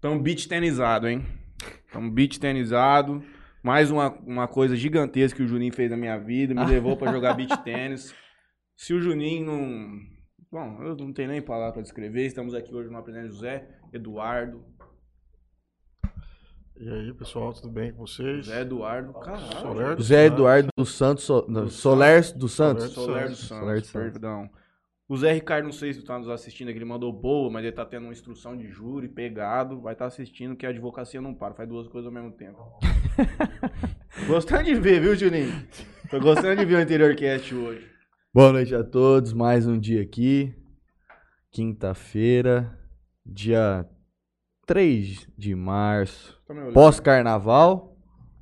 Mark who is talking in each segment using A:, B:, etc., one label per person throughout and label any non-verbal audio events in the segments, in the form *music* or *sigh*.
A: Tamo beat tenizado, hein? Tamo beat tenizado. Mais uma, uma coisa gigantesca que o Juninho fez na minha vida. Me levou pra jogar beat *laughs* tênis. Se o Juninho não. Bom, eu não tenho nem palavra pra descrever. Estamos aqui hoje no Aprendendo José, Eduardo.
B: E aí, pessoal, tudo bem com vocês?
A: José Eduardo. Caralho.
C: José
B: Santos.
C: Eduardo dos Santos, so, Soler dos Santos.
A: Soler dos Santos. perdão. O Zé Ricardo, não sei se tu tá nos assistindo aqui, ele mandou boa, mas ele tá tendo uma instrução de júri, pegado, vai estar assistindo que a advocacia não para, faz duas coisas ao mesmo tempo. *laughs* gostando de ver, viu, Juninho? Tô gostando de ver o Interior Cast hoje.
C: Boa noite a todos, mais um dia aqui. Quinta-feira, dia 3 de março.
A: Tá?
C: Pós-carnaval.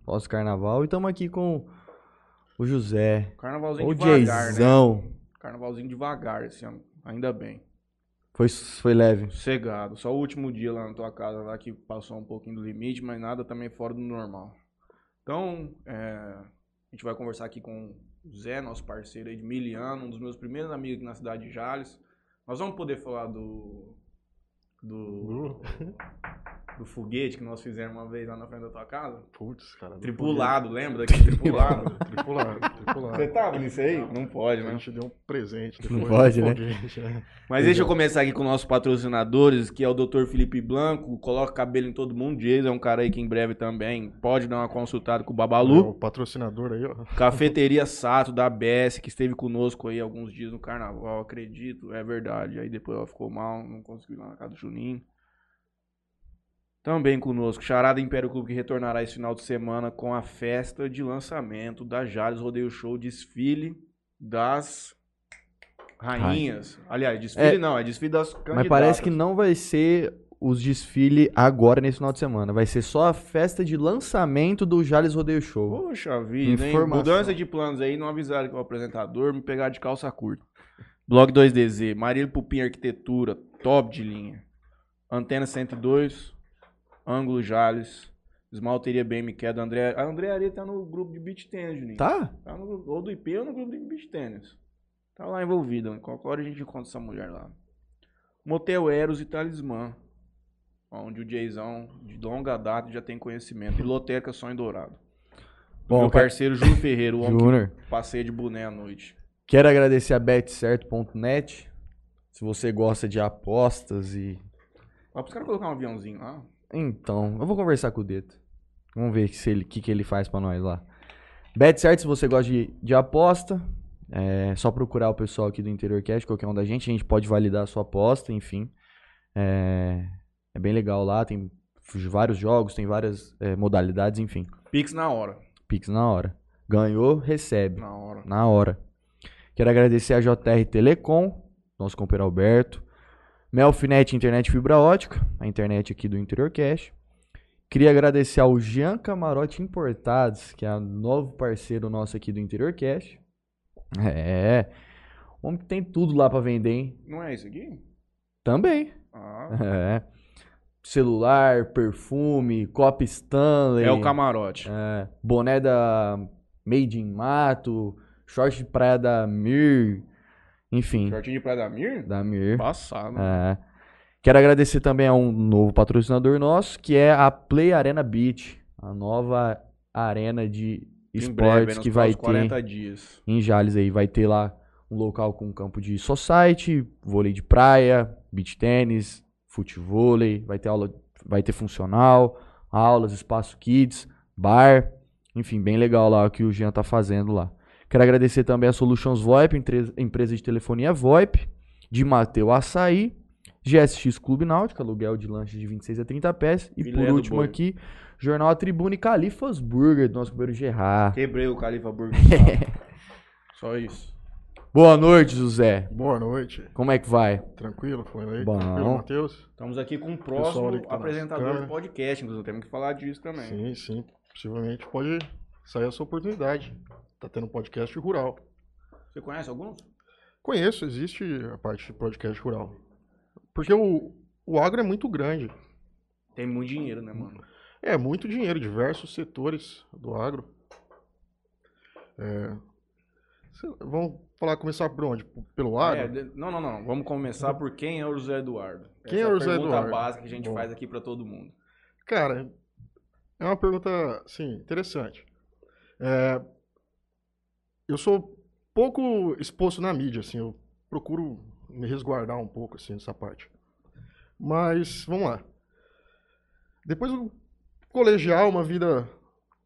C: Pós-carnaval. E estamos aqui com o José.
A: Carnavalzinho
C: O
A: devagar, né? Carnavalzinho devagar esse ano, ainda bem.
C: Foi, foi leve.
A: Sossegado. Só o último dia lá na tua casa lá que passou um pouquinho do limite, mas nada também fora do normal. Então, é, a gente vai conversar aqui com o Zé, nosso parceiro aí de Miliano, um dos meus primeiros amigos aqui na cidade de Jales. Nós vamos poder falar do. Do, *laughs* do foguete que nós fizemos uma vez lá na frente da tua casa?
B: Putz, cara. do
A: Tripulado, lembra daquele *laughs* tripulado?
B: Tripulado, tripulado.
A: Você tava nisso aí? Não pode,
B: A
A: né?
B: gente deu um presente
C: Não
B: depois.
C: pode,
B: do
C: né?
B: foguete, né?
A: Mas deixa eu começar aqui com nossos patrocinadores, que é o Dr. Felipe Blanco, coloca cabelo em todo mundo, Jason é um cara aí que em breve também pode dar uma consultada com o
B: É
A: Babalu.
B: O patrocinador aí, ó.
A: Cafeteria Sato, da ABS, que esteve conosco aí alguns dias no carnaval, acredito, é verdade. Aí depois ela ficou mal, não conseguiu ir lá na casa do Juninho. Também conosco, Charada Império Clube, que retornará esse final de semana com a festa de lançamento da Jales Rodeio Show Desfile das Rainhas. Aliás, desfile
C: É,
A: não, é desfile das candidatas.
C: Mas parece que não vai ser os desfiles agora nesse final de semana. Vai ser só a festa de lançamento do Jales Rodeio Show.
A: Poxa vida, hein? Mudança de planos aí, não avisaram que o apresentador me pegar de calça curta. Blog 2DZ, Marília Pupim Arquitetura, top de linha. Antena 102, Ângulo Jales, Esmalteria BMQ do André. A André Aria tá no grupo de beach tennis, Juninho.
C: Tá?
A: Tá no, ou do IP ou no grupo de beach tennis. Tá lá envolvida. Qualquer hora a gente encontra essa mulher lá. Motel Eros e Talismã. Onde o Jayzão, de longa data, já tem conhecimento. E Loteca Sonho Dourado. Do
C: Bom,
A: meu
C: cara-
A: parceiro Júlio Ferreira, o homem
C: Júnior.
A: que passeia de boné à noite.
C: Quero agradecer a betcerto.net. Se você gosta de apostas e.
A: Ó, pros caras colocar um aviãozinho lá.
C: Então, eu vou conversar com o Dedo. Vamos ver o se ele- que, que ele faz pra nós lá. Betcerto, se você gosta de, de aposta, é só procurar o pessoal aqui do Interior Cash, qualquer um da gente. A gente pode validar a sua aposta, enfim. É, é bem legal lá, tem vários jogos, tem várias é, modalidades, enfim.
A: Pix na hora.
C: Pix na hora. Ganhou, recebe.
A: Na hora.
C: na hora. Quero agradecer a JR Telecom, nosso companheiro Alberto, Melfinet Internet Fibra Ótica, a internet aqui do Interior Cash. Queria agradecer ao Jean Camarote Importados, que é o novo parceiro nosso aqui do Interior Cash. É, homem que tem tudo lá pra vender, hein?
A: Não é isso aqui?
C: Também.
A: Ah.
C: É. Celular, perfume, copo Stanley.
A: É o camarote.
C: É, boné da Made in Mato, short de praia da Mir, enfim,
A: Shortinho de Praia da Mir?
C: da Mir.
A: Passado.
C: É. Quero agradecer também a um novo patrocinador nosso, que é a Play Arena Beach, a nova arena de
A: breve,
C: esportes
A: nos
C: que vai ter
A: 40 dias.
C: em Jales aí. Vai ter lá um local com campo de society, vôlei de praia, beach tênis, futevôlei, vai ter aula, vai ter funcional, aulas, espaço kids, bar, enfim, bem legal lá o que o Jean tá fazendo lá. Quero agradecer também a Solutions VoIP, empresa de telefonia VoIP, de Mateu Açaí, GSX Clube Náutico, aluguel de lanches de 26 a 30 pés, e
A: Filé
C: por último
A: boi.
C: aqui, Jornal A Tribuna e Califas Burger, do nosso companheiro Gerard.
A: Quebrei o Califa Burger. *laughs* Só isso.
C: Boa noite, José.
B: Boa noite.
C: Como é que vai?
B: Tranquilo? Foi aí?
C: Bom.
B: Tranquilo, Matheus?
A: Estamos aqui com o próximo
B: tá
A: apresentador do podcast, inclusive temos que falar disso também.
B: Sim, sim. Possivelmente pode sair essa oportunidade. Tá tendo um podcast rural.
A: Você conhece alguns?
B: Conheço, existe a parte de podcast rural. Porque o, o agro é muito grande.
A: Tem muito dinheiro, né, mano?
B: É muito dinheiro, diversos setores do agro. É, vamos falar, começar por onde? Pelo agro?
A: É, não, não, não. Vamos começar por quem é o José Eduardo.
B: Quem
A: Essa
B: é o
A: a
B: José
A: pergunta
B: Eduardo?
A: básica que a gente
B: Bom.
A: faz aqui pra todo mundo.
B: Cara, é uma pergunta, assim, interessante. É, eu sou pouco exposto na mídia, assim, eu procuro me resguardar um pouco, assim, dessa parte. Mas, vamos lá. Depois do colegial, uma vida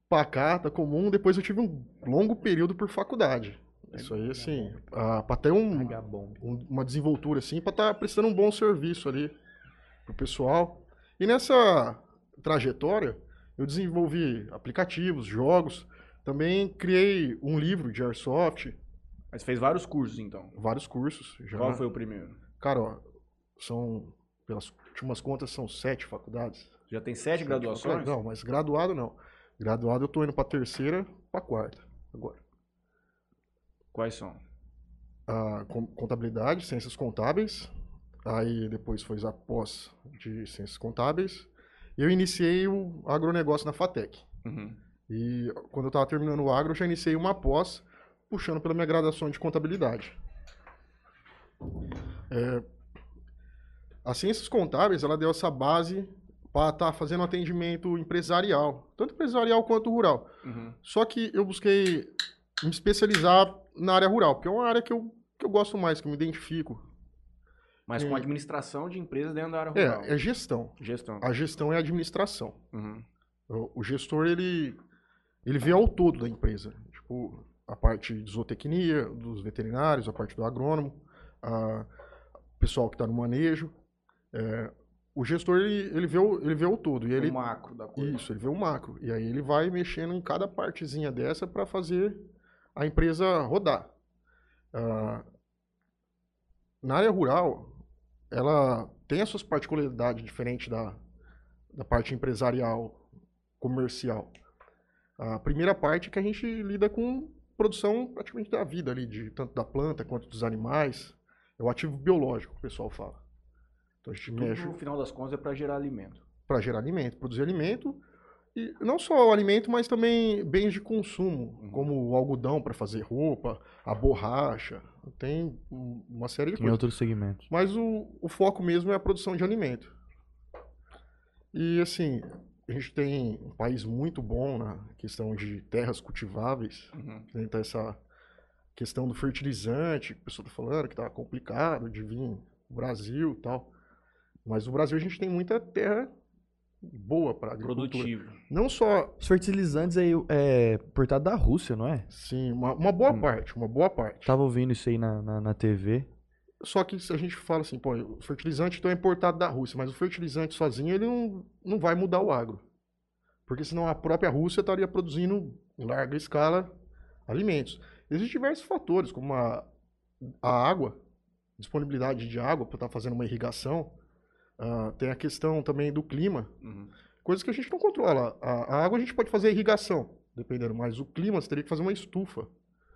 B: pacata, comum, depois eu tive um longo período por faculdade. Isso aí, assim, para ter um, um- uma desenvoltura assim para estar prestando um bom serviço ali pro pessoal. E nessa trajetória eu desenvolvi aplicativos, jogos, também criei um livro de airsoft,
A: Mas fez vários cursos, então.
B: vários cursos. Já.
A: Qual foi o primeiro?
B: Cara, ó, são pelas últimas contas são sete faculdades.
A: Já tem sete graduações?
B: faculdades. Não, mas graduado não. Graduado eu tô indo para terceira, para quarta agora.
A: Quais são?
B: a com- contabilidade, ciências contábeis. Aí depois foi a pós de ciências contábeis. Eu iniciei o agronegócio na FATEC.
A: Uhum.
B: E quando eu estava terminando o agro, eu já iniciei uma pós, puxando pela minha graduação de contabilidade. É, as ciências contábeis, ela deu essa base para estar fazendo atendimento empresarial, tanto empresarial quanto rural.
A: Uhum.
B: Só que eu busquei me especializar na área rural, porque é uma área que eu, que eu gosto mais, que eu me identifico.
A: Mas com
B: Sim.
A: administração de empresas dentro da área rural.
B: É, é gestão.
A: Gestão.
B: A gestão é a administração.
A: Uhum.
B: O, o gestor, ele, ele vê ao todo da empresa. Tipo, a parte de zootecnia, dos veterinários, a parte do agrônomo, a, o pessoal que está no manejo. É, o gestor, ele, ele, vê o, ele vê o todo. E ele,
A: O macro da coisa.
B: Isso, ele vê o macro. E aí ele vai mexendo em cada partezinha dessa para fazer a empresa rodar. Ah, na área rural, ela tem as suas particularidades diferentes da, da parte empresarial, comercial. A primeira parte é que a gente lida com produção praticamente da vida ali, de, tanto da planta quanto dos animais. É o ativo biológico, que o pessoal fala. Então a gente
A: Tudo,
B: mexe
A: no final das contas, é pra gerar alimento.
B: para gerar alimento, produzir alimento e não só o alimento, mas também bens de consumo,
A: Uhum.
B: como o algodão para fazer roupa, a borracha, tem um- uma série de
C: Em
B: coisas.
C: outros segmentos.
B: Mas o, o foco mesmo é a produção de alimento. E assim, a gente tem um país muito bom na questão de terras cultiváveis,
A: Uhum.
B: né? então essa questão do fertilizante, que o pessoal está falando que tá complicado de vir no Brasil e tal. Mas no Brasil a gente tem muita terra boa para agricultura.
A: Produtivo.
B: Não só,
C: Os fertilizantes aí é importado da Rússia, não é?
B: sim, uma, uma boa
C: Hum.
B: parte, uma boa parte.
C: Tava ouvindo isso aí na, na, na TV.
B: Só que se a gente fala assim, pô, o fertilizante então é importado da Rússia, mas o fertilizante sozinho ele não, não vai mudar o agro. Porque senão a própria Rússia estaria produzindo em larga escala alimentos. Existem diversos fatores, como a, a água, disponibilidade de água para estar fazendo uma irrigação. Ah, tem a questão também do clima,
A: Uhum.
B: coisas que a gente não controla. A, a água a gente pode fazer irrigação, dependendo, mas o clima você teria que fazer uma estufa.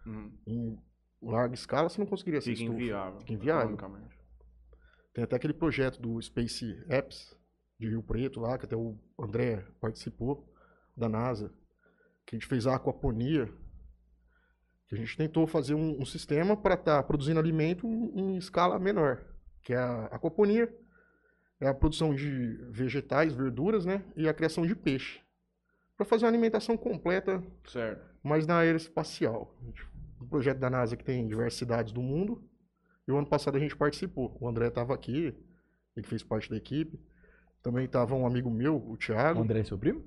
A: Uhum.
B: Em larga escala você não conseguiria essa
A: Fica
B: estufa.
A: inviável.
B: Fica inviável. Tem até aquele projeto do Space Apps de Rio Preto lá, que até o André participou, da NASA, que a gente fez a aquaponia, que a gente tentou fazer um, um sistema para estar produzindo alimento em escala menor, que é a aquaponia, é a produção de vegetais, verduras, né, e a criação de peixe, para fazer uma alimentação completa
A: Certo.
B: mas na era espacial. Um projeto da NASA que tem em diversas cidades do mundo. E o ano passado a gente participou. O André estava aqui, ele fez parte da equipe. Também estava um amigo meu, o
C: O
B: Thiago.
C: André é seu primo?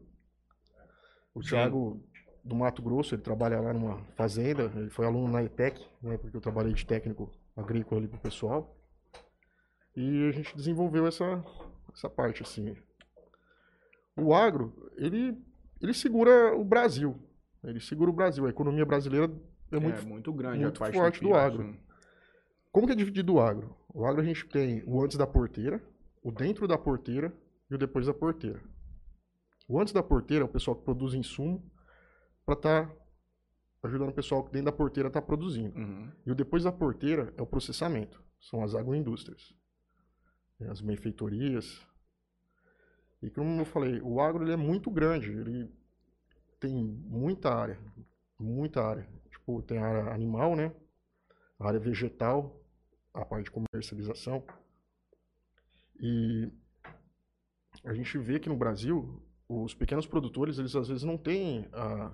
B: O Thiago do Mato Grosso, ele trabalha lá numa fazenda. Ele foi aluno na ETEC, né, porque eu trabalhei de técnico agrícola ali pro pessoal. E a gente desenvolveu essa, essa parte, assim. O agro, ele, ele segura o Brasil. Ele segura o Brasil. A economia brasileira é muito
A: é muito grande
B: muito
A: a parte
B: forte do
A: PIB,
B: agro.
A: sim.
B: Como que é dividido o agro? O agro a gente tem o antes da porteira, o dentro da porteira e o depois da porteira. O antes da porteira é o pessoal que produz insumo para estar ajudando o pessoal que dentro da porteira está produzindo.
A: Uhum.
B: E o depois da porteira é o processamento. São as agroindústrias. É, As benfeitorias. E como eu falei, o agro ele é muito grande. Ele tem muita área. Muita área. Tipo, tem a área animal, né? A área vegetal, a parte de comercialização. E a gente vê que no Brasil, os pequenos produtores, eles às vezes não têm ah,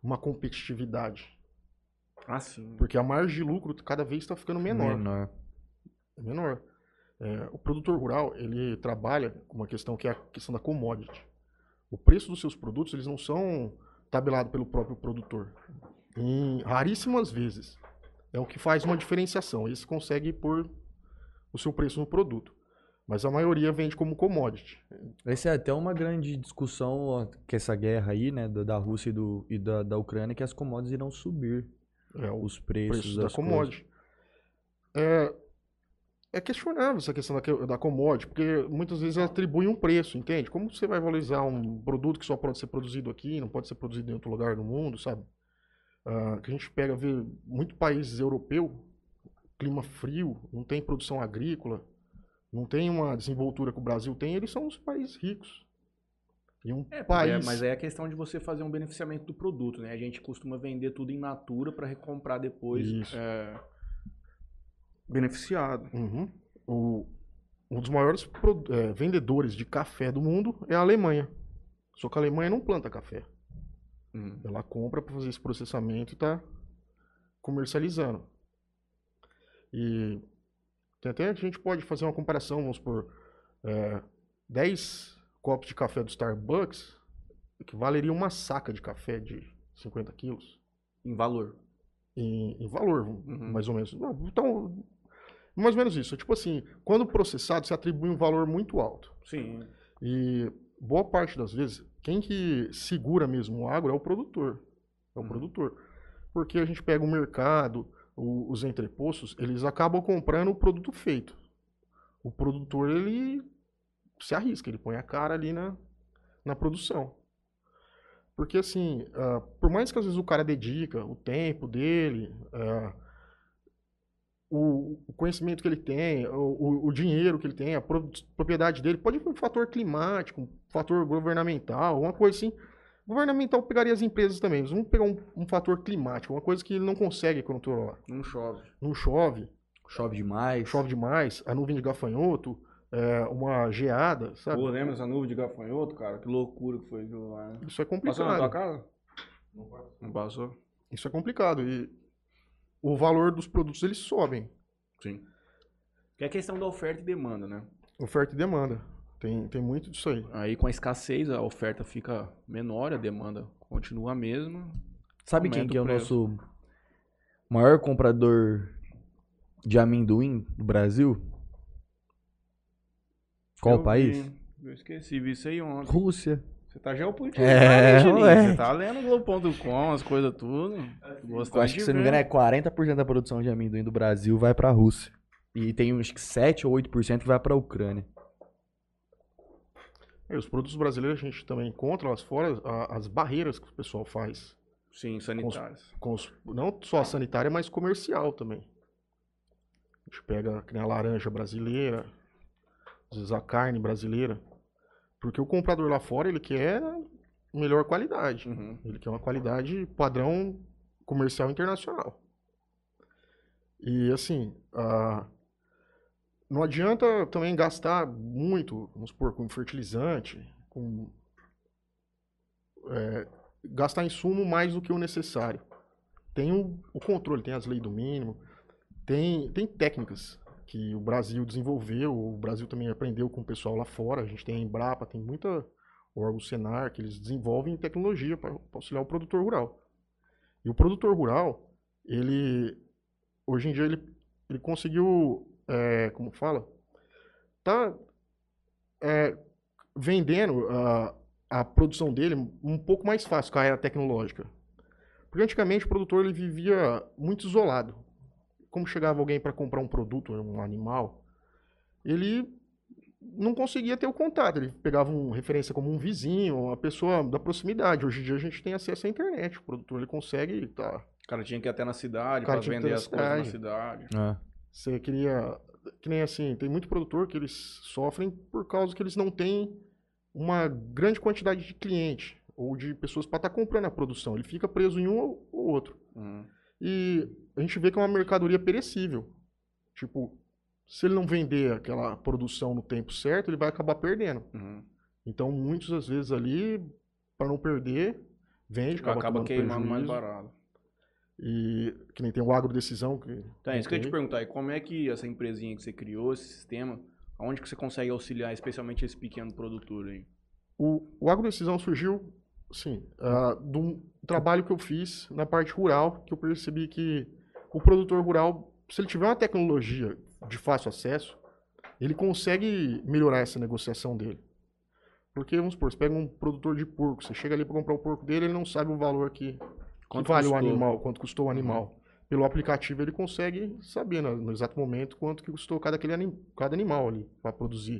B: uma competitividade.
A: Ah, sim.
B: Porque a margem de lucro cada vez está ficando menor.
C: Menor.
B: É menor. É, o produtor rural, ele trabalha com uma questão que é a questão da commodity. O preço dos seus produtos, eles não são tabelados pelo próprio produtor. Em raríssimas vezes. É o que faz uma diferenciação. Esse consegue pôr o seu preço no produto. Mas a maioria vende como commodity.
C: Essa é até uma grande discussão, que essa guerra aí, né, da, da Rússia e, do, e da, da Ucrânia, que as commodities irão subir.
B: É
C: Os preços,
B: preço da
C: das coisas.
B: commodity. É, é questionável essa questão da, da commodity, porque muitas vezes atribui um preço, entende? Como você vai valorizar um produto que só pode ser produzido aqui, não pode ser produzido em outro lugar do mundo, sabe? Ah, que a gente pega, vê muito países europeus, clima frio, não tem produção agrícola, não tem uma desenvoltura que o Brasil tem, eles são os países ricos. E um
A: É, porque
B: país...
A: é- mas é a questão de você fazer um beneficiamento do produto, né? A gente costuma vender tudo in natura para recomprar depois é, beneficiado.
B: Uhum. O, um dos maiores pro- é, vendedores de café do mundo é a Alemanha. Só que a Alemanha não planta café.
A: Hum.
B: Ela compra para fazer esse processamento e está comercializando. E tem até a gente pode fazer uma comparação, vamos por 10 copos de café do Starbucks equivaleria uma saca de café de 50 quilos
A: Em valor.
B: em, em valor,
A: Uhum.
B: mais ou menos. Então, mais ou menos isso. Tipo assim, quando processado, se atribui um valor muito alto.
A: Sim.
B: E boa parte das vezes, quem que segura mesmo o agro é o produtor. É o
A: Uhum.
B: produtor. Porque a gente pega o mercado, o- os entrepostos, eles acabam comprando o produto feito. O produtor, ele se arrisca, ele põe a cara ali na, na produção. Porque assim, ah, por mais que às vezes o cara dedica o tempo dele, ah, o, o conhecimento que ele tem, o, o- o dinheiro que ele tem, a pro- propriedade dele, pode vir um fator climático, um fator governamental, uma coisa assim. Governamental pegaria as empresas também, mas vamos pegar um, um fator climático, uma coisa que ele não consegue controlar.
A: Não chove.
B: Não chove,
C: Chove demais.
B: chove demais, a nuvem de gafanhoto, é, uma geada, sabe?
A: Pô, lembra essa nuvem de gafanhoto, cara? Que loucura que foi aquilo lá. né?
B: Isso é
A: Passou na tua
B: complicado.
A: casa? Não passou?
B: Isso é complicado. E o valor dos produtos eles sobem.
A: Sim. Que é a questão da oferta e demanda, né?
B: Oferta e demanda. Tem, tem muito disso aí.
A: Aí com a escassez a oferta fica menor, a demanda continua a mesma.
C: Sabe quem que é
A: o
C: nosso maior comprador de amendoim do Brasil? Qual
A: Eu
C: país?
A: vi- eu esqueci, vi isso aí ontem.
C: Rússia.
A: Você tá geopolítico.
C: É,
A: É. Você tá lendo Globo.com, as coisas tudo.
C: Eu
A: Gostando
C: acho que, se não me engano, é 40% da produção de amendoim do Brasil vai pra Rússia. E tem que 7 ou 8% que vai pra Ucrânia.
B: E os produtos brasileiros a gente também encontra lá fora a- as barreiras que o pessoal faz.
A: Sim, sanitários.
B: Com os- não só a sanitária, mas comercial também. A gente pega a laranja brasileira, às vezes a carne brasileira. Porque o comprador lá fora, ele quer melhor qualidade.
A: Uhum.
B: Ele quer uma qualidade padrão comercial internacional. E assim, ah, não adianta também gastar muito, vamos supor, com fertilizante, com é, gastar insumo mais do que o necessário. Tem o, o controle, tem as leis do mínimo, tem, tem técnicas que o Brasil desenvolveu, o Brasil também aprendeu com o pessoal lá fora. A gente tem a Embrapa, tem muita órgão Senar que eles desenvolvem tecnologia para auxiliar o produtor rural. E o produtor rural, ele hoje em dia ele, ele conseguiu, é, como fala, tá é, vendendo a, a produção dele um pouco mais fácil com a era tecnológica. Porque antigamente o produtor ele vivia muito isolado. Como chegava alguém para comprar um produto, um animal, ele não conseguia ter o contato. Ele pegava uma referência como um vizinho, uma pessoa da proximidade. Hoje em dia a gente tem acesso à internet. O produtor ele consegue, tá?
A: O cara tinha que ir até na cidade
B: ir
A: vender as coisas na cidade.
C: É.
B: Você queria. Que nem assim, tem muito produtor que eles sofrem por causa que eles não têm uma grande quantidade de cliente ou de pessoas para estar comprando a produção. Ele fica preso em um ou ou outro.
A: Uhum.
B: E a gente vê que é uma mercadoria perecível. Tipo, Se ele não vender aquela produção no tempo certo, ele vai acabar perdendo.
A: Uhum.
B: Então, muitas às vezes ali, para não perder, vende, acaba,
A: Acaba
B: tomando
A: queimando mais
B: prejuízo.
A: barato.
B: E que nem tem o agrodecisão. Que
A: é isso que eu ia te perguntar. E como é que essa empresinha que você criou, esse sistema, aonde que você consegue auxiliar, especialmente esse pequeno produtor aí?
B: O, o agrodecisão surgiu, sim, ah, de um trabalho que eu fiz na parte rural, que eu percebi que o produtor rural, se ele tiver uma tecnologia de fácil acesso, ele consegue melhorar essa negociação dele. Porque, vamos supor, você pega um produtor de porco, você chega ali para comprar o porco dele, ele não sabe o valor que, que
A: Quanto
B: vale o
A: custou? Uhum.
B: animal, quanto custou o animal. Pelo aplicativo ele consegue saber no, no exato momento quanto que custou cada, aquele anim- cada animal ali para produzir.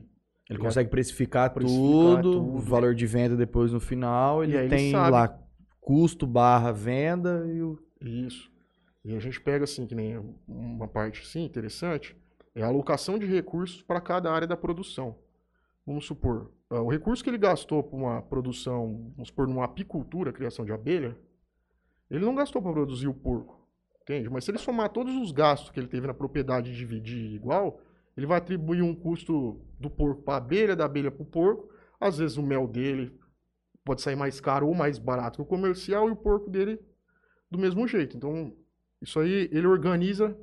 C: Ele
B: Ele
C: consegue precificar,
B: precificar
C: tudo,
B: tudo.
C: o valor de venda depois no final, ele
B: ele
C: tem
B: sabe.
C: lá custo barra venda e o...
B: Isso. E a gente pega assim, que nem uma parte assim, interessante, é a alocação de recursos para cada área da produção. Vamos supor, ah, o recurso que ele gastou para uma produção, vamos supor, numa apicultura, criação de abelha, ele não gastou para produzir o porco, entende? Mas se ele somar todos os gastos que ele teve na propriedade e dividir igual, ele vai atribuir um custo do porco para a abelha, da abelha para o porco. Às vezes o mel dele pode sair mais caro ou mais barato que o comercial e o porco dele do mesmo jeito. Então, isso aí ele organiza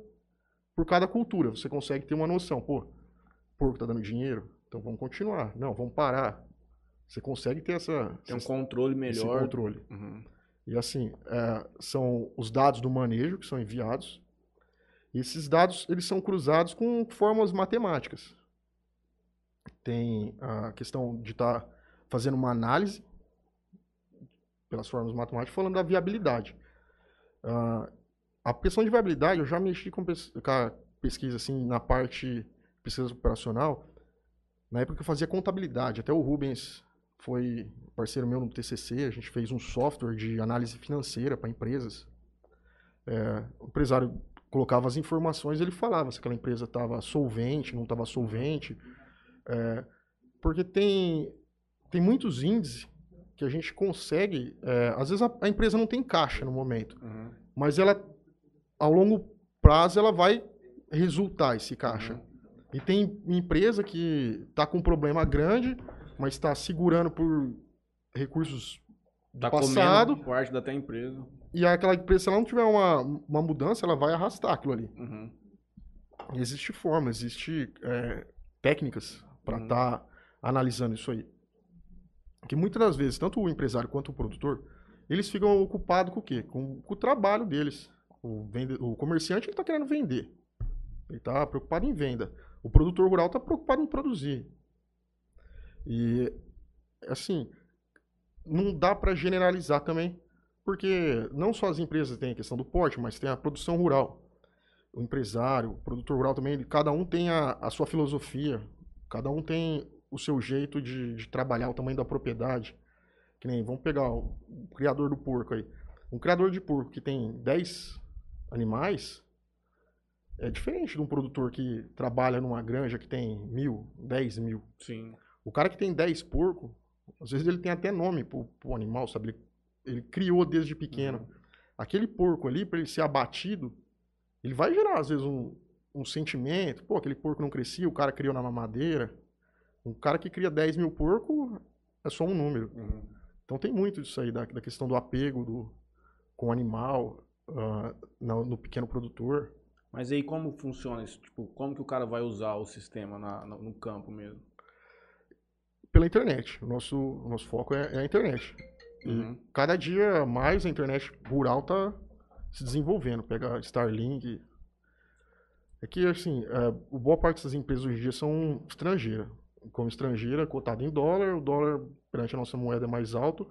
B: por cada cultura. Você consegue ter uma noção. Pô, porco tá dando dinheiro, então vamos continuar. Não, vamos parar. Você consegue ter essa,
A: Tem um
B: esse-
A: controle
B: esse
A: melhor.
B: controle.
A: Uhum.
B: E assim, é, são os dados do manejo que são enviados. E esses dados eles são cruzados com fórmulas matemáticas. Tem a questão de estar fazendo uma análise pelas fórmulas matemáticas falando da viabilidade. Ah, a questão de viabilidade, eu já mexi com, pes- com pesquisa assim, na parte pesquisa operacional, na época que eu fazia contabilidade. Até o Rubens foi parceiro meu no TCC, a gente fez um software de análise financeira para empresas. É, o empresário colocava as informações, ele falava se aquela empresa estava solvente, não estava solvente, É, porque tem tem muitos índices que a gente consegue, é, às vezes a, a empresa não tem caixa no momento,
A: Uhum.
B: mas ela ao longo prazo ela vai resultar esse caixa.
A: Uhum.
B: E tem empresa que está com um problema grande, mas está segurando por recursos
A: Tá
B: passado.
A: comendo parte da tua empresa.
B: E aquela empresa, se ela não tiver uma, uma mudança, ela vai arrastar aquilo ali.
A: Uhum.
B: Existe forma, existe é, técnicas para
A: Uhum.
B: estar analisando isso aí. Que muitas das vezes, tanto o empresário quanto o produtor, eles ficam ocupados com o quê? Com, com o trabalho deles. O, vende, o comerciante está querendo vender. Ele está preocupado em venda. O produtor rural está preocupado em produzir. E, assim, não dá para generalizar também, porque não só as empresas têm a questão do porte, mas tem a produção rural. O empresário, o produtor rural também, cada um tem a, a sua filosofia, cada um tem o seu jeito de, de trabalhar, o tamanho da propriedade. Que nem, vamos pegar o, o criador do porco aí. Um criador de porco que tem 10 animais é diferente de um produtor que trabalha numa granja que tem mil, 10 mil.
A: Sim.
B: O cara que tem 10 porcos, às vezes ele tem até nome pro, pro animal, sabe? Ele, ele criou desde pequeno. Aquele porco ali, para ele ser abatido, ele vai gerar, às vezes, um, um sentimento. Pô, aquele porco não crescia, o cara criou na mamadeira. Um cara que cria 10 mil porcos é só um número.
A: Uhum.
B: Então tem muito disso aí, da, da questão do apego do, com o animal, ah, no, no pequeno produtor.
A: Mas aí como funciona isso? Tipo, como que o cara vai usar o sistema na, no, no campo mesmo?
B: Pela internet. O nosso, o nosso foco é, é a internet. E
A: Uhum.
B: cada dia mais a internet rural tá se desenvolvendo. Pega Starlink. É que, assim, o boa parte dessas empresas hoje em dia são estrangeiras. Como estrangeira, cotada em dólar, o dólar perante a nossa moeda é mais alto,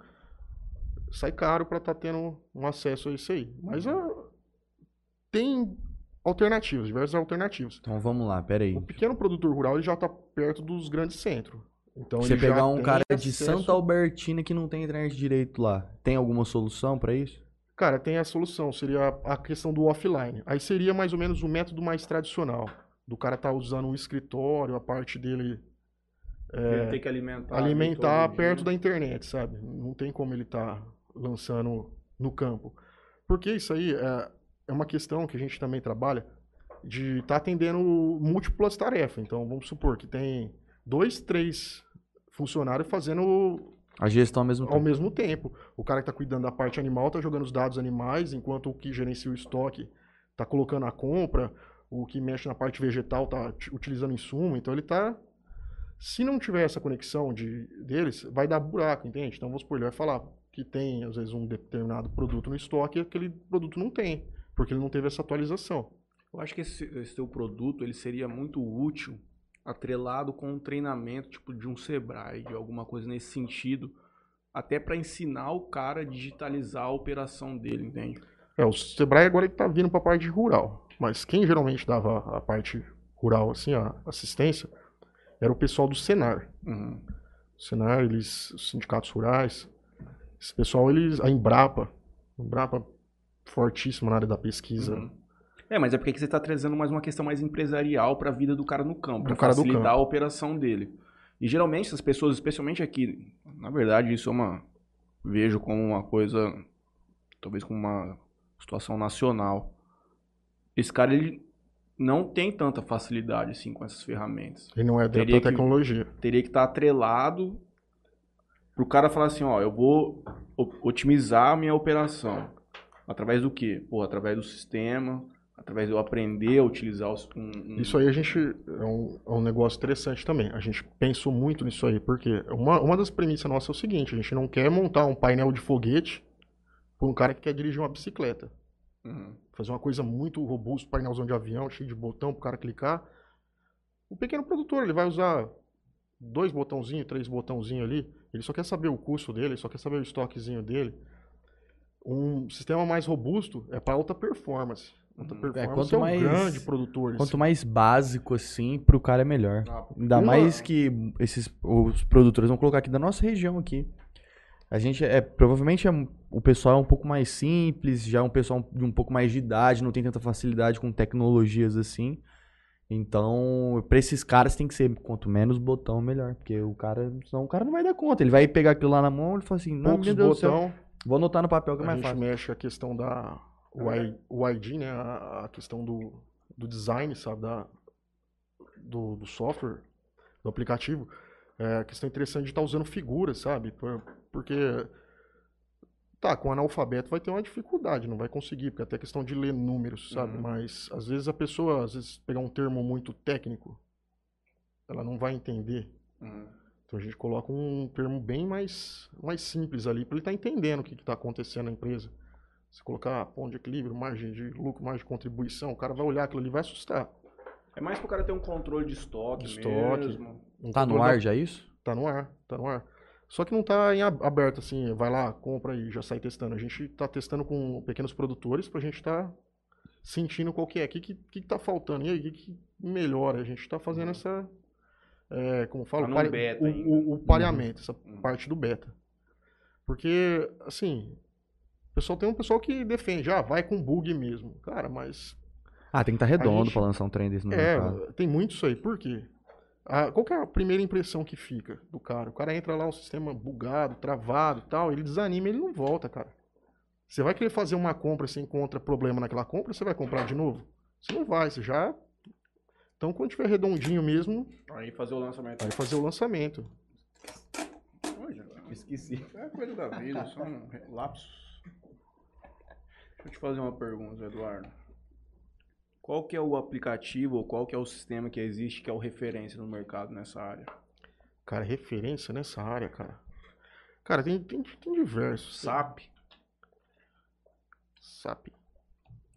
B: sai caro para estar tendo um acesso a isso aí. Mas ah, tem alternativas, diversas alternativas.
C: Então vamos lá, pera aí.
B: O pequeno produtor rural ele já está perto dos grandes centros. Então,
C: Você pegar um cara de
B: acesso-
C: Santa Albertina que não tem internet direito lá, tem alguma solução pra isso?
B: Cara, tem a solução, seria a questão do offline. Aí seria mais ou menos o método mais tradicional. Do cara tá usando um escritório, a parte dele
A: Ele tem que alimentar. ali
B: É, alimentar perto da internet, sabe? Não tem como ele tá lançando no campo. Porque isso aí é, é uma questão que a gente também trabalha. de estar atendendo múltiplas tarefas. Então, vamos supor que tem dois, três funcionários fazendo
C: A gestão ao mesmo
B: ao
C: tempo.
B: mesmo tempo. O cara que está cuidando da parte animal está jogando os dados animais, enquanto o que gerencia o estoque está colocando a compra, o que mexe na parte vegetal está utilizando insumo. Então ele está. Se não tiver essa conexão de, deles, vai dar buraco, entende? Então vamos supor, ele vai falar que tem, às vezes, um determinado produto no estoque e aquele produto não tem, porque ele não teve essa atualização.
A: Eu acho que esse, esse teu produto ele seria muito útil atrelado com um treinamento tipo de um Sebrae, de alguma coisa nesse sentido, até para ensinar o cara a digitalizar a operação dele, entende?
B: É, o Sebrae agora ele tá vindo para a parte rural, mas quem geralmente dava a parte rural, assim, a assistência, era o pessoal do Senar.
A: Uhum.
B: O Senar, eles, os sindicatos rurais, esse pessoal, eles, a Embrapa, Embrapa fortíssima na área da pesquisa.
A: Uhum. É, mas é porque você está trazendo mais uma questão mais empresarial para a vida do cara no campo, para facilitar
B: campo.
A: a operação dele. E geralmente essas pessoas, especialmente aqui, na verdade isso é uma vejo como uma coisa, talvez como uma situação nacional. Esse cara ele não tem tanta facilidade assim com essas ferramentas.
B: Ele não é dentro
A: Teria
B: da
A: que-
B: tecnologia.
A: Teria que estar atrelado pro cara falar assim, ó, eu vou o- otimizar a minha operação. Através do quê? Pô, através do sistema, através de eu aprender a utilizar os, um, um-
B: Isso aí a gente é um, é um negócio interessante também. A gente pensou muito nisso aí, porque uma, uma das premissas nossas é o seguinte: a gente não quer montar um painel de foguete para um cara que quer dirigir uma bicicleta.
A: Uhum.
B: Fazer uma coisa muito robusta, painelzão de avião, cheio de botão para o cara clicar. O pequeno produtor, ele vai usar dois botãozinhos, três botãozinhos ali. Ele só quer saber o custo dele, ele só quer saber o estoquezinho dele. Um sistema mais robusto é para alta performance. Alta
A: Uhum. É,
B: performance
C: quanto
B: é, um
C: mais-
B: grande produtor. assim.
C: Quanto mais básico assim, pro cara é melhor.
A: Ah,
C: Ainda mais que esses os produtores vão colocar aqui da nossa região aqui. A gente é provavelmente é, o pessoal é um pouco mais simples, já é um pessoal de um pouco mais de idade, não tem tanta facilidade com tecnologias assim. Então, pra esses caras tem que ser quanto menos botão melhor, porque o cara, senão o cara não vai dar conta. Ele vai pegar aquilo lá na mão e fala assim: "Não,
B: poucos
C: meu Deus do céu,
B: botão,
C: vou anotar no papel que é
B: a
C: mais
B: gente
C: fácil".
B: mexe a questão da o, o ID, né, a, a questão do, do design, sabe, da, do, do software, do aplicativo. É a questão interessante de estar usando figuras, sabe, por- porque tá, com analfabeto vai ter uma dificuldade, não vai conseguir, porque até a questão de ler números, sabe,
A: Uhum.
B: mas às vezes a pessoa, às vezes pegar um termo muito técnico, ela não vai entender.
A: Uhum.
B: Então a gente coloca um termo bem mais, mais simples ali para ele estar entendendo o que está acontecendo na empresa. Se colocar ponto de equilíbrio, margem de lucro, margem de contribuição, o cara vai olhar aquilo ali e vai assustar.
A: É mais pro cara ter um controle de estoque,
B: De estoque.
A: mesmo.
B: Um
C: Tá no ar
B: da-
C: já isso?
B: Tá no ar, tá no ar. Só que não tá em ab- aberto assim, vai lá, compra e já sai testando. A gente tá testando com pequenos produtores pra gente tá sentindo qual que é, o que, que, que tá faltando, e aí, o que, que melhora. A gente tá fazendo essa, é, como eu falo,
A: Tá
B: pare-
A: beta
B: o, o- o pareamento, essa
A: Uhum.
B: parte do beta. Porque, assim, o pessoal tem um pessoal que defende, ah, vai com bug mesmo. Cara, mas
C: Ah, tem que estar redondo
B: gente-
C: pra lançar um trem desse no
B: é,
C: mercado.
B: tem muito isso aí. Por quê? A- qual que é a primeira impressão que fica do cara? O cara entra lá, o sistema bugado, travado e tal, ele desanima, ele não volta, cara. Você vai querer fazer uma compra, você encontra problema naquela compra, você vai comprar de novo? Você não vai, você já... Então, quando tiver redondinho mesmo,
A: Aí fazer o lançamento.
B: vai fazer o lançamento.
A: Olha, esqueci. É coisa da vida, só um lapsos. Deixa eu te fazer uma pergunta, Eduardo. Qual que é o aplicativo ou qual que é o sistema que existe que é o referência no mercado nessa área?
B: Cara, referência nessa área, cara. Cara, tem, tem, tem diversos.
A: SAP,
B: SAP.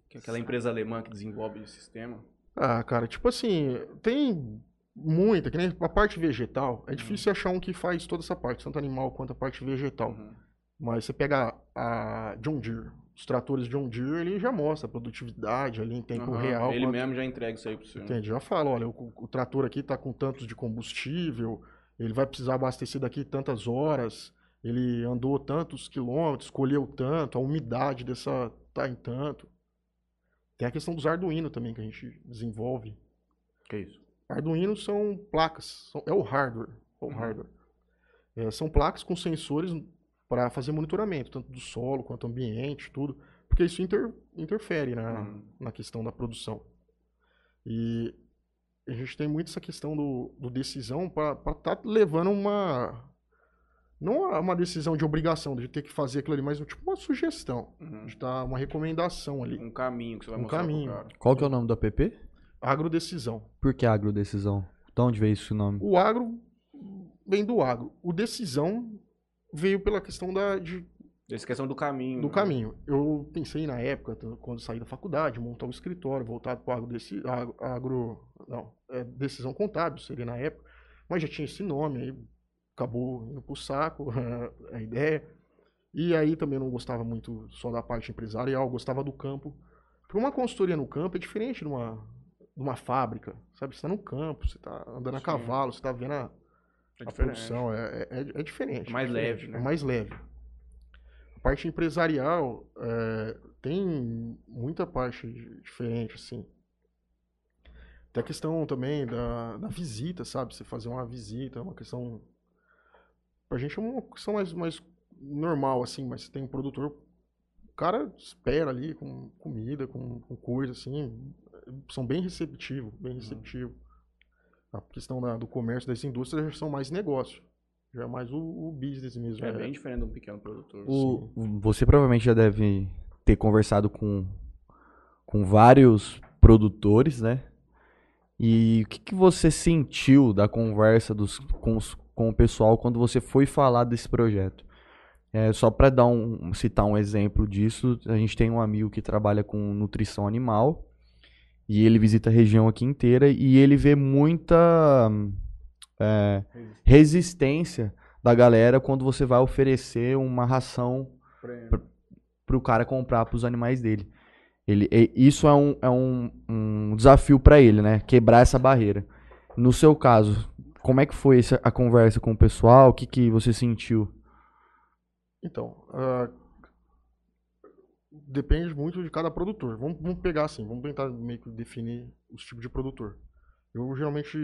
A: que é aquela empresa alemã que desenvolve esse sistema.
B: Ah, cara, tipo assim, tem muita, que nem a parte vegetal, é difícil achar um que faz toda essa parte, tanto animal quanto a parte vegetal.
A: Uhum.
B: Mas você pega a John Deere, os tratores John Deere, ele já mostra a produtividade ali em tempo
A: Aham,
B: real.
A: Ele
B: quanto-
A: mesmo já entrega isso aí pro você.
B: Entende? Já fala, olha, o, o trator aqui tá com tantos de combustível, ele vai precisar abastecer daqui tantas horas, ele andou tantos quilômetros, colheu tanto, a umidade dessa tá em tanto. Tem a questão dos Arduino também que a gente desenvolve.
A: Que isso?
B: Arduino são placas, são- é o hardware. é o
A: Uhum.
B: hardware. É, são placas com sensores para fazer monitoramento, tanto do solo quanto ambiente, tudo, porque isso inter- interfere na,
A: Uhum.
B: na questão da produção. E a gente tem muito essa questão do, do decisão para estar tá levando uma. Não uma decisão de obrigação, de ter que fazer aquilo ali, mas tipo uma sugestão.
A: Uhum.
B: De dar uma recomendação ali.
A: Um caminho que você vai
B: Um
A: mostrar
B: caminho.
A: pro cara.
C: Qual que é o nome do app?
B: Agrodecisão.
C: Por que agrodecisão? De onde veio esse nome?
B: O agro vem do agro. O decisão veio pela questão da, de,
A: Essa questão do caminho.
B: do
A: né?
B: caminho. Eu pensei na época, quando saí da faculdade, montar um escritório voltado para o agro, deci- agro, não, é, decisão contábil seria na época, mas já tinha esse nome, aí acabou indo pro saco *laughs* a ideia. E aí também não gostava muito só da parte empresarial, gostava do campo. Porque uma consultoria no campo é diferente de uma, de uma fábrica, sabe? Você está no campo, você está andando a
A: Sim.
B: cavalo, você está vendo a,
A: É
B: a produção, é, é, é diferente.
A: É mais
B: é diferente,
A: leve, né?
B: É mais leve. A parte empresarial é, tem muita parte di- diferente, assim. Tem a questão também da, da visita, sabe? Você fazer uma visita, é uma questão... Pra gente é uma questão mais, mais normal, assim, mas tem um produtor... O cara espera ali com comida, com, com coisa, assim. São bem receptivos, bem receptivos. A questão da- do comércio, das indústrias já são mais negócio. Já é mais o, o business mesmo.
A: É bem diferente de um pequeno produtor.
C: O- você provavelmente já deve ter conversado com, com vários produtores, né? E o que, que você sentiu da conversa dos, com, os- com o pessoal quando você foi falar desse projeto? É, só para dar um, citar um exemplo disso, a gente tem um amigo que trabalha com nutrição animal e ele visita a região aqui inteira e ele vê muita é, resistência da galera quando você vai oferecer uma ração
A: Prêmio.
C: pro cara comprar pros animais dele. Ele, e- isso é um, é um, um desafio para ele, né? Quebrar essa barreira. No seu caso, como é que foi essa, a conversa com o pessoal? O que, que você sentiu?
B: Então, ah, depende muito de cada produtor. Vamos, vamos pegar assim, vamos tentar meio que definir os tipos de produtor. Eu geralmente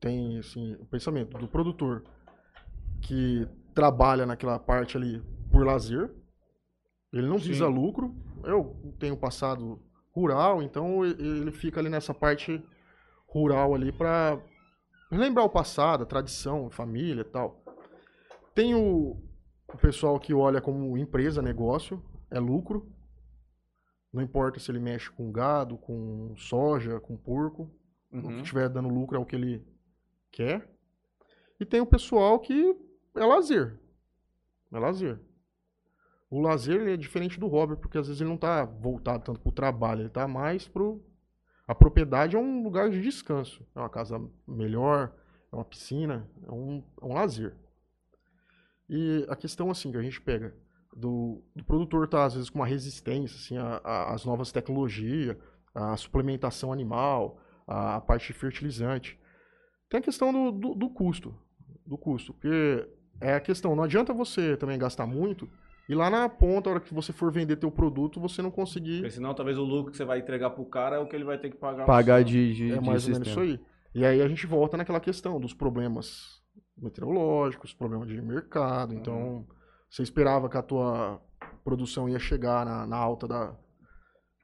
B: tenho assim, o pensamento do produtor que trabalha naquela parte ali por lazer. Ele não visa
A: Sim.
B: lucro. Eu tenho passado rural, então ele fica ali nessa parte rural ali para lembrar o passado, a tradição, família e tal. Tem o, o pessoal que olha como empresa, negócio, é lucro. Não importa se ele mexe com gado, com soja, com porco. O que
A: Uhum.
B: estiver dando lucro é o que ele quer. E tem o pessoal que é lazer. É lazer. O lazer ele é diferente do hobby, porque às vezes ele não está voltado tanto para o trabalho, ele está mais para A propriedade é um lugar de descanso. É uma casa melhor, é uma piscina, é um, é um lazer. E a questão assim que a gente pega do, do produtor tá às vezes com uma resistência assim a- a- às novas tecnologias, a suplementação animal, a, a parte de fertilizante. Tem a questão do, do, do custo, do custo, porque é a questão, não adianta você também gastar muito e lá na ponta, a hora que você for vender teu produto, você não conseguir
A: Porque senão talvez o lucro que você vai entregar pro cara é o que ele vai ter que pagar.
C: Pagar de, de,
B: é
C: de
B: mais ou menos isso aí. E aí a gente volta naquela questão dos problemas meteorológicos, problemas de mercado. Então, você esperava que a tua produção ia chegar na, na alta da.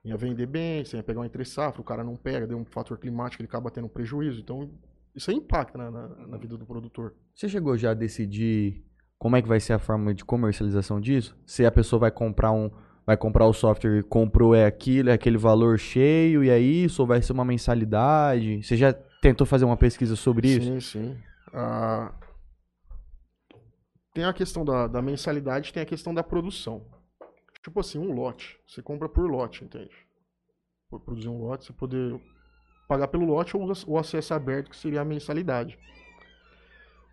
B: ia vender bem, você ia pegar uma entre safra, o cara não pega, deu um fator climático, ele acaba tendo um prejuízo. Então, isso aí impacta na, na, na vida do produtor.
C: Você chegou já a decidir como é que vai ser a forma de comercialização disso? Se a pessoa vai comprar um, vai comprar o software e comprou é aquilo, é aquele valor cheio e é isso, ou vai ser uma mensalidade? Você já tentou fazer uma pesquisa sobre isso?
B: Sim, sim. Ah, tem a questão da, da mensalidade, tem a questão da produção. Tipo assim, um lote. Você compra por lote, entende? Por produzir um lote, você poder pagar pelo lote ou o acesso aberto, que seria a mensalidade.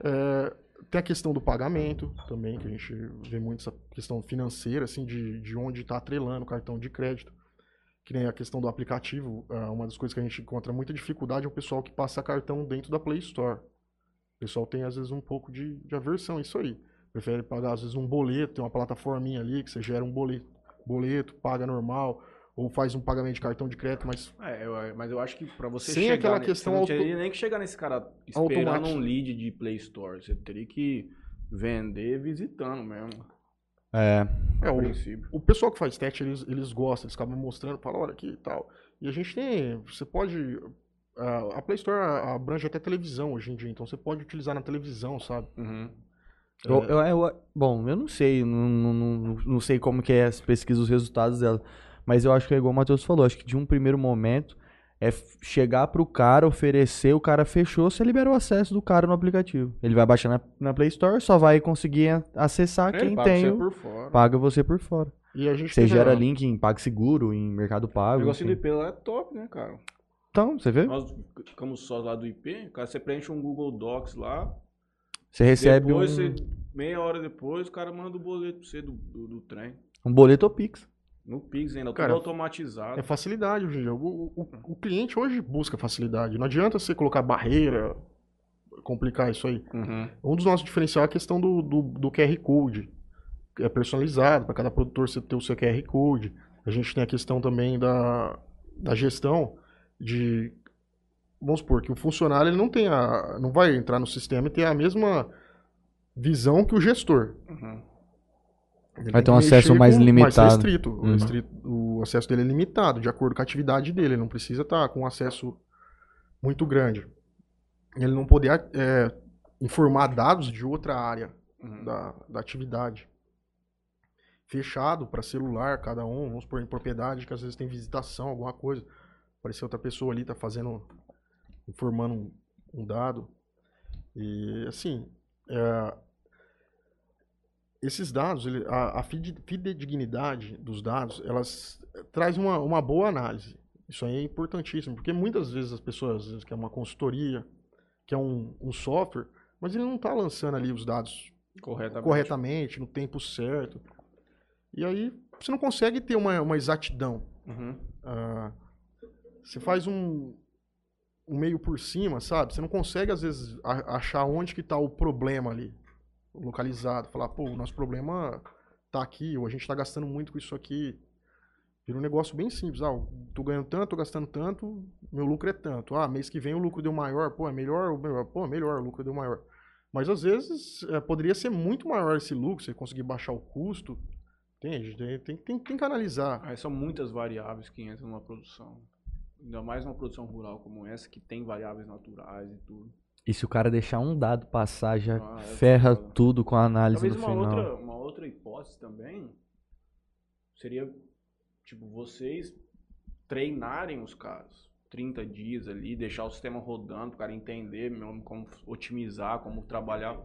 B: É, tem a questão do pagamento também, que a gente vê muito essa questão financeira, assim, de, de onde está atrelando o cartão de crédito. Que nem a questão do aplicativo, ah, uma das coisas que a gente encontra muita dificuldade é o pessoal que passa cartão dentro da Play Store. O pessoal tem, às vezes, um pouco de, de aversão isso aí. Prefere pagar, às vezes, um boleto, tem uma plataforminha ali que você gera um boleto, boleto paga normal, ou faz um pagamento de cartão de crédito, mas
A: É, eu- mas eu acho que pra você
B: Sem
A: chegar...
B: aquela
A: ne-
B: questão
A: Você não
B: auto-
A: teria nem que chegar nesse cara esperando
B: Automático.
A: um lead de Play Store. Você teria que vender visitando mesmo.
C: É.
B: É, o,
A: princípio.
B: o pessoal que faz teste, eles, eles gostam, eles acabam mostrando, falam, olha aqui e tal. E a gente tem, você pode, a a Play Store abrange até televisão hoje em dia, então você pode utilizar na televisão, sabe?
A: Uhum.
C: Eu- eu- eu- bom, eu não sei, não, não, não, não sei como que é as pesquisas, os resultados dela. Mas eu acho que é igual o Matheus falou, acho que de um primeiro momento é chegar pro cara, oferecer, o cara fechou, você libera o acesso do cara no aplicativo. Ele vai baixar na, na Play Store, só vai conseguir acessar
A: Ele
C: quem
A: paga
C: tem,
A: você
C: o-
A: por fora.
C: paga você por fora.
B: E a gente
C: Você gera
B: a-
C: link em PagSeguro, em Mercado
A: O
C: Pago.
A: negócio do
C: enfim.
A: IP lá é top, né, cara?
C: Então, você vê?
A: Nós ficamos só lá do IP, cara, você preenche um Google Docs lá,
C: Você recebe um,
A: depois você, meia hora depois, o cara manda o boleto pra você do, do, do trem.
C: um boleto ou Pix.
A: No Pix ainda,
B: Cara,
A: tudo automatizado.
B: É facilidade hoje em dia. O, o- o cliente hoje busca facilidade. Não adianta você colocar barreira, complicar isso aí.
A: Uhum.
B: Um dos nossos diferenciais é a questão do, do, do QR Code. É personalizado, para cada produtor você ter o seu QR Code. A gente tem a questão também da, da gestão de. Vamos supor que o funcionário ele não tem a, não vai entrar no sistema e ter a mesma visão que o gestor.
A: Uhum.
C: Vai ter um acesso mais
B: com-
C: limitado.
B: Mais restrito. O
C: Uhum.
B: restrito- O acesso dele é limitado, de acordo com a atividade dele. Ele não precisa estar com acesso muito grande. Ele não poder é, informar dados de outra área
A: Uhum.
B: da, da atividade. Fechado para celular, cada um, vamos supor, em propriedade, que às vezes tem visitação, alguma coisa. Aparecer outra pessoa ali, tá fazendo, informando um, um dado. E, assim, é, esses dados, ele- a, a fide- fidedignidade dos dados, elas eh, traz uma, uma boa análise. Isso aí é importantíssimo, porque muitas vezes as pessoas, às vezes, quer uma consultoria, quer um, um software, mas ele não está lançando ali os dados
A: Corretamente.
B: corretamente, no tempo certo. E aí você não consegue ter uma, uma exatidão.
A: Uhum.
B: Ah, você faz um, um meio por cima, sabe? Você não consegue, às vezes, achar onde que está o problema ali, localizado. Falar, pô, o nosso problema tá aqui, ou a gente está gastando muito com isso aqui. Vira um negócio bem simples. Ah, tô ganhando tanto, tô gastando tanto, meu lucro é tanto. Ah, mês que vem o lucro deu maior, pô, é melhor, o pô, é melhor, o lucro deu maior. Mas às vezes eh, poderia ser muito maior esse lucro, você conseguir baixar o custo. Tem, tem, tem, tem que analisar.
A: Aí são muitas variáveis que entram numa produção. Ainda mais numa produção rural como essa, que tem variáveis naturais e tudo.
C: E se o cara deixar um dado passar, já
A: Ah, é
C: ferra tudo com a análise
A: Talvez
C: no
A: uma
C: final.
A: outra, uma outra hipótese também seria, tipo, vocês treinarem os caras 30 dias ali, deixar o sistema rodando, para o cara entender mesmo como otimizar, como trabalhar,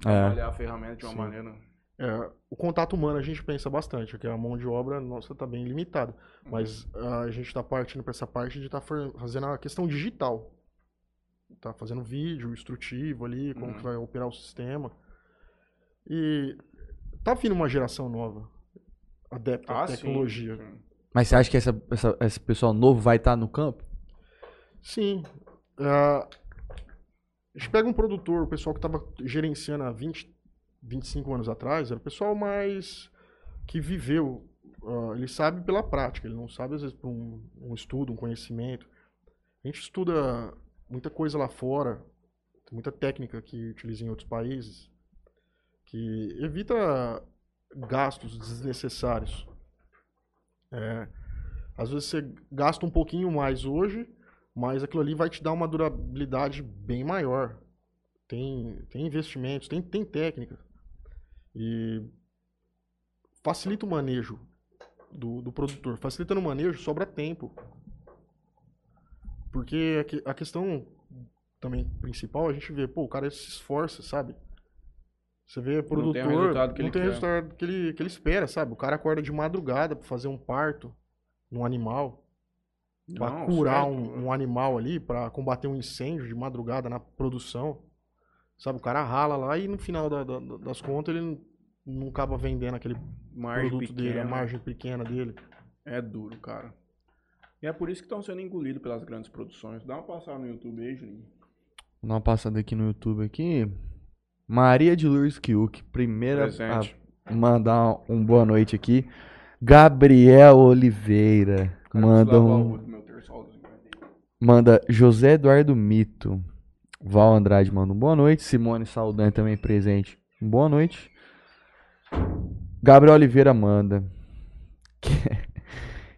A: trabalhar a ferramenta de uma
B: Sim.
A: maneira.
B: É, o contato humano a gente pensa bastante, porque a mão de obra nossa está bem limitada. Mas ah, a gente está partindo para essa parte de estar fazendo a questão digital. Tá fazendo vídeo instrutivo ali, como
A: Uhum.
B: que vai operar o sistema. E tá vindo uma geração nova, adepta à
A: Ah, sim,
B: tecnologia.
A: sim.
C: Mas você acha que essa, essa- esse pessoal novo vai estar no campo?
B: Sim. ah, a gente pega um produtor, o pessoal que estava gerenciando há 20, 25 anos atrás, era o pessoal mais que viveu. ah, ele sabe pela prática, ele não sabe, às vezes, por um, um estudo, um conhecimento. A gente estuda muita coisa lá fora, muita técnica que utiliza em outros países, que evita gastos desnecessários. É, às vezes você gasta um pouquinho mais hoje, mas aquilo ali vai te dar uma durabilidade bem maior. Tem, tem investimentos, tem, tem técnica. E facilita o manejo do, do produtor. Facilitando o manejo, sobra tempo. Porque a que- a questão também principal, a gente vê, pô, o cara se esforça, sabe? Você vê produtor,
A: tem o resultado que
B: não
A: ele
B: tem resultado que ele, que ele espera, sabe? O cara acorda de madrugada pra fazer um parto num animal, pra
A: Não,
B: curar
A: certo,
B: um, um animal ali, pra combater um incêndio de madrugada na produção. Sabe, o cara rala lá e no final da- da- das contas ele não, acaba vendendo aquele
A: margem
B: produto dele, a
A: pequena.
B: margem pequena dele.
A: É duro, cara. E é por isso que estão sendo engolidos pelas grandes produções. Dá uma passada no YouTube aí, Juninho.
C: Vou dar uma passada aqui no YouTube aqui. Maria de Lourdes Kiuk, primeira
A: Presente.
C: a mandar um boa noite aqui. Gabriel Oliveira,
A: Cara,
C: manda um,
A: terçolzinho.
C: manda José Eduardo Mito. Val Andrade manda um boa noite. Simone Saldanha também presente. Boa noite. Gabriel Oliveira manda.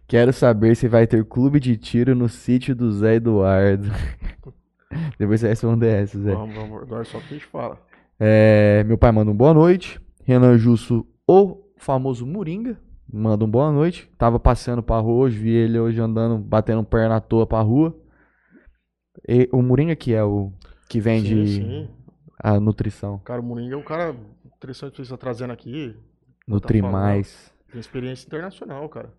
C: Quero saber se vai ter clube de tiro no sítio do Zé Eduardo. *laughs* Depois você responde essa, Zé.
B: Vamos, vamos, agora só que a gente fala.
C: É, meu pai manda um boa noite. Renan Jusso, o famoso Moringa, manda um boa noite. Tava passeando pra rua hoje, vi ele hoje andando, batendo perna à toa pra rua. E o Moringa que é o que vende
B: Sim, sim.
C: a nutrição.
B: Cara, o Moringa é um cara interessante você está trazendo aqui.
C: Nutri
B: falando.
C: mais.
B: Tem experiência internacional, cara.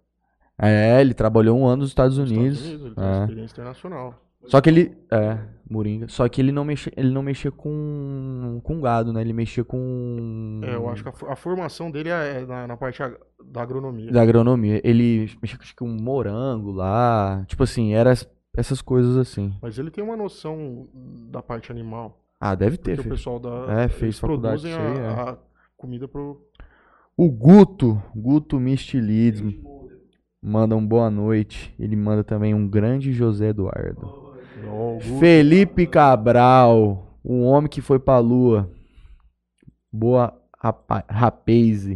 C: É, ele trabalhou um ano nos Estados Unidos.
B: Estados Unidos, ele tem
C: É.
B: experiência internacional.
C: Só que ele. É, Moringa. Só que ele não mexia, ele não mexia com, com gado, né? Ele mexia com.
B: É, eu acho que a, a formação dele é é na, na parte ag- da agronomia.
C: Da agronomia. Ele mexia com morango lá. Tipo assim, era es- essas coisas assim.
B: Mas ele tem uma noção da parte animal.
C: Ah, deve ter.
B: Porque o pessoal da.
C: É, fez faculdade
B: produzem
C: disso aí,
B: a, a comida pro.
C: O Guto, Guto Mistilismo, manda um boa noite. Ele manda também um grande José Eduardo.
B: Ó, o Guto.
C: Felipe Cabral, o homem que foi pra lua. Boa rapa- rapaz.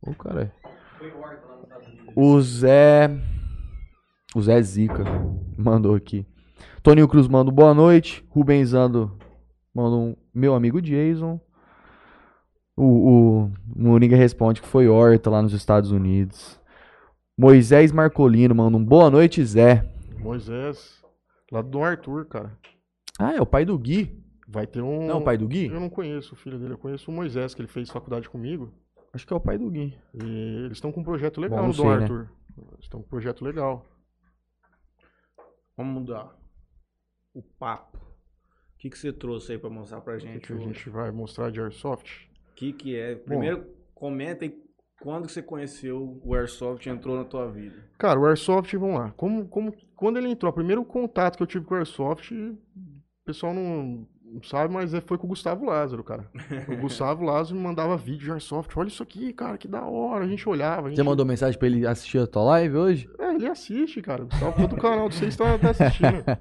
C: Ô, cara. O Zé. O Zé Zica mandou aqui. Toninho Cruz manda um boa noite. Rubenzando manda um meu amigo Jason. O, o Moringa responde que foi Horta lá nos Estados Unidos. Moisés Marcolino manda um boa noite, Zé.
B: Moisés. Lá do Arthur, cara.
C: Ah, é o pai do Gui.
B: Vai ter um.
C: Não, é o pai do Gui?
B: Eu não conheço o filho dele, eu conheço o Moisés, que ele fez faculdade comigo.
C: Acho que é o pai do Gui.
B: E eles estão com um projeto legal
C: Bom,
B: Dom
C: sei, né?
B: Arthur. Eles estão com um projeto legal.
A: Vamos mudar o papo. O que, que você trouxe aí pra mostrar pra
B: O que,
A: gente
B: que a gente vai mostrar de Airsoft?
A: O que, que é? Primeiro, comenta aí quando que você conheceu o Airsoft e entrou na tua vida.
B: Cara, o Airsoft, vamos lá. Como, como, quando ele entrou, o primeiro contato que eu tive com o Airsoft, o pessoal não, não sabe, mas é- foi com o Gustavo Lázaro, cara. O *laughs* Gustavo Lázaro me mandava vídeo de Airsoft. Olha isso aqui, cara, que da hora. A gente olhava. A gente...
C: Você mandou mensagem pra ele assistir a tua live hoje?
B: É, ele assiste, cara. O Gustavo, todo canal de vocês tá, tá assistindo. *laughs*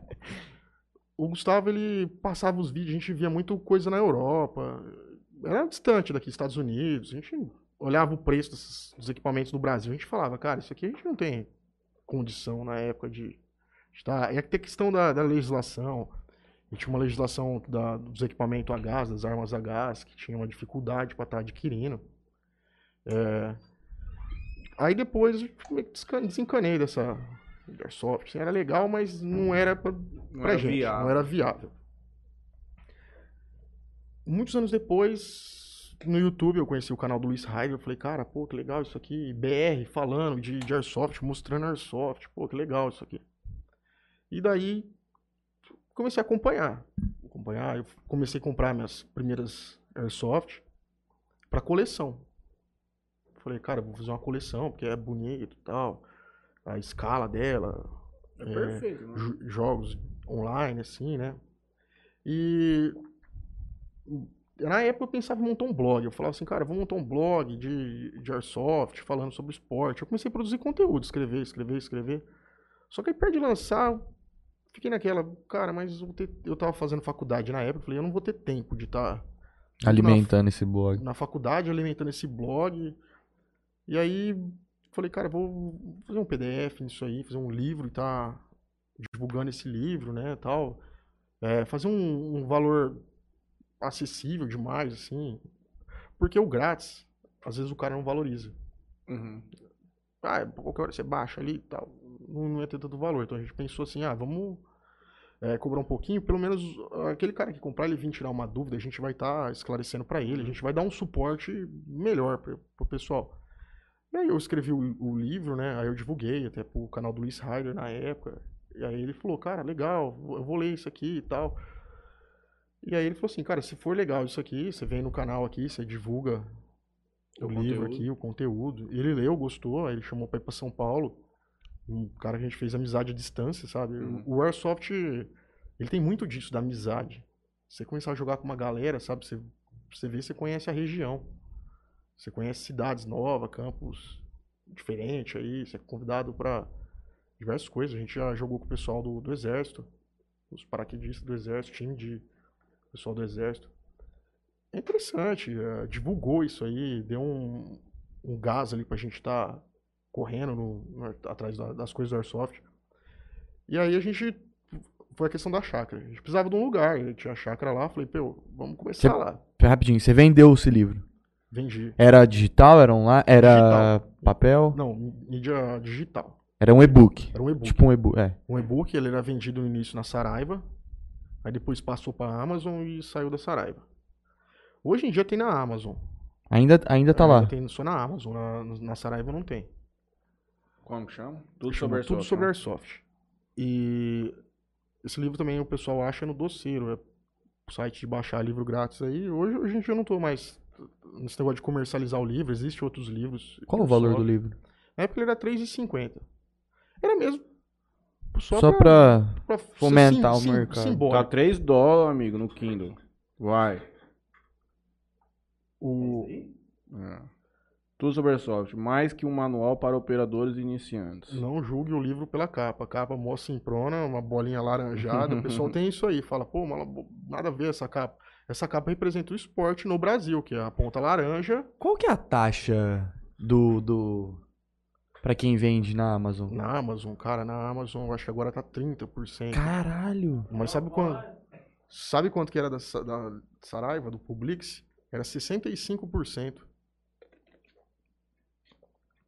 B: O Gustavo, ele passava os vídeos, a gente via muito coisa na Europa. Era distante daqui, Estados Unidos. A gente olhava o preço desses, dos equipamentos no Brasil. A gente falava, cara, isso aqui a gente não tem condição na época de estar. E tem a questão da, da legislação. A gente tinha uma legislação da- dos equipamentos a gás, das armas a gás, que tinha uma dificuldade para estar adquirindo. É, Aí depois desencanei dessa de Airsoft. Assim, era legal, mas não era pra,
A: Não
B: pra
A: era
B: gente.
A: viável.
B: Não era viável. Muitos anos depois, no YouTube, eu conheci o canal do Luiz Raider. Eu falei, cara, pô, que legal isso aqui. BR falando de, de Airsoft, mostrando Airsoft. Pô, que legal isso aqui. E daí, comecei a acompanhar. Acompanhar, eu comecei a comprar minhas primeiras Airsoft pra coleção. Falei, cara, vou fazer uma coleção, porque é bonito e tal. A escala dela,
A: É,
B: É,
A: perfeito, né?
B: jo- jogos online, assim, né? E na época eu pensava em montar um blog. Eu falava assim, cara, vou montar um blog de, de Airsoft, falando sobre esporte. Eu comecei a produzir conteúdo, escrever, escrever, escrever. Só que aí perto de lançar, fiquei naquela, cara, mas eu, ter- eu tava fazendo faculdade na época, eu falei, eu não vou ter tempo de estar
C: Alimentando esse blog.
B: na faculdade alimentando esse blog. E aí falei, cara, vou fazer um PDF nisso aí, fazer um livro e tá divulgando esse livro, né, tal. É, fazer um, um valor acessível demais, assim. Porque o grátis, às vezes o cara não valoriza.
A: Uhum.
B: Ah, qualquer hora você baixa ali e tal. Não, não ia ter tanto valor. Então a gente pensou assim, ah, vamos é, cobrar um pouquinho. Pelo menos aquele cara que comprar, ele vir tirar uma dúvida, a gente vai estar esclarecendo pra ele. A gente vai dar um suporte melhor pro, pro pessoal. E aí eu escrevi o, o livro, né? Aí eu divulguei até pro canal do Luiz Ryder na época. E aí ele falou, cara, legal, eu vou ler isso aqui e tal. E aí ele falou assim, cara, se for legal isso aqui, você vem no canal aqui, você divulga
A: O
B: o, livro
A: conteúdo.
B: aqui, o conteúdo. Ele leu, gostou, aí ele chamou pra ir pra São Paulo. Um cara que a gente fez amizade à distância, sabe?
A: Uhum.
B: O Airsoft, ele tem muito disso, da amizade. Você começar a jogar com uma galera, sabe? Você, você vê, você conhece a região. Você conhece cidades novas, campos diferentes aí. Você é convidado pra diversas coisas. A gente já jogou com o pessoal do, do Exército, os paraquedistas do Exército, time de pessoal do Exército. É interessante, eh, divulgou isso aí, deu um, um gás ali pra gente estar tá correndo no, no, atrás da, das coisas do Airsoft. E aí a gente. Foi a questão da chácara. A gente precisava de um lugar. Tinha a chácara lá. Falei, pô, vamos começar
C: Você-
B: lá.
C: Rapidinho, você vendeu esse livro?
B: Vendi.
C: Era digital, era online, era papel?
B: Não, mídia digital.
C: Era um e-book.
B: Era um e-book.
C: Tipo um e-book, é.
B: Um e-book, ele era vendido no início na Saraiva. Aí depois passou pra Amazon e saiu da Saraiva. Hoje em dia tem na Amazon.
C: Ainda, ainda tá
B: Ainda
C: lá.
B: Tem só na Amazon. Na, na Saraiva não tem.
A: Como que chama? Tudo
B: Chama
A: sobre
B: Tudo
A: Airsoft,
B: sobre
A: né?
B: Airsoft. E esse livro também o pessoal acha no doceiro. É o site de baixar livro grátis aí. Hoje, hoje em dia eu não tô mais nesse negócio de comercializar o livro. Existem outros livros.
C: Qual o valor do
B: Airsoft.
C: livro?
B: Na época ele era R$3,50. Era mesmo. Só,
C: Só,
B: pra,
C: pra...
B: pra
C: fomentar
B: sim-
C: o
B: sim-
C: mercado.
A: Tá
B: Simbólico.
A: 3 dólares, amigo, no Kindle. Vai.
B: O,
A: É. Tudo sobre Airsoft. Mais que um manual para operadores iniciantes.
B: Não julgue o livro pela capa. A capa mostra em prona, uma bolinha laranjada. o *laughs* pessoal tem isso aí. Fala, pô, mas nada a ver essa capa. Essa capa representa o esporte no Brasil, que é a ponta laranja
C: Qual que é a taxa do... do... Pra quem vende na Amazon?
B: na Amazon. Cara, na Amazon eu acho que agora tá 30%.
C: Caralho!
B: Mas sabe quanto? Sabe quanto que era da, da Saraiva, do Publix? Era 65%.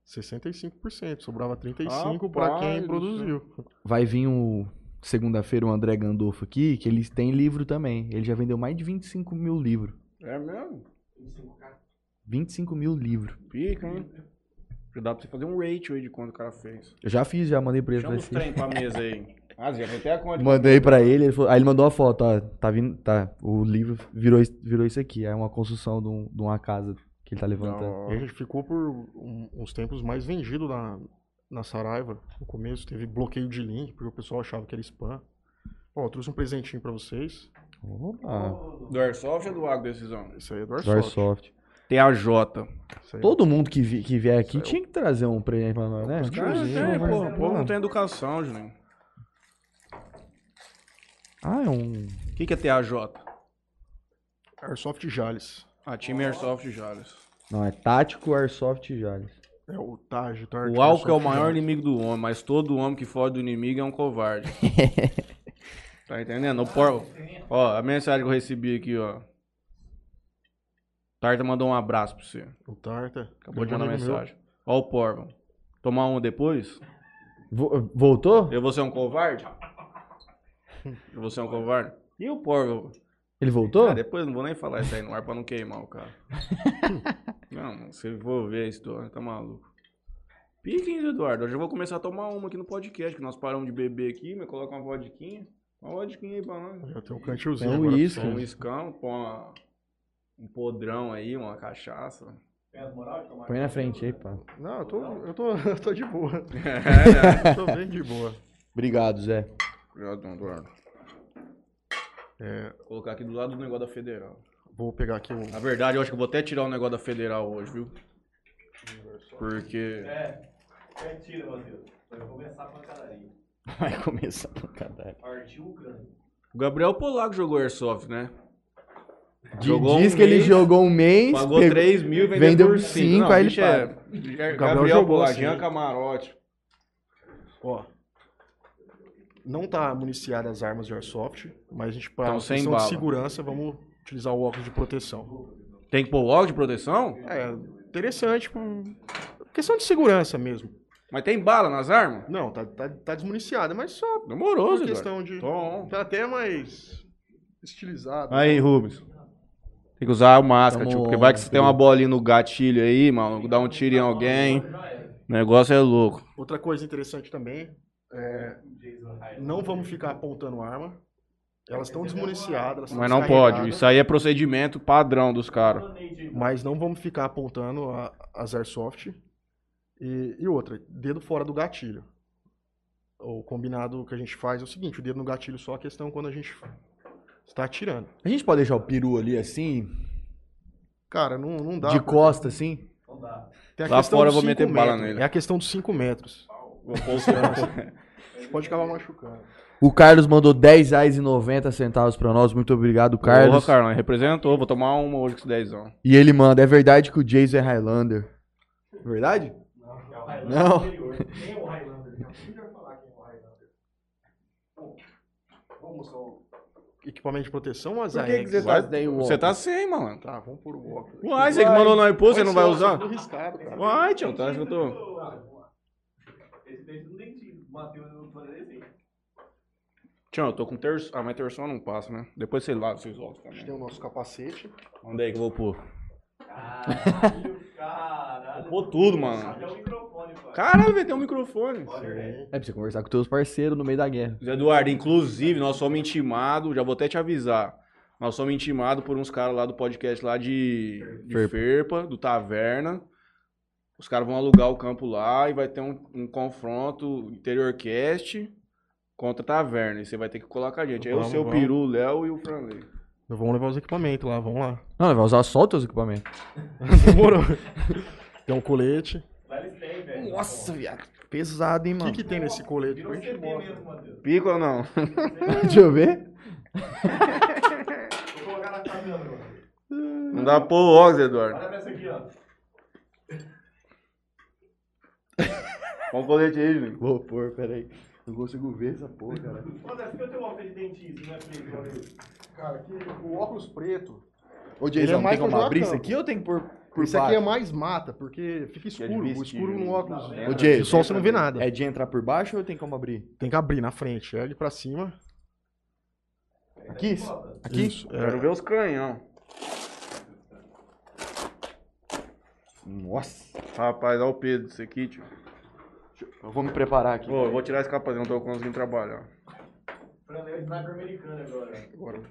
B: 65%. Sobrava 35% pra
A: Rapaz
B: quem produziu.
C: Vai vir o... Segunda-feira o André Gandolfo aqui, que eles têm livro também. Ele já vendeu mais de 25 mil livros.
A: É mesmo?
C: 25 mil livros.
A: Pica, hein? Já dá pra você fazer um ratio aí de quanto o cara fez.
C: Eu já fiz, já mandei pra ele.
A: Chama os
C: assim,
A: trem pra mesa aí. *laughs* Ah, já tem até a conta.
C: Mandei pra ele, ele falou- aí ele mandou a foto, ó, tá vindo, tá, o livro virou, virou isso aqui, é uma construção de, um- de uma casa que ele tá levantando.
B: E a gente ficou por um- uns tempos mais vendido na, na Saraiva. No começo teve bloqueio de link, porque o pessoal achava que era spam. Ó, eu trouxe um presentinho pra vocês.
C: Opa,
A: Do Airsoft ou do Agro Decisão?
B: Esse aí é do
C: do
B: Airsoft.
C: Airsoft.
A: TAJ.
B: Aí-
C: Todo mundo que, vi- que vier aqui
B: Isso aí.
C: tinha que trazer um presente pra nós, né?
B: Os
A: Cara,
B: tiozinho,
A: é,
B: mas-
A: pô, o povo não tem educação, Juninho.
C: Ah, é um...
A: O que, que é TAJ?
B: Airsoft Jales.
A: Ah, time Airsoft Jales.
C: Não, é Tático Airsoft Jales.
B: É o TAG, Target
A: O álcool é o maior inimigo do homem, mas todo homem que foge do inimigo é um covarde. *laughs* tá entendendo? O por... Ó, a mensagem que eu recebi aqui, ó. Tarta mandou um abraço pra você.
B: O Tarta.
A: Acabou de mandar
B: meu.
A: mensagem. Ó o Porva. Tomar um depois?
C: Vo- Voltou?
A: Eu vou ser um covarde? Eu vou ser um covarde? E o Porva?
C: Ele voltou?
A: Ah, depois não vou nem falar isso aí no ar pra não queimar o cara. *laughs* não, se for ver a história, tá maluco. Piquem, Eduardo. Hoje eu vou começar a tomar uma aqui no podcast, que nós paramos de beber aqui, mas coloca uma vodquinha. Uma vodquinha aí pra nós.
B: Já tem um cantilzinho
C: É um uísque.
A: Põe um escão, põe uma- um podrão aí, uma cachaça.
C: Põe na frente aí, pá.
B: Não, eu tô, eu tô, *laughs* eu tô de boa.
A: É, *laughs*
B: Eu tô bem de boa.
C: Obrigado, Zé.
A: Obrigado, Eduardo.
B: É,
A: Vou colocar aqui do lado do negócio da Federal.
B: vou pegar aqui o.
A: Na verdade, eu acho que eu vou até tirar o negócio da Federal hoje, viu? Porque.
D: É, é tira, Matheus. Vai começar a pancadaria. *laughs*
C: Vai começar a caralho.
D: Partiu o cano.
A: O Gabriel Polaco jogou Airsoft, né?
C: Diz
A: um
C: que ele
A: mês,
C: jogou um mês,
A: Pagou
C: pegou-
A: 3 mil e vendeu,
C: vendeu
A: por
C: por
A: 5.
C: cinco,
A: Não,
C: aí ele
A: é,
C: paga.
B: Gabriel
A: Gabriel
B: jogou
A: Polaco,
B: assim.
A: Jean Camarote.
B: Ó. Não tá municiada as armas de Airsoft, mas a gente, para
A: Então,
B: questão
A: bala.
B: de segurança, vamos utilizar o óculos de proteção.
A: Tem que pôr óculos de proteção?
B: É, interessante, questão de segurança mesmo.
A: Mas tem bala nas armas?
B: Não, tá, tá, tá desmuniciada, mas só
A: Zé.
B: questão de.
A: Tom.
B: Tá até mais estilizado.
A: Aí, Rubens. Tem que usar a máscara,
C: Tamo
A: tio, porque vai que você tem uma bolinha no gatilho aí, mano, dá um tiro em alguém. O negócio é louco.
B: Outra coisa interessante também, é, não vamos ficar apontando arma. Elas estão desmuniciadas, elas estão
A: Mas não pode. Isso aí é procedimento padrão dos caras.
B: Mas não vamos ficar apontando a- as airsoft. E, e outra, dedo fora do gatilho. O combinado que a gente faz é o seguinte, o dedo no gatilho só a questão quando a gente está atirando.
C: A gente pode deixar o peru ali assim,
B: Cara, não, não dá.
C: de costa assim?
B: tem a
A: Lá
B: questão
A: fora eu vou meter
B: cinco
A: bala
B: metros.
A: nele.
B: É a questão dos 5 metros.
A: Vou pôr
B: A gente pode acabar machucando.
C: O Carlos mandou 10 reais e 90 centavos pra nós. Muito obrigado, Carlos.
A: Porra, Carlão, representou. Vou tomar uma hoje com esse dezão.
C: E ele manda, é verdade que o Jason é Highlander. Verdade?
D: É o Highlander
C: Não.
D: anterior. É o Highlander?
B: Quem vai falar quem é o Highlander? Bom, Vamos mostrar o equipamento de proteção ou as
C: Por que, que
B: AEGs?
C: você tá
A: Você tá sem, mano.
B: Tá, vamos pôr o óculos.
A: Uai, você que mandou nós pôr, você não vai usar?
B: Riscado, cara.
A: Uai, tio, tá eu tô...
D: Dente dentinho. Pode assim.
A: Eu tô com terço... Ah, mas terço não passa, né? Depois você lava seus óculos
B: A gente
A: também.
B: tem o nosso capacete.
A: Onde é que eu vou pôr?
D: Caralho, *laughs* caralho.
A: Pô tudo, mano.
D: Até o microfone, pai.
A: Caralho, vai ter um microfone.
B: Tem.
C: É pra você conversar com teus parceiros no meio da guerra.
A: Zé Eduardo, inclusive, nós somos intimados, já vou até te avisar. Nós somos intimados por uns caras lá do podcast lá de, de.
C: Ferpa.
A: do Taverna. Os caras vão alugar o campo lá e vai ter um, um confronto interior cast contra a Taverna. E você vai ter que colar com a gente. Aí o seu
B: vamos.
A: Peru, o Léo e o Franley.
B: Nós vamos levar os equipamentos lá, vamos lá.
C: Não, vai usar só os teus equipamentos. *laughs*
B: Demorou. tem um colete.
D: Têm, velho.
C: Nossa, viado. Pesado, hein,
B: O
C: mano.
B: que, que tem nesse colete?
D: Virou mesmo, Matheus.
A: Pica ou não? *laughs* *laughs*
C: Deixa eu ver.
D: Vou colocar na câmera, mano.
A: Não dá pra pôr o óculos, Eduardo.
D: Olha pra essa aqui, ó.
A: O colete aí, gente.
C: Vou pôr, peraí. Não consigo ver essa porra, cara.
D: Ô, André, por que eu tenho óculos de dentista, é igual eu?
B: Cara, aqui o óculos preto.
C: Ô,
B: Ele é
C: Jason,
B: mais
C: tem como abrir isso aqui ou tem que pôr por
B: Esse aqui é mais mata, porque fica escuro. o
A: vestígio,
B: escuro
A: né?
B: no óculos.
D: Ô,
B: de
C: Jason,
B: sol você não vê nada.
C: É de entrar por baixo ou tem como abrir?
B: Tem que abrir na frente. Ergue pra cima.
C: Aqui? Aqui?
B: Isso. é.
A: Quero ver os canhão.
C: Nossa.
A: Rapaz, olha o peso disso aqui, tio.
C: Eu vou me preparar aqui.
A: Ô, eu vou tirar esse capacete, não tô conseguindo trabalhar.
D: Franel é sniper americano agora.
B: Agora.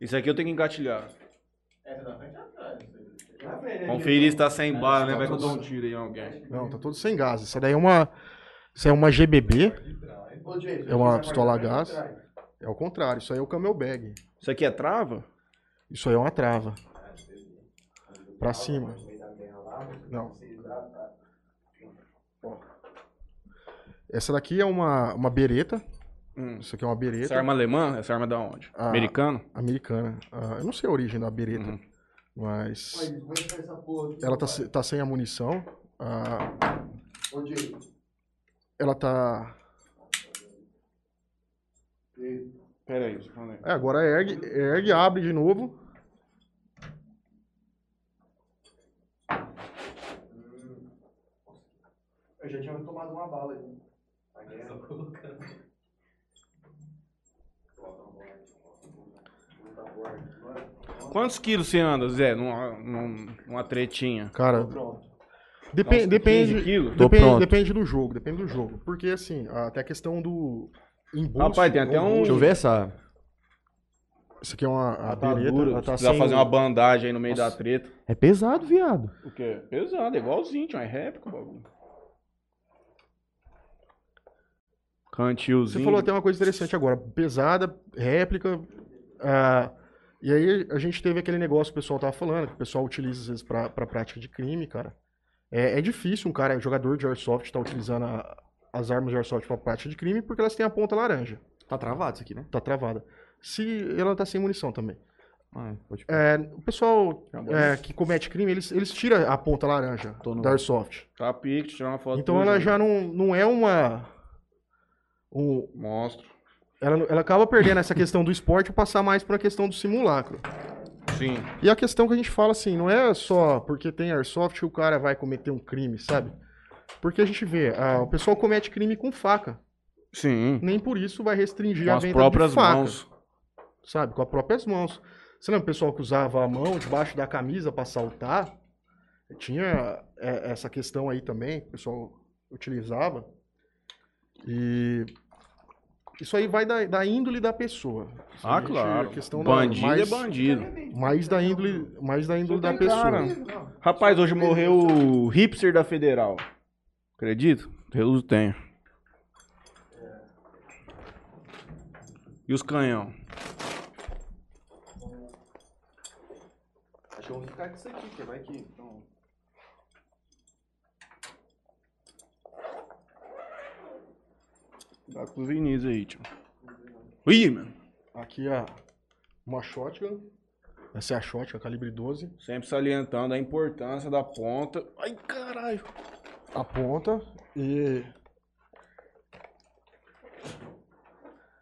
A: Isso aqui eu tenho que engatilhar.
D: Essa da frente é atrás.
A: Conferir se tá sem bala, né? Vai que eu dou um tiro aí em alguém.
B: Não, tá todo sem gás. Isso daí é uma. Isso é uma GBB. É uma pistola a gás. É o contrário. Isso aí é o camel bag.
A: Isso aqui é trava?
B: Isso aí é uma trava. Pra cima. Não. Essa daqui é uma, uma bereta.
A: Hum.
B: Isso aqui é uma
A: Essa
B: bereta
A: arma alemã? Essa arma é da onde?
B: Ah.
A: Americana?
B: americana. Ah, eu não sei a origem da bereta,
A: Uhum.
B: mas ela tá, tá sem a munição. Ah, ela tá.
A: Pera aí, aí.
B: É, agora ergue, ergue, abre de novo. Eu já tinha tomado uma bala aí.
D: Só colocando.
A: Quantos quilos você anda, Zé, numa, numa, numa tretinha?
B: Cara, depe-
A: Nossa, 15
B: depende, depende, depende do jogo, depende do jogo. Porque assim, até a questão do embolso.
A: Rapaz, tem até um-
C: Deixa eu ver essa.
B: Isso aqui é uma a
A: Tá
B: bereta,
A: dura,
B: ela
A: se
B: tá
A: precisar
B: sem
A: fazer uma bandagem aí no meio
C: Nossa.
A: da treta.
C: É pesado, viado.
A: O quê? Pesado, é igualzinho, tio, é réplica o bagulho. Cantilzinho.
B: Você falou até uma coisa interessante agora, pesada, réplica. ah, e aí a gente teve aquele negócio que o pessoal tava falando, que o pessoal utiliza às vezes pra, pra prática de crime, cara. É, é difícil um cara, jogador de Airsoft, estar utilizando a- as armas de Airsoft pra prática de crime porque elas têm a ponta laranja,
C: Tá travado isso aqui, né?
B: tá travada. Se ela tá sem munição também.
C: Ah, pode
B: É, o pessoal
A: bom.
B: é, que comete crime, eles, eles tiram a ponta laranja
C: no-
B: da Airsoft.
A: Tá pique, tirar uma foto.
B: Então ela
A: jogo.
B: já não, não é uma. Um,
A: Monstro.
B: ela, ela acaba perdendo essa questão do esporte e passar mais para a questão do simulacro.
A: Sim.
B: E a questão que a gente fala assim, não é só porque tem airsoft que o cara vai cometer um crime, sabe? Porque a gente vê, ah, o pessoal comete crime com faca.
A: Sim.
B: Nem por isso vai restringir
A: Com
B: a
A: as
B: venda
A: próprias
B: de faca,
A: mãos.
B: sabe? Com as próprias mãos. Você lembra o pessoal que usava a mão debaixo da camisa para saltar? Tinha é, essa questão aí também, que o pessoal utilizava. E isso aí vai da, da índole da pessoa. Isso
A: Ah, claro.
B: questão da-
A: bandido
B: mais,
A: é bandido.
B: Mais da índole, mais da índole da pessoa.
A: cara. Rapaz, hoje morreu o hipster da Federal. Acredito? Deus tenha. E os canhão?
C: Acho que eu vou ficar com isso aqui, que vai que. Então...
A: Dá com os Vinícius aí, tio. Ih, mano.
B: Aqui a, uma shotgun. Essa é a shotgun, calibre 12.
A: Sempre salientando a importância da ponta. Ai, caralho.
B: A ponta e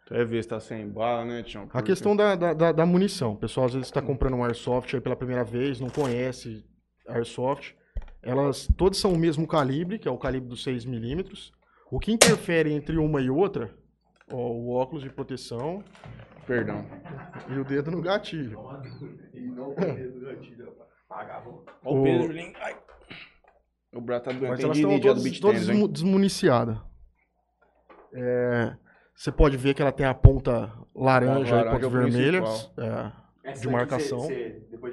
A: Quer ver se tá sem bala, né, Tião?
B: A questão da, da, da- munição. O pessoal às vezes está comprando um Airsoft aí pela primeira vez, não conhece Airsoft. Elas todas são o mesmo calibre, que é o calibre dos 6mm. O que interfere entre uma e outra, ó, o óculos de proteção
A: Perdão.
B: e o dedo no gatilho.
A: Ó o
B: O-
A: peso, Julinho. Ai. O braço tá doendo.
B: Mas
A: Tem
B: elas estão
A: e do
B: todas, todas
A: tênis,
B: desmuniciadas. É, você pode ver que ela tem a ponta laranja,
A: Laranja
B: e pontas
A: é
B: vermelhas. é, de marcação.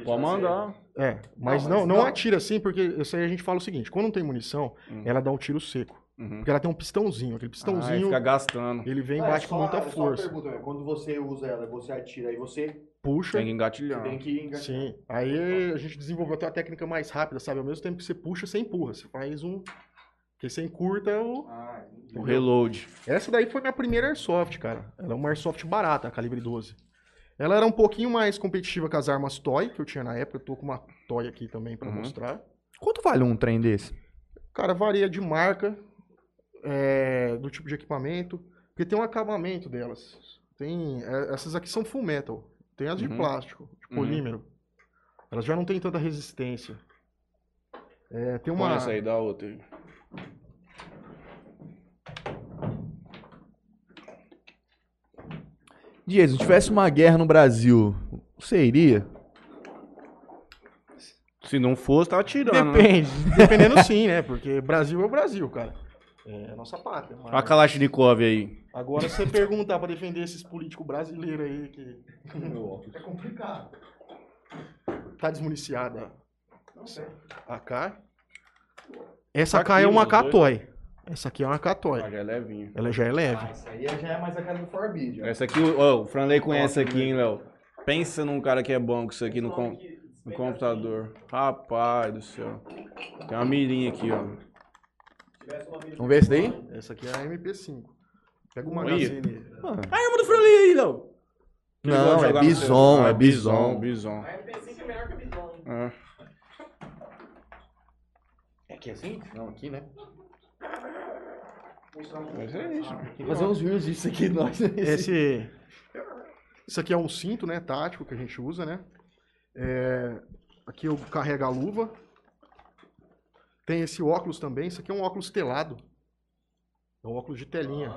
A: Pode mandar.
B: É, mas
E: mas
B: não, não,
E: não.
B: atira assim, porque isso aí a gente fala o seguinte: quando não tem munição,
A: Hum.
B: ela dá um tiro seco.
A: Uhum.
B: Porque ela tem um pistãozinho. Aquele
A: Ai,
B: pistãozinho,
A: fica gastando.
B: ele vem e
E: Não, é
B: bate com
E: só-
B: muita
E: é só uma
B: força.
E: pergunta, velho. Quando você usa ela, você atira, aí você
B: Puxa.
A: Tem que engatilhar.
E: tem que engatilhar.
B: Sim. Aí a gente desenvolveu até uma técnica mais rápida, sabe? Ao mesmo tempo que você puxa, você empurra. Você faz um. Porque você encurta o.
E: Ah.
A: O reload.
B: Essa daí foi minha primeira Airsoft, cara. Ela é uma Airsoft barata, a calibre 12. Ela era um pouquinho mais competitiva com as armas Toy, que eu tinha na época. Eu tô com uma Toy aqui também pra
A: Uhum.
B: mostrar.
C: Quanto vale um trem desse?
B: Cara, varia de marca, é, do tipo de equipamento, porque tem um acabamento delas. Tem, é, essas aqui são full metal. Tem as de
A: Uhum.
B: plástico, de
A: Uhum.
B: polímero. Elas já não têm tanta resistência. É, tem
A: Põe
B: uma.
A: essa aí, dá outra.
C: Dias, se tivesse uma guerra no Brasil, você iria?
A: Se não fosse, tava tirando. né?
B: Depende. Dependendo sim, né? Porque Brasil é o Brasil, cara. É a nossa pátria. mas-
A: a Kalashnikov aí.
B: Agora, se você perguntar pra defender esses políticos brasileiros aí que
E: É complicado.
B: tá desmuniciada a AK. Essa
A: Tá aqui,
B: é uma
A: dois.
B: Catoy. Essa aqui é uma Catoy.
A: Ah, já é levinho.
B: Ela já é leve.
E: Ah, isso aí já é mais a cara do Forbid. ó.
A: Essa aqui, ó, o Franley conhece aqui, hein, Léo? Pensa num cara que é bom com isso aqui no, com- no computador. Rapaz do céu. Tem uma mirinha aqui, ó.
C: Vamos ver esse daí?
B: Essa aqui é a MP5. Pega o magazine.
A: A arma do Franley aí, Léo.
C: Não, é bison, é
A: Ah,
C: bison.
A: Bison.
D: A MP5 é melhor que a Bison. hein?
A: Ah.
C: É aqui assim? Não, aqui, né?
A: Mas é isso.
C: Tem que fazer uns views disso aqui, nós.
B: Esse, esse aqui é um cinto, né? Tático que a gente usa, né? É, aqui eu carrego a luva. Tem esse óculos também. Isso aqui é um óculos telado. É um óculos de telinha.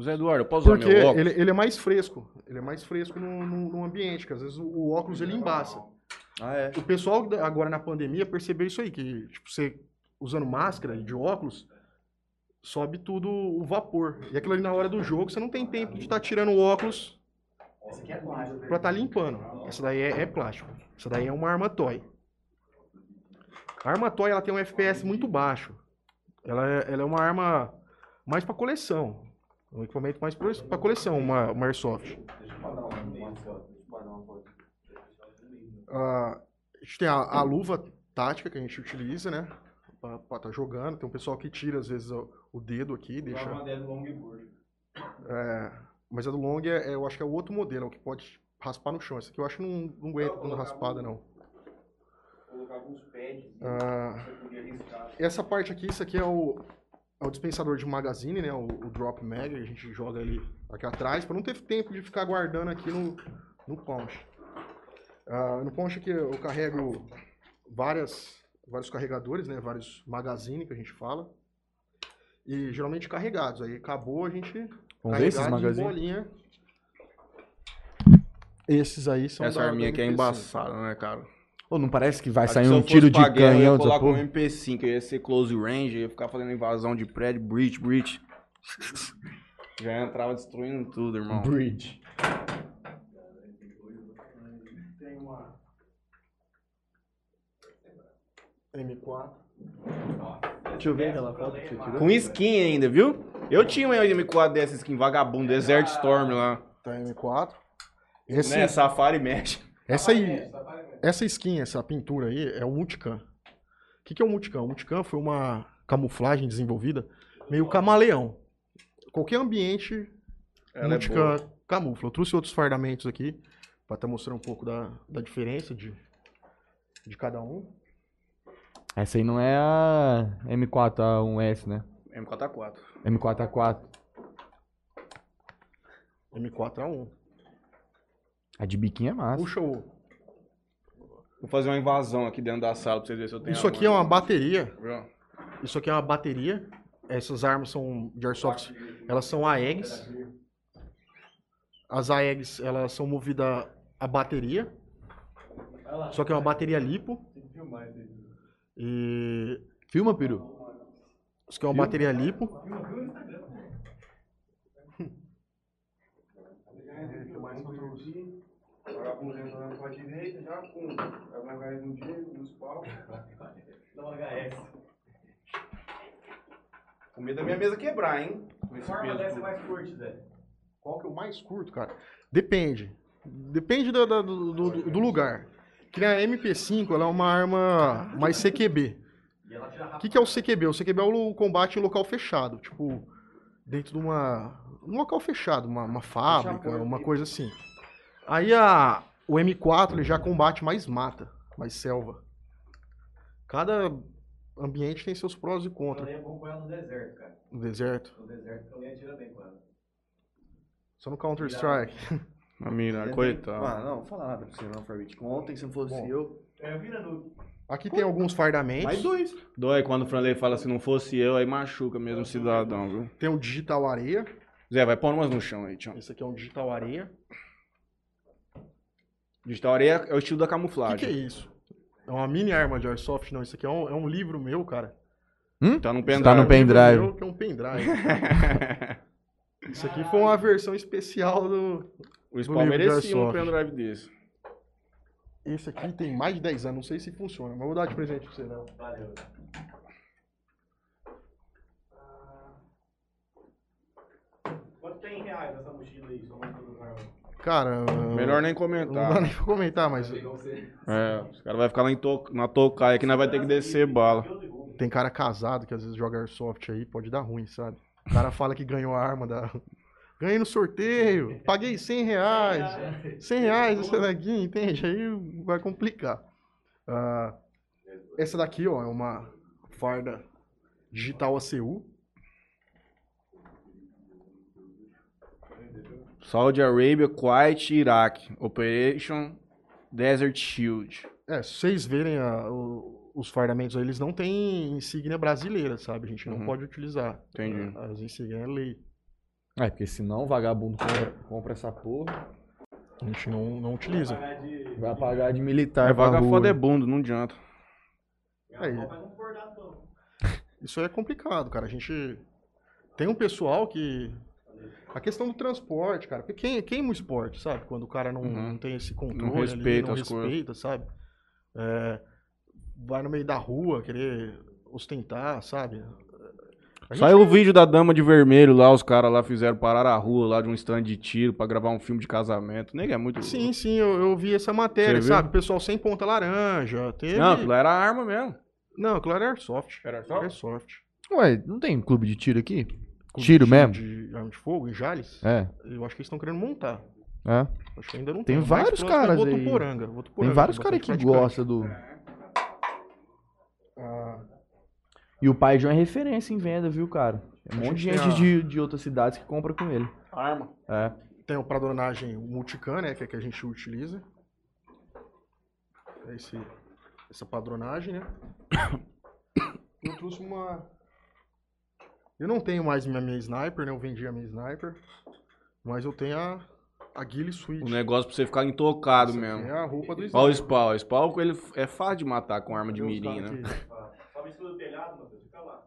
A: Zé Eduardo, eu posso usar
B: Porque
A: meu óculos?
B: ele, ele é mais fresco. Ele é mais fresco no, no, no ambiente, que às vezes o, o óculos ele embaça.
C: Ah, é.
B: O pessoal agora na pandemia percebeu isso aí, que tipo, você usando máscara e de óculos, sobe tudo o vapor. E aquilo ali na hora do jogo, você não tem tempo de estar tirando o óculos
E: Essa aqui é plástico.
B: pra estar limpando. Essa daí é, é plástico. Essa daí é uma arma toy. A arma toy ela tem um FPS muito baixo. Ela é, ela é uma arma mais pra coleção. Um equipamento mais pra pra coleção, uma, uma Airsoft. Ah, a gente tem a, a luva tática que a gente utiliza, né? Pra estar jogando. Tem um pessoal que tira, às vezes, o, o dedo aqui, deixa. É, mas a do long, é, é- eu acho que é o outro modelo, é o que pode raspar no chão. Esse aqui eu acho que não, não aguenta quando raspada, não.
E: Alguns pads.
B: Ah,
E: podia arriscar.
B: essa parte aqui, isso aqui é o, é o dispensador de magazine, né? O, o drop mag, a gente joga ele aqui atrás, para não ter tempo de ficar guardando aqui no, no ponche. Ah, no ponche aqui eu carrego várias, vários carregadores, né? Vários magazine que a gente fala. E geralmente carregados. Aí acabou, a gente
C: Vamos ver esses
B: bolinha. Esses aí são
A: Essa
B: da-
A: arminha
B: da
A: aqui é
B: MP5.
A: embaçada, né, cara?
C: Ô, não parece que vai
A: Acho
C: sair
A: que
C: um tiro de
A: guerra,
C: canhão
A: Eu ia
C: dessa
A: colocar um
C: porra?
A: MP5, eu ia ser close range, ia ficar fazendo invasão de prédio, breach, breach. *laughs* Já entrava destruindo tudo, irmão.
C: Bridge.
B: Tem uma M4.
C: Deixa eu ver aquela foto que você tirou.
A: Com skin ainda, viu? Eu tinha uma M4 dessa skin vagabundo, Desert Storm lá.
B: Tá M4. Esse,
A: Né, Safari Mesh.
B: Essa aí, essa skin, essa pintura aí, é o Multicam. O que, que é o Multicam? O Multicam foi uma camuflagem desenvolvida meio camaleão. Qualquer ambiente,
A: Ela é
B: Multicam
A: boa.
B: camufla. Eu trouxe outros fardamentos aqui para estar mostrando um pouco da, da diferença de, de cada um.
C: Essa aí não é a M4A1S, né?
A: M4A4.
C: M4A4.
B: M4A1.
C: A de biquinho é massa.
B: Puxa o.
A: Vou fazer uma invasão aqui dentro da sala pra vocês verem se eu tenho
B: Isso aqui é uma bateria. Isso aqui é uma bateria. Essas armas são de airsoft. Elas são AEGs. As AEGs, elas são movidas a bateria. Só que é uma bateria lipo. E
C: Filma, peru.
B: isso aqui é uma bateria lipo.
E: Vagabundo entrando pra direita, já. Vai na gás no dia, nos pau. *laughs*
D: Dá uma HS.
A: Com medo da minha mesa quebrar, hein? Com esse
D: Qual arma
A: peso
D: dessa é
A: tudo.
D: mais curte, Zé?
B: Qual que é o mais curto, cara? Depende. Depende do, do, do- do- do lugar. Que nem a MP5, ela é uma arma mais CQB.
D: E ela tira
B: O
D: rápido.
B: que, que é o CQB? O CQB é o combate em local fechado. Tipo, dentro de uma. Um local fechado, uma, uma fábrica, uma coisa assim. Aí a, o M4 ele já combate mais mata, mais selva. Cada ambiente tem seus prós e
D: Eu
B: contras.
D: nem bom com ela no deserto, cara.
B: No deserto.
D: No deserto eu nem atira bem com ela.
B: Só no Counter-Strike. *laughs*
A: A mina, coitado.
F: Ah, não, fala nada pra você não, Farbit. Ontem, se não fosse
B: Bom.
F: eu.
D: É, vira no.
B: Aqui tem alguns fardamentos.
F: Mais dois.
A: Dói quando o Franley fala se não fosse eu, aí machuca mesmo o cidadão, viu?
B: Tem o Digital Areia.
A: Zé, vai pôr umas no chão aí, tchau.
B: Esse aqui é um Digital Areia.
A: Digital areia é o estilo da
B: O que,
A: camuflagem.
B: que é isso? É uma mini arma de Airsoft? Não, isso aqui é um, é um livro meu, cara.
A: Tá no
C: Tá
A: pendrive.
C: no
B: É um
C: pendrive.
B: meu que é um pendrive. *laughs* Isso aqui foi uma versão especial do.
A: o Spawn merecia um pendrive desse.
B: Esse aqui tem mais de 10 anos, não sei se funciona, mas vou dar de presente pra você, não.
D: Valeu. Quanto tem em reais essa mochila aí, armas?
B: Cara.
A: Melhor nem
B: Não dá *laughs*
A: comentar.
B: nem pra comentar, mas.
A: É, os caras vão ficar lá em to... na tocaia que nós vai ter que descer bala.
B: tem cara casado que às vezes joga Airsoft aí, pode dar ruim, sabe? O cara fala que ganhou a arma da. *laughs* Ganhei no sorteio, paguei 100 reais. 100 reais essa daqui, entende? Aí vai complicar. Ah, essa daqui, ó, é uma farda digital ACU.
A: Saudi Arabia, Kuwait, Iraque. Operation Desert Shield.
B: É, se vocês verem a- o- os fardamentos aí, eles não têm insígnia brasileira, sabe? A gente não
A: Uhum.
B: pode utilizar.
A: Entendi.
B: As insígnias é lei.
C: É, porque senão o vagabundo compra, compra essa porra.
B: A gente não, não utiliza.
D: Pagar de.
C: Vai pagar de militar
A: É vaga
C: rua.
A: foda é bundo, não adianta. *laughs*
B: Aí.
D: Bordado, não.
B: Isso é complicado, cara. A gente tem um pessoal que. A questão do transporte, cara. Porque quem, queima o esporte, sabe? Quando o cara não,
A: Uhum.
B: não tem esse controle, ali,
A: respeita
B: não
A: as coisas.
B: respeita, sabe? É, vai no meio da rua querer ostentar, sabe?
A: Saiu o vídeo da dama de vermelho lá, os caras lá fizeram parar a rua lá de um stand de tiro pra gravar um filme de casamento. Nega, é muito
B: Sim, sim, eu, eu vi essa matéria,
A: Você
B: sabe? O pessoal sem ponta laranja. Teve...
A: Não, aquilo era arma mesmo.
B: Não, aquilo era Airsoft.
A: Era Airsoft?
B: Airsoft.
C: Ué, não tem clube de tiro aqui?
B: Clube
C: Tiro
B: de-
C: mesmo?
B: De arma de fogo, em Jales.
C: É,
B: Eu acho que eles estão querendo montar.
C: é.
B: Acho que ainda não
C: Tem
B: tem.
C: Vários caras
B: é
C: aí.
B: Votuporanga.
C: Tem
B: Votuporanga,
C: vários
B: tem
C: caras que
B: praticante.
C: gostam do...
B: Ah,
C: E o pai João é referência em venda, viu, cara? Tem um
B: A
C: monte de
B: gente a-
C: de, de outras cidades que compra com ele.
A: Arma.
C: É.
B: tem o padronagem multicam, né? Que é que a gente utiliza. É esse, essa padronagem, né? *coughs* Eu trouxe uma. Eu não tenho mais minha, minha sniper, né? Eu vendi a minha sniper. Mas eu tenho a, a Ghillie Switch.
A: O negócio pra você ficar intocado
B: Essa
A: mesmo.
B: É a roupa do
A: Olha o
B: sniper.
A: spawn. O spawn ele é fácil de matar com arma de
B: Cadê os
A: mirim, né?
B: aqui?
D: Sobe em cima do telhado, meu Deus, fica lá.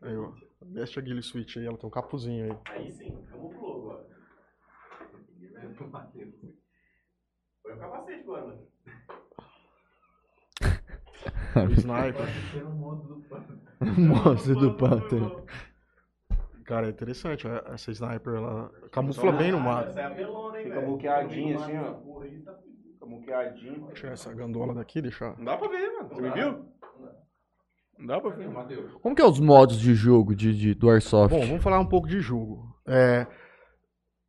B: Aí, ó. Veste a Ghillie Switch aí, ela tem um capuzinho aí.
D: Aí sim, camuflou agora. Põe o capacete agora, mano. *laughs*
B: O sniper.
C: Monstro do pântano. *laughs*
B: Cara, é interessante. Essa sniper, ela camufla bem no mato.
D: Essa é a pelona, hein,
A: Fica
D: velho?
A: bloqueadinha assim, ó.
D: Tá-
A: Fica muqueadinho.
B: Vou tirar essa gandola daqui, deixar.
A: Não dá pra ver, mano. Você me viu? Não dá pra ver.
C: Como que é os modos de jogo de, de- do Airsoft?
B: Bom, vamos falar um pouco de jogo. É,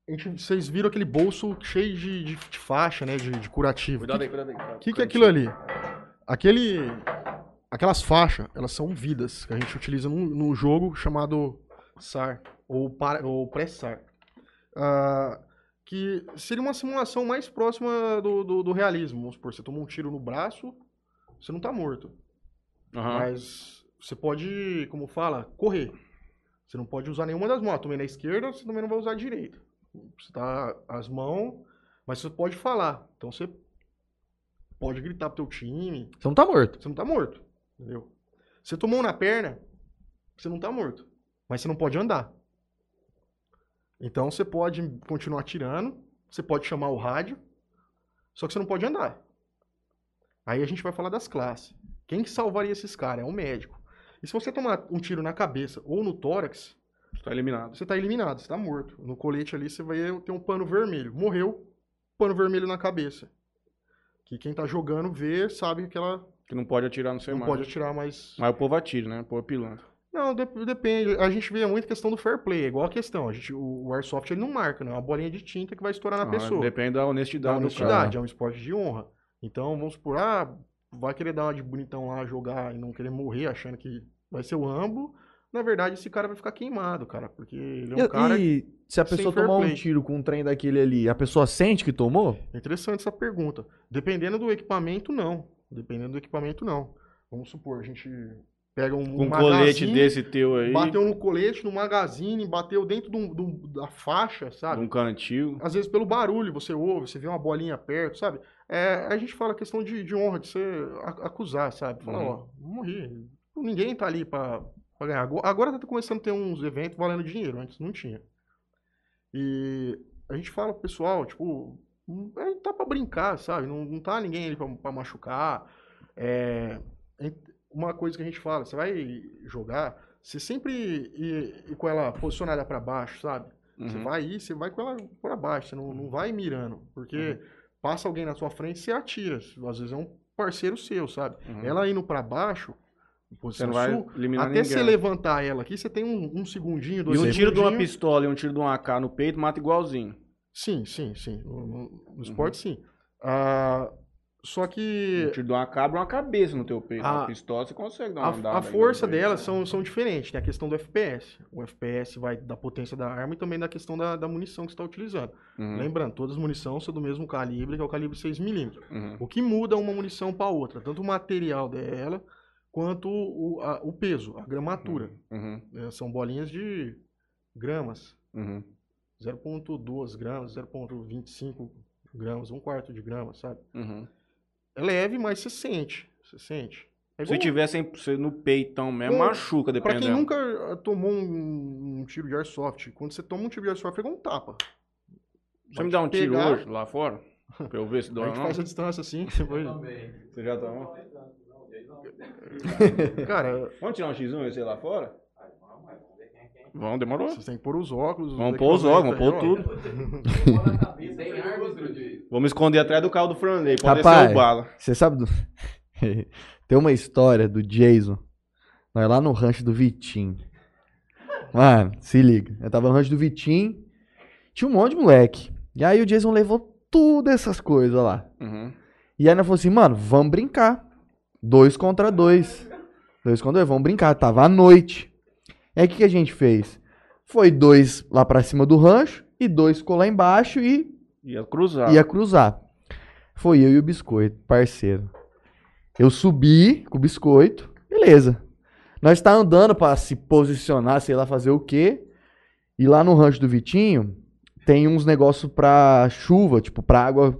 B: a gente, vocês viram aquele bolso cheio de, de- de faixa, né? De, de curativo.
A: Cuidado aí, cuidado aí.
B: O que, que é aquilo ali? Aquele, aquelas faixas, elas são vidas que a gente utiliza num, num jogo chamado SAR, ou, para- ou pré-SAR. Ah, que seria uma simulação mais próxima do, do, do realismo. Vamos supor, você tomou um tiro no braço, você não tá morto.
A: Aham.
B: Mas você pode, como fala, correr. Você não pode usar nenhuma das mãos. Eu tomei na esquerda, você também não vai usar a direita. Você tá as mãos, mas você pode falar. Então você pode gritar pro teu time.
C: Você não tá morto.
B: Você não tá morto. Entendeu? Você tomou um na perna, você não tá morto. Mas você não pode andar. Então você pode continuar atirando, você pode chamar o rádio, só que você não pode andar. Aí a gente vai falar das classes. Quem que salvaria esses caras? É o médico. E se você tomar um tiro na cabeça ou no tórax,
A: Tá eliminado.
B: você tá eliminado, você tá morto. No colete ali você vai ter um pano vermelho. Morreu, pano vermelho na cabeça. Que quem tá jogando vê, sabe que ela
A: Que não pode atirar no seu
B: não
A: irmão.
B: pode atirar mais.
A: Mas o povo atira, né? O povo é pilantra.
B: Não, dep- depende. A gente vê muito questão do fair play. É igual a questão. A gente, o, o Airsoft ele não marca, né? É uma bolinha de tinta que vai estourar na
A: Ah,
B: pessoa.
A: Depende da
B: Da
A: honestidade,
B: honestidade. É um esporte de honra. Então, vamos supor, ah, vai querer dar uma de bonitão lá, jogar e não querer morrer achando que vai ser o Rambo. Na verdade, esse cara vai ficar queimado, cara. Porque ele é um
C: E,
B: cara.
C: e se a pessoa tomar um tiro com um trem daquele ali, a pessoa sente que tomou?
B: É interessante essa pergunta. Dependendo do equipamento, não. Dependendo do equipamento, não. Vamos supor, a gente pega um, um
A: um colete desse teu aí,
B: Bateu no colete, no magazine, bateu dentro de de um- da faixa, sabe?
A: um cantil.
B: Às vezes pelo barulho você ouve, você vê uma bolinha perto, sabe? É, a gente fala questão de, de honra, de você acusar, sabe? Falar,
A: Uhum.
B: ó, morri. Ninguém tá ali pra, pra ganhar. Agora, tá começando a ter uns eventos valendo dinheiro, antes não tinha. E a gente fala pro pessoal, tipo, hum, é, tá pra brincar, sabe? Não, não tá ninguém ali pra, pra machucar. É, uma coisa que a gente fala, você vai jogar, você sempre ir, ir com ela posicionada pra baixo, sabe? Você
A: Uhum.
B: vai ir, você vai com ela pra baixo, você não, não vai mirando. Porque
A: Uhum.
B: passa alguém na sua frente, você atira. Às vezes é um parceiro seu, sabe?
A: Uhum.
B: Ela indo pra baixo,
A: Você
B: sul, até você levantar ela aqui, você tem um, um segundinho,
A: E
B: dois
A: um tiro de uma pistola e um tiro de um AK no peito mata igualzinho.
B: Sim, sim, sim. No, no-
A: Uhum.
B: esporte, sim. Ah, só que
A: Um tiro de uma AK abre uma cabeça no teu peito.
B: A-
A: Uma pistola você consegue dar uma andada
B: a, força
A: peito.
B: delas são, são diferentes. Tem a questão do FPS. O FPS vai da potência da arma e também da questão da, da munição que você está utilizando.
A: Uhum,
B: Lembrando, todas as munições são do mesmo calibre, que é o calibre 6mm.
A: uhum.
B: O que muda uma munição para outra, tanto o material dela quanto o, a- o peso, a gramatura.
A: Uhum,
B: né? São bolinhas de gramas,
A: uhum.
B: 0,2 gramas, 0,25 gramas, um quarto de grama, sabe?
A: Uhum.
B: É leve, mas você sente, você sente. É
A: Se tivesse no peitão mesmo,
B: Bom,
A: machuca,
B: Pra
A: dependendo.
B: quem nunca ah, tomou um, um tiro de airsoft, quando você toma um tiro de airsoft, é igual um tapa.
A: Você me dá um
B: te
A: tiro
B: pegar,
A: hoje, lá fora? Pra eu ver se *laughs*
B: A
A: dói ou
B: gente
A: não?
B: faz a distância assim, *laughs* você vai...
A: Você já tomou? *laughs*
B: Cara,
A: Vamos tirar um X1 esse aí lá fora? Vamos, demorou.
B: vocês têm que pôr os óculos. os
A: Vamos pôr os óculos, vamos pôr tudo.
D: Tem árbitro de.
A: Vamos esconder atrás do carro do Franley. Pode
C: Rapaz.
A: o bala.
C: Você sabe do... *laughs* Tem uma história do Jason. Nós lá no rancho do Vitinho. Mano, se liga. Eu tava no rancho do Vitinho. Tinha um monte de moleque. E aí o Jason levou tudo essas coisas lá.
A: Uhum.
C: E aí nós falamos assim, mano, vamos brincar. Dois contra dois. Dois contra dois, vamos brincar. Tava à noite. E aí o que, que a gente fez? Foi dois lá pra cima do rancho e dois ficou lá embaixo e
A: Ia cruzar.
C: ia cruzar. Foi eu e o biscoito, parceiro. Eu subi com o biscoito, beleza. Nós tá andando pra se posicionar, sei lá, fazer o quê. E lá no rancho do Vitinho tem uns negócios pra chuva, tipo, pra água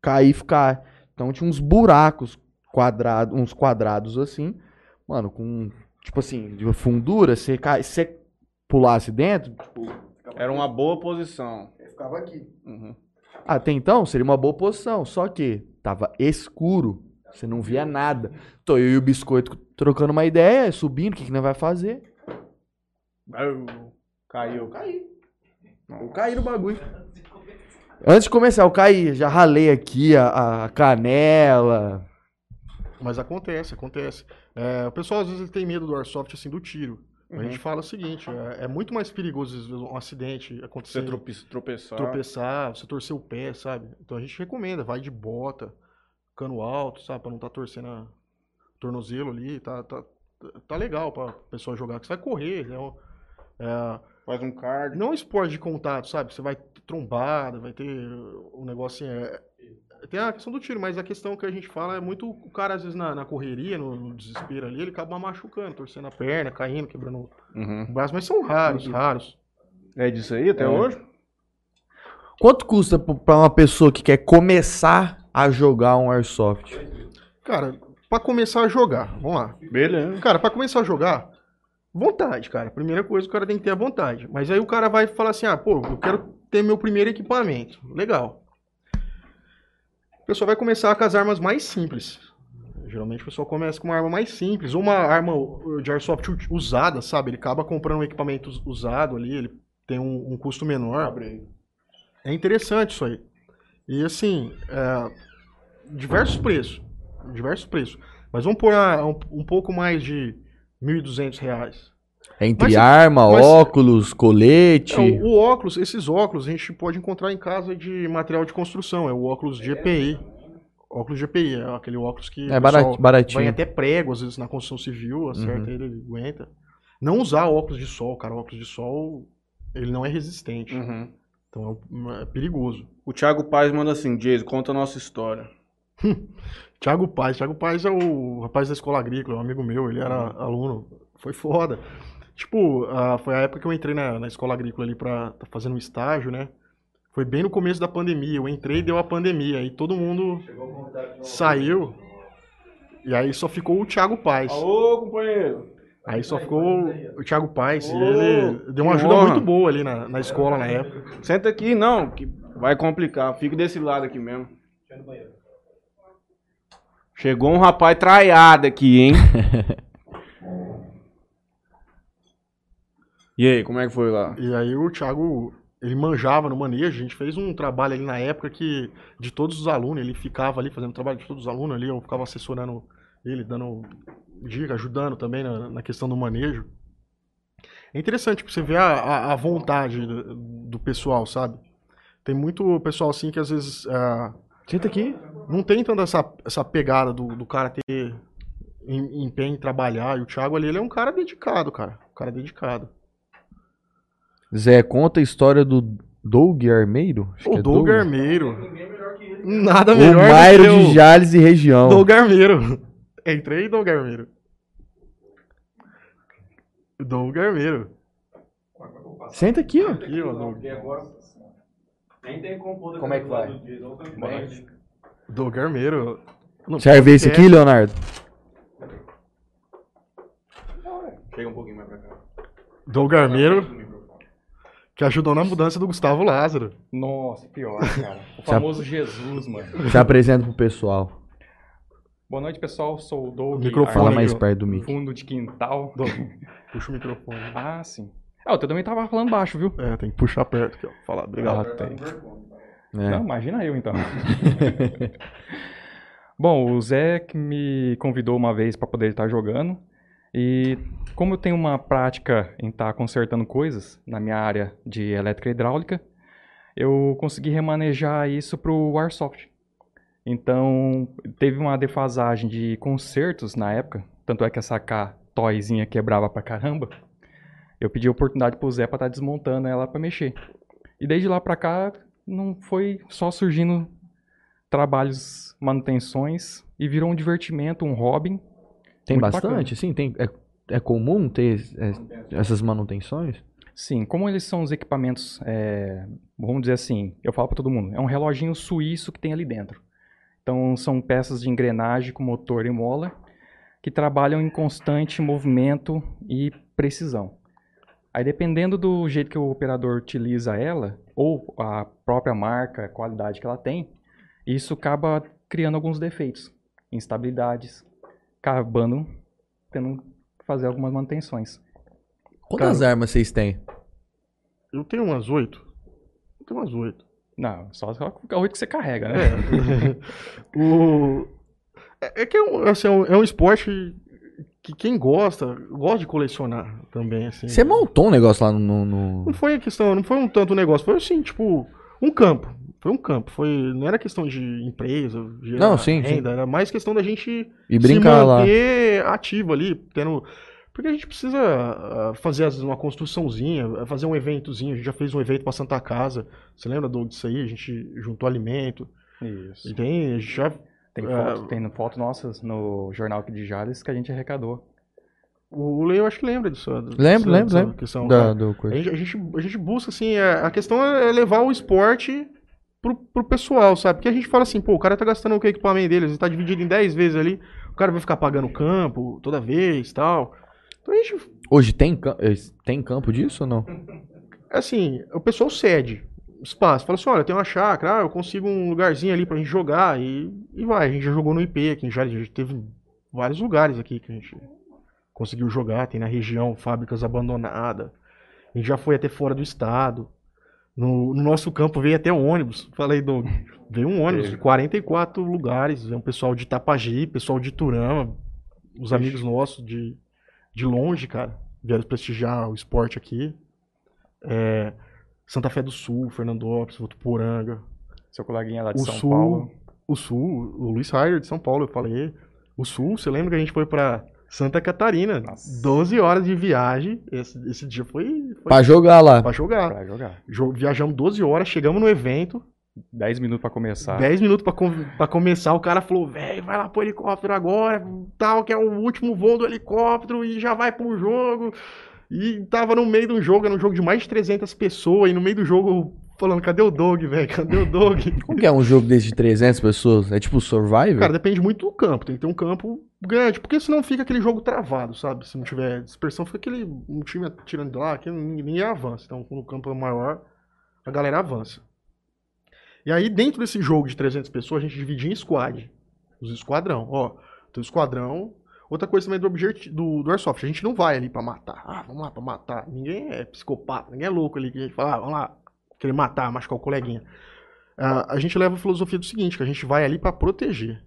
C: cair e ficar. Então tinha uns buracos quadrados, uns quadrados assim. Mano, com tipo assim, de fundura, se cai, se você pulasse dentro,
A: Era uma boa posição.
B: Ficava aqui.
A: Uhum.
C: Até então seria uma boa posição, só que tava escuro, você não via nada. Tô eu e o biscoito trocando uma ideia, subindo, o que, que nós vai fazer?
A: Caiu. Caiu.
C: Eu caí no bagulho. Antes de começar, eu caí, já ralei aqui a, a canela.
B: Mas acontece, acontece. É, o pessoal às vezes ele tem medo do airsoft, assim, do tiro. A gente fala o seguinte, é, é muito mais perigoso um acidente
A: Você
B: acontecer,
A: trope- tropeçar.
B: tropeçar, você torcer o pé, sabe? Então a gente recomenda, vai de bota, cano alto, sabe? Pra não estar torcendo a tornozelo ali, tá, tá, tá legal pra pessoa jogar, que você vai correr, é um, é,
A: Faz um card.
B: não é esporte de contato, sabe? Você vai ter trombada, vai ter um negócio assim. É... Tem a questão do tiro, mas a questão que a gente fala é muito o cara, às vezes, na, na correria, no, no desespero ali, ele acaba machucando, torcendo a perna, caindo, quebrando
A: Uhum.
B: o braço, mas são raros, raros.
A: É disso aí até
C: É.
A: hoje?
C: Quanto custa p- pra uma pessoa que quer começar a jogar um Airsoft?
B: Cara, pra começar a jogar, vamos lá.
A: Beleza.
B: Cara, pra começar a jogar, vontade, cara. Primeira coisa, o cara tem que ter a vontade. Mas aí o cara vai falar assim: ah, pô, eu quero ter meu primeiro equipamento. Legal. O pessoal vai começar com as armas mais simples. Geralmente o pessoal começa com uma arma mais simples, ou uma arma de airsoft usada, sabe? Ele acaba comprando um equipamento us- usado ali, ele tem um, um custo menor. É interessante isso aí. E assim, é, diversos preços. Diversos preços. Mas vamos pôr um, um pouco mais de 1.200 reais.
C: Entre
B: Mas-
C: arma,
B: mas-
C: óculos, colete.
B: É, o, o óculos, esses óculos a gente pode encontrar em casa de material de construção. É o óculos de EPI. Óculos de EPI, é aquele óculos que
C: É barat- baratinho.
B: vai até prego, às vezes, na construção civil, acerta ele, ele aguenta. Não usar óculos de sol, cara. Óculos de sol, ele não é resistente.
A: Uhum.
B: Então é, é perigoso.
A: O Thiago Paz manda assim, Jason, conta a nossa história.
B: Thiago Paz. Thiago Paz é o rapaz da escola agrícola, um amigo meu, ele era aluno. Foi foda. Tipo, ah, foi a época que eu entrei na, na escola agrícola ali pra tá fazendo um estágio, né? Foi bem no começo da pandemia. Eu entrei e deu a pandemia. Aí todo mundo saiu. E aí só ficou o Thiago Paz.
A: Alô, companheiro.
B: Aí só ficou o Thiago Paz. E
A: Ô,
B: ele deu uma ajuda
A: honra.
B: muito boa ali na, na escola na época.
A: Senta aqui, não, que vai complicar. Fica desse lado aqui mesmo. Chegou um rapaz traiado aqui, hein? *laughs* e aí, como é que foi lá?
B: E aí o Thiago, ele manjava no manejo, a gente fez um trabalho ali na época que de todos os alunos, ele ficava ali fazendo trabalho de todos os alunos ali, eu ficava assessorando ele, dando dica, ajudando também na, na questão do manejo. É interessante tipo, você ver a, a, a vontade do, do pessoal, sabe? Tem muito pessoal assim que às vezes ah,
C: Senta aqui.
B: não tem tanta essa, essa pegada do, do cara ter em- empenho em trabalhar. E o Thiago ali, ele é um cara dedicado, cara. Um cara dedicado.
C: Zé, conta a história do Doug Armeiro. Acho que
B: O
C: é
B: Doug
C: Doug.
B: Armeiro. Nada
C: O
B: melhor
C: Mairo
B: do que
C: de
B: o
C: Jales e região.
B: Doug Armeiro. *laughs* Entrei Doug Armeiro. Doug Armeiro.
C: Senta aqui, ó.
B: Aqui, ó, Doug.
D: Nem tem como
C: Como é que vai?
B: Doug Armeiro. No
C: Serve esse aqui,
B: podcast,
C: Leonardo?
A: Chega um pouquinho mais pra cá.
B: Doug Armeiro, que ajudou na mudança do Gustavo Lázaro.
G: Nossa, pior, cara. O famoso Jesus, mano.
C: Se apresenta pro pessoal.
G: Boa noite, pessoal. Sou o Doug.
B: Microfone.
C: Fala mais perto do mic.
G: Fundo de quintal.
B: Doug, *laughs* puxa o microfone.
G: Ah, sim. Ah, eu também tava falando baixo, viu?
B: É, tem que puxar perto aqui, ó. Falar, obrigado.
G: Ah, tem.
C: É.
G: Não, imagina eu então. *laughs* Bom, o Zé que me convidou uma vez para poder estar jogando. E como eu tenho uma prática em estar consertando coisas na minha área de elétrica e hidráulica, eu consegui remanejar isso para o Airsoft. Então, teve uma defasagem de consertos na época, tanto é que essa K toyzinha quebrava pra caramba. Eu pedi a oportunidade pro Zé para estar desmontando ela para mexer. E desde lá pra cá, não foi só surgindo trabalhos, manutenções e virou um divertimento, um hobby.
C: Tem
G: Muito
C: bastante, sim? Tem, é, é comum ter é, essas manutenções?
G: Sim, como eles são os equipamentos, é, vamos dizer assim, eu falo para todo mundo, é um reloginho suíço que tem ali dentro. Então são peças de engrenagem com motor e mola que trabalham em constante movimento e precisão. Aí dependendo do jeito que o operador utiliza ela, ou a própria marca, a qualidade que ela tem, isso acaba criando alguns defeitos, instabilidades, acabando tendo que fazer algumas manutenções.
C: Quantas armas vocês têm?
B: Eu tenho umas oito. Eu tenho umas oito.
G: Não, só, só com o oito que você carrega, né?
B: É. *laughs* o... é é que é um, assim, é um, é um esporte que quem gosta, gosta de colecionar também, assim.
C: Você montou um negócio lá no. no-
B: Não foi a questão, não foi um tanto negócio, foi assim, tipo, um campo. Foi um campo, foi, não era questão de empresa, gerar
C: Não, sim,
B: renda, era mais questão da gente
C: E brincar
B: se
C: lá.
B: manter ativo ali, tendo porque a gente precisa ah, fazer às vezes, uma construçãozinha, fazer um eventozinho. A gente já fez um evento para Santa Casa. Você lembra Doug, disso aí? A gente juntou alimento.
G: Isso.
B: E tem, a gente já
G: Tem
B: É,
G: foto, tem foto nossas no jornal aqui de Jales que a gente arrecadou.
B: O Leo acho que lembra disso.
C: Lembro,
B: dessa-
C: lembro, lembro.
B: Questão,
C: Da,
B: cara.
C: do
B: a, gente, a, gente, a gente busca, assim, é- a questão é levar o esporte pro, pro pessoal, sabe? Porque a gente fala assim, pô, o cara tá gastando o que equipamento dele, ele tá dividido em 10 vezes ali, o cara vai ficar pagando campo toda vez e tal. Então a gente,
C: Hoje tem, eh, tem campo disso ou não?
B: assim, o pessoal cede espaço. Fala assim, olha, tem uma chácara, ah, eu consigo um lugarzinho ali pra gente jogar e, e vai. A gente já jogou no IP aqui em Jales, a gente teve vários lugares aqui que a gente conseguiu jogar. Tem na região fábricas abandonadas. A gente já foi até fora do estado. No, no nosso campo veio até ônibus. Falei, Doug. Veio um ônibus de 44 lugares. É um pessoal de Itapaji, pessoal de Turama, os amigos nossos de, de longe, cara. Vieram prestigiar o esporte aqui. É, Santa Fé do Sul, Fernandópolis, Votuporanga.
G: Seu coleguinha lá de
B: O
G: São
B: Sul,
G: Paulo.
B: o Sul, o Luiz Heider de São Paulo, eu falei. O Sul, você lembra que a gente foi pra Santa Catarina?
G: Nossa.
B: 12 horas de viagem. Esse, esse dia foi, foi
C: Pra jogar lá.
B: pra jogar.
G: Pra jogar.
B: Jo- Viajamos 12 horas, chegamos no evento.
G: 10 minutos pra começar.
B: 10 minutos pra, com- pra começar, o cara falou, velho, vai lá pro helicóptero agora, tal, que é o último voo do helicóptero e já vai pro jogo. E tava no meio do jogo, era um jogo de mais de 300 pessoas, e no meio do jogo falando, cadê o Doug, velho, cadê o Doug?
C: Como que é um jogo desse de 300 pessoas? É tipo Survivor?
B: Cara, depende muito do campo, tem que ter um campo grande, porque senão fica aquele jogo travado, sabe? Se não tiver dispersão, fica aquele um time atirando de lá, que ninguém, avança. Então, quando o campo é maior, a galera avança. E aí, dentro desse jogo de 300 pessoas, a gente dividia em squad. Os esquadrão. Ó, tem o esquadrão. Outra coisa também do, do, do Airsoft. A gente não vai ali pra matar. Ah, vamos lá pra matar. Ninguém é psicopata, ninguém é louco ali que a gente fala, ah, vamos lá, querer matar, machucar o coleguinha. Ah, a gente leva a filosofia do seguinte, que a gente vai ali pra proteger.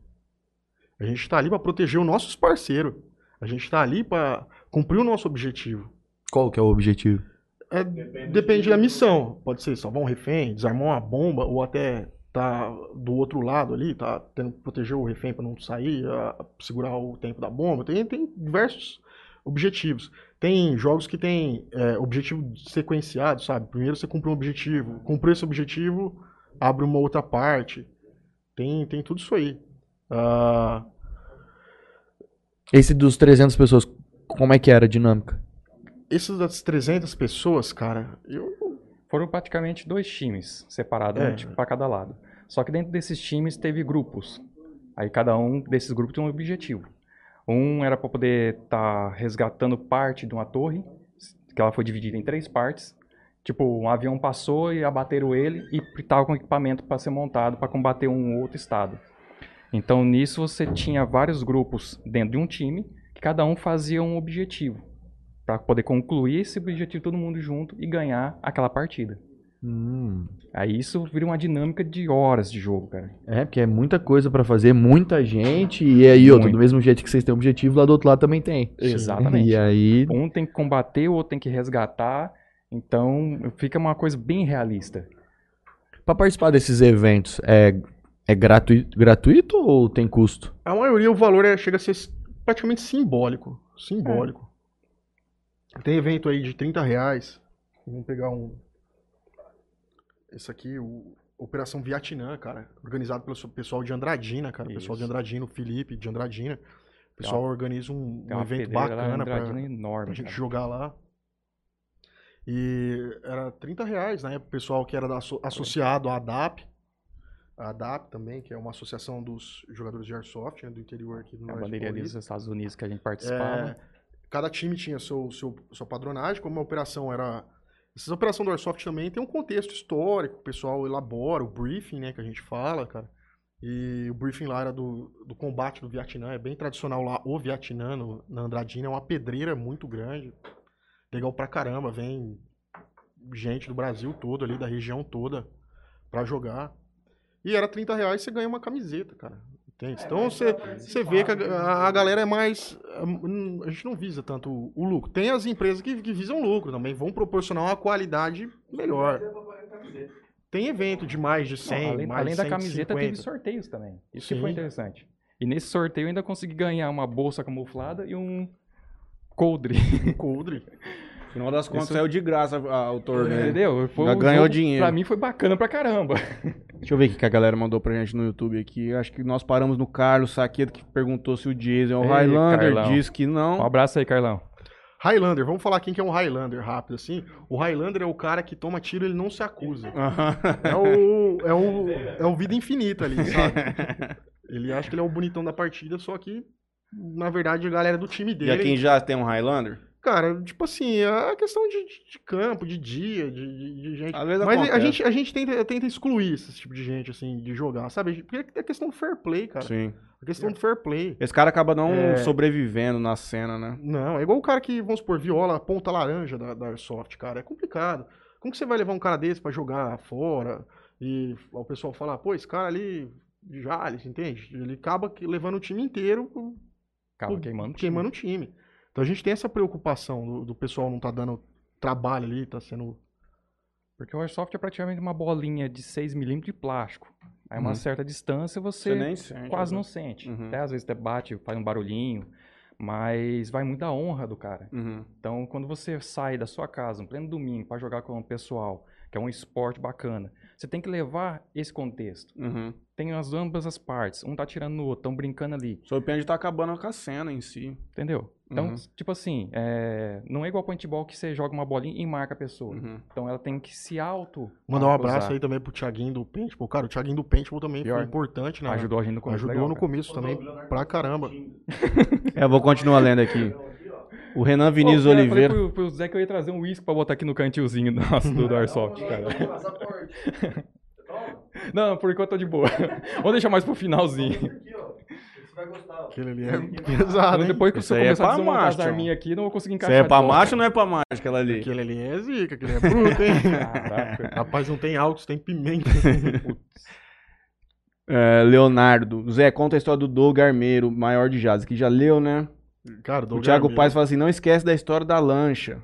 B: A gente tá ali pra proteger os nossos parceiros. A gente tá ali pra cumprir o nosso objetivo.
C: Qual que é o objetivo?
B: É, depende da missão. Pode ser salvar um refém, desarmar uma bomba, ou até tá do outro lado ali, tá tendo que proteger o refém para não sair, a- segurar o tempo da bomba. Tem, tem diversos objetivos. Tem jogos que tem é, objetivo sequenciado, sabe? Primeiro você cumpre um objetivo, cumprir esse objetivo, abre uma outra parte. Tem, tem tudo isso aí. Ah,
C: Esse dos 300 pessoas, como é que era a dinâmica?
B: esses das 300 pessoas, cara, eu
G: Foram praticamente dois times separados,
B: É.
G: um time para cada lado. Só que dentro desses times teve grupos. Aí cada um desses grupos tinha um objetivo. Um era para poder estar resgatando parte de uma torre, que ela foi dividida em três partes. Tipo, um avião passou e abateram ele e estava com equipamento para ser montado para combater um outro estado. Então nisso você tinha vários grupos dentro de um time, que cada um fazia um objetivo para poder concluir esse objetivo todo mundo junto e ganhar aquela partida.
C: Hum,
G: Aí isso vira uma dinâmica de horas de jogo, cara.
C: é, porque é muita coisa pra fazer, muita gente, e aí, outro, do mesmo jeito que vocês têm objetivo, lá do outro lado também tem.
G: Exatamente.
C: E aí,
G: Um tem que combater, o outro tem que resgatar. Então fica uma coisa bem realista.
C: pra participar desses eventos, é, é gratuito, gratuito ou tem custo?
B: A maioria, o valor é, chega a ser praticamente simbólico. Simbólico. Tem evento aí de 30 reais. Vamos pegar um. Esse aqui, o Operação Vietnã, cara. Organizado pelo so- pessoal de Andradina, cara. O pessoal de
G: Isso.
B: Andradina, o Felipe de Andradina. O pessoal organiza um, um
G: uma
B: evento bacana pra,
G: enorme.
B: pra gente
G: cara.
B: jogar lá. E era 30 reais, né? O pessoal que era asso- associado à ADAP. A ADAP também, que é uma associação dos jogadores de Airsoft, né, do interior aqui do
G: A
B: Norte
G: bandeirinha dos. Estados Unidos que a gente participava.
B: É, cada time tinha seu, seu, sua padronagem, como a operação era. Essas operações do Airsoft também tem um contexto histórico, o pessoal elabora, o briefing, né, que a gente fala, cara. E o briefing lá era do, do combate do Vietnã, é bem tradicional lá, o Vietnã, no- na Andradina, é uma pedreira muito grande. Legal pra caramba, vem gente do Brasil todo ali, da região toda, pra jogar. E era 30 reais você ganha uma camiseta, cara. Entende? Então você, você vê que a, a galera é mais. hum, A gente não visa tanto o, o lucro. Tem as empresas que, que visam lucro também, vão proporcionar uma qualidade melhor. Tem evento de mais de 100,
G: Não, além
B: mais
G: além
B: de
G: da camiseta,
B: 150.
G: teve sorteios também. Isso que foi
B: Sim.
G: interessante. E nesse sorteio eu ainda consegui ganhar uma bolsa camuflada e um coldre.
B: Um coldre. *laughs*
A: No final das contas,
G: Isso-
A: saiu de graça a- o torneio.
G: Entendeu? Foi
A: Já ganhou
G: jogo,
A: dinheiro.
G: Pra mim foi bacana pra caramba. *laughs*
A: Deixa eu ver o que a galera mandou pra gente no YouTube aqui. Acho que nós paramos no Carlos Saqueto, que perguntou se o Jason é o
G: Ei,
A: Highlander.
G: Carlão.
A: Diz que
G: Um
A: não.
G: abraço aí, Carlão.
B: Highlander, vamos falar quem que é um Highlander rápido assim. O Highlander é o cara que toma tiro e ele não se acusa. É o, é o, é o vida infinita ali, sabe? Ele acha que ele é o bonitão da partida, só que, na verdade, a galera do time
A: E
B: dele.
A: a quem já tem um Highlander?
B: Cara, tipo assim, é a questão de, de- campo, de dia, de, de- de gente. Mas a gente, a gente tenta, tenta excluir esse tipo de gente, assim, de jogar, sabe? Porque é questão do fair play, cara.
A: Sim.
B: A questão do fair play.
A: Esse cara acaba não
B: É.
A: sobrevivendo na cena, né?
B: Não, é igual o cara que, vamos supor, viola a ponta laranja da, da Airsoft, cara. É complicado. Como que você vai levar um cara desse pra jogar fora e o pessoal falar, pô, esse cara ali, Jales, entende? Ele acaba levando o time inteiro
G: Acaba queimando. o time.
B: queimando o time. Então a gente tem essa preocupação do, do pessoal não tá dando trabalho ali, tá sendo.
G: Porque o Airsoft é praticamente uma bolinha de 6mm de plástico. Aí uma
A: Uhum.
G: certa distância você,
A: Você nem sente.
G: quase
A: né?
G: não sente.
A: Uhum.
G: Até às vezes até bate, faz um barulhinho. Mas vai muito da honra do cara.
A: Uhum.
G: Então, quando você sai da sua casa, no pleno domingo, para jogar com o pessoal, que é um esporte bacana, você tem que levar esse contexto.
A: Uhum.
G: Tem as ambas as partes. Um tá tirando no outro, estão brincando ali.
A: Sob pena de tá acabando com a cena em si.
G: Entendeu? Então,
A: Uhum.
G: tipo assim, é, não é igual paintball que você joga uma bolinha e marca a pessoa.
A: Uhum.
G: Então ela tem que se auto.
B: Mandar um abraço aí também pro Thiaguinho do Paintball. Cara, o Thiaguinho do Paintball também
G: Pior.
B: foi importante, né?
G: Ajudou a gente no começo.
B: Ajudou
G: legal,
B: no
G: cara.
B: começo também, pra caramba. *laughs*
A: É, eu vou continuar lendo aqui. O Renan Vinícius
G: Ô, cara,
A: Oliveira.
G: Eu falei pro, pro Zé que eu ia trazer um uísque pra botar aqui no cantilzinho nosso do, *laughs* do Airsoft, cara. *laughs* Não, por enquanto eu tô de boa. Vamos deixar mais pro finalzinho.
E: Você vai gostar. ó.
B: Aquele ali é pesado, hein?
G: Depois que
A: Esse
G: você
A: é
G: começar a
A: pra
G: desmontar as
A: macho,
G: arminhas aqui, não vou conseguir
A: Isso
G: encaixar.
A: aí é pra
G: volta.
A: macho ou não é pra macho aquela ali?
B: Aquele ali é zica, aquele é *laughs* bruto, hein?
G: Caraca.
B: Rapaz, não tem álcool, tem pimenta. *laughs*
A: É, Leonardo. Zé, conta a história do Doug Armeiro, maior de Jazz, que já leu, né?
B: Cara,
A: O Thiago Paz fala assim: não esquece da história da lancha.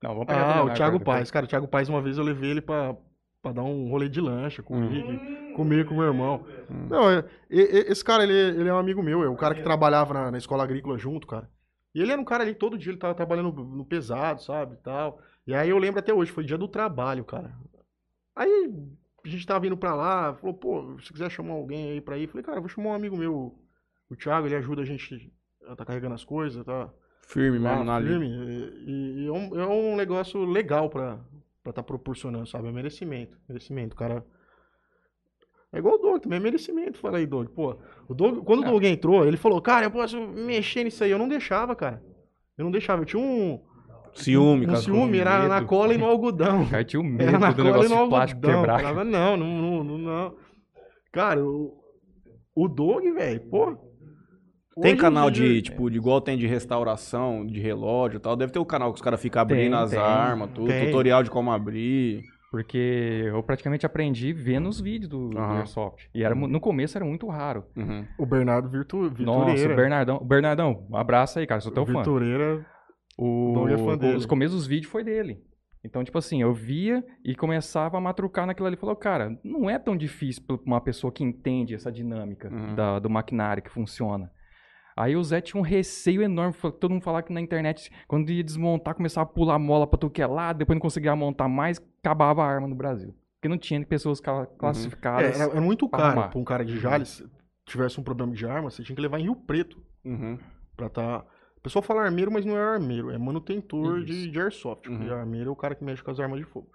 G: Não, vamos pegar do
B: Ah, o Thiago. Paz. Cara, o Thiago Paz, uma vez eu levei ele pra, pra dar um rolê de lancha comigo,
A: Hum.
B: comer com meu irmão. Não, é- e- e- esse cara, ele, ele é um amigo meu, é o cara que trabalhava na, na escola agrícola junto, cara. E ele era um cara ali, todo dia ele tava trabalhando no, pesado, sabe, e tal. E aí eu lembro até hoje, foi dia do trabalho, cara. Aí a gente tava indo pra lá, falou, pô, se quiser chamar alguém aí pra ir, falei, cara, vou chamar um amigo meu, o Thiago, ele ajuda a gente a tá carregando as coisas, tá
A: Firme na
B: firme.
A: linha.
B: E, e é, um, é um negócio legal pra estar tá proporcionando, sabe? É merecimento. Merecimento. O cara. É igual o Doug, também é merecimento. Fala aí, Doug. Pô, o Doug, quando o Doug entrou, ele falou, cara, eu posso mexer nisso aí. Eu não deixava, cara. Eu não deixava. Eu tinha um,
A: Ciúme,
B: um
A: cara.
B: ciúme, era na
G: medo.
B: cola e no algodão. *laughs*
G: Cara tinha o
B: Era na
G: medo do
B: cola e
G: negócio
B: no
G: de plástico quebrar.
B: Falava, não, não, não, não, não. Cara, o, o Doug, velho, pô.
A: Tem canal
B: dia-
A: de, tipo, de igual tem de restauração, de relógio e tal. Deve ter o canal que os caras ficam abrindo
G: Tem,
A: as
G: tem.
A: armas, tudo.
B: Tem.
A: Tutorial de como abrir.
G: Porque eu praticamente aprendi vendo os vídeos do, do
A: Aham.
G: Airsoft. E era, no começo era muito raro.
A: Uhum.
B: O Bernardo Virtu,
G: Nossa,
B: Virtureira.
G: o Bernardão. o Bernardão, um abraço aí, cara. Sou teu fã.
B: Virtureira.
G: O,
B: é.
G: Os começos dos vídeos foi dele. Então, tipo assim, eu via e começava a matrucar naquilo ali. Falou, cara, não é tão difícil pra uma pessoa que entende essa dinâmica
A: Uhum.
G: da- do maquinário que funciona. Aí o Zé tinha um receio enorme. Todo mundo falava que na internet, quando ia desmontar, começava a pular mola pra tudo que é lado, depois não conseguia montar mais, acabava a arma no Brasil. Porque não tinha pessoas
B: É,
G: classificadas.
B: era, era muito
G: pra
B: caro
G: armar.
B: pra um cara de Jales tivesse um problema de arma, você tinha que levar em Rio Preto
A: Uhum.
B: pra tá. O pessoal fala armeiro, mas não é armeiro, é manutentor de, de airsoft.
A: Uhum.
B: porque armeiro é o cara que mexe com as armas de fogo.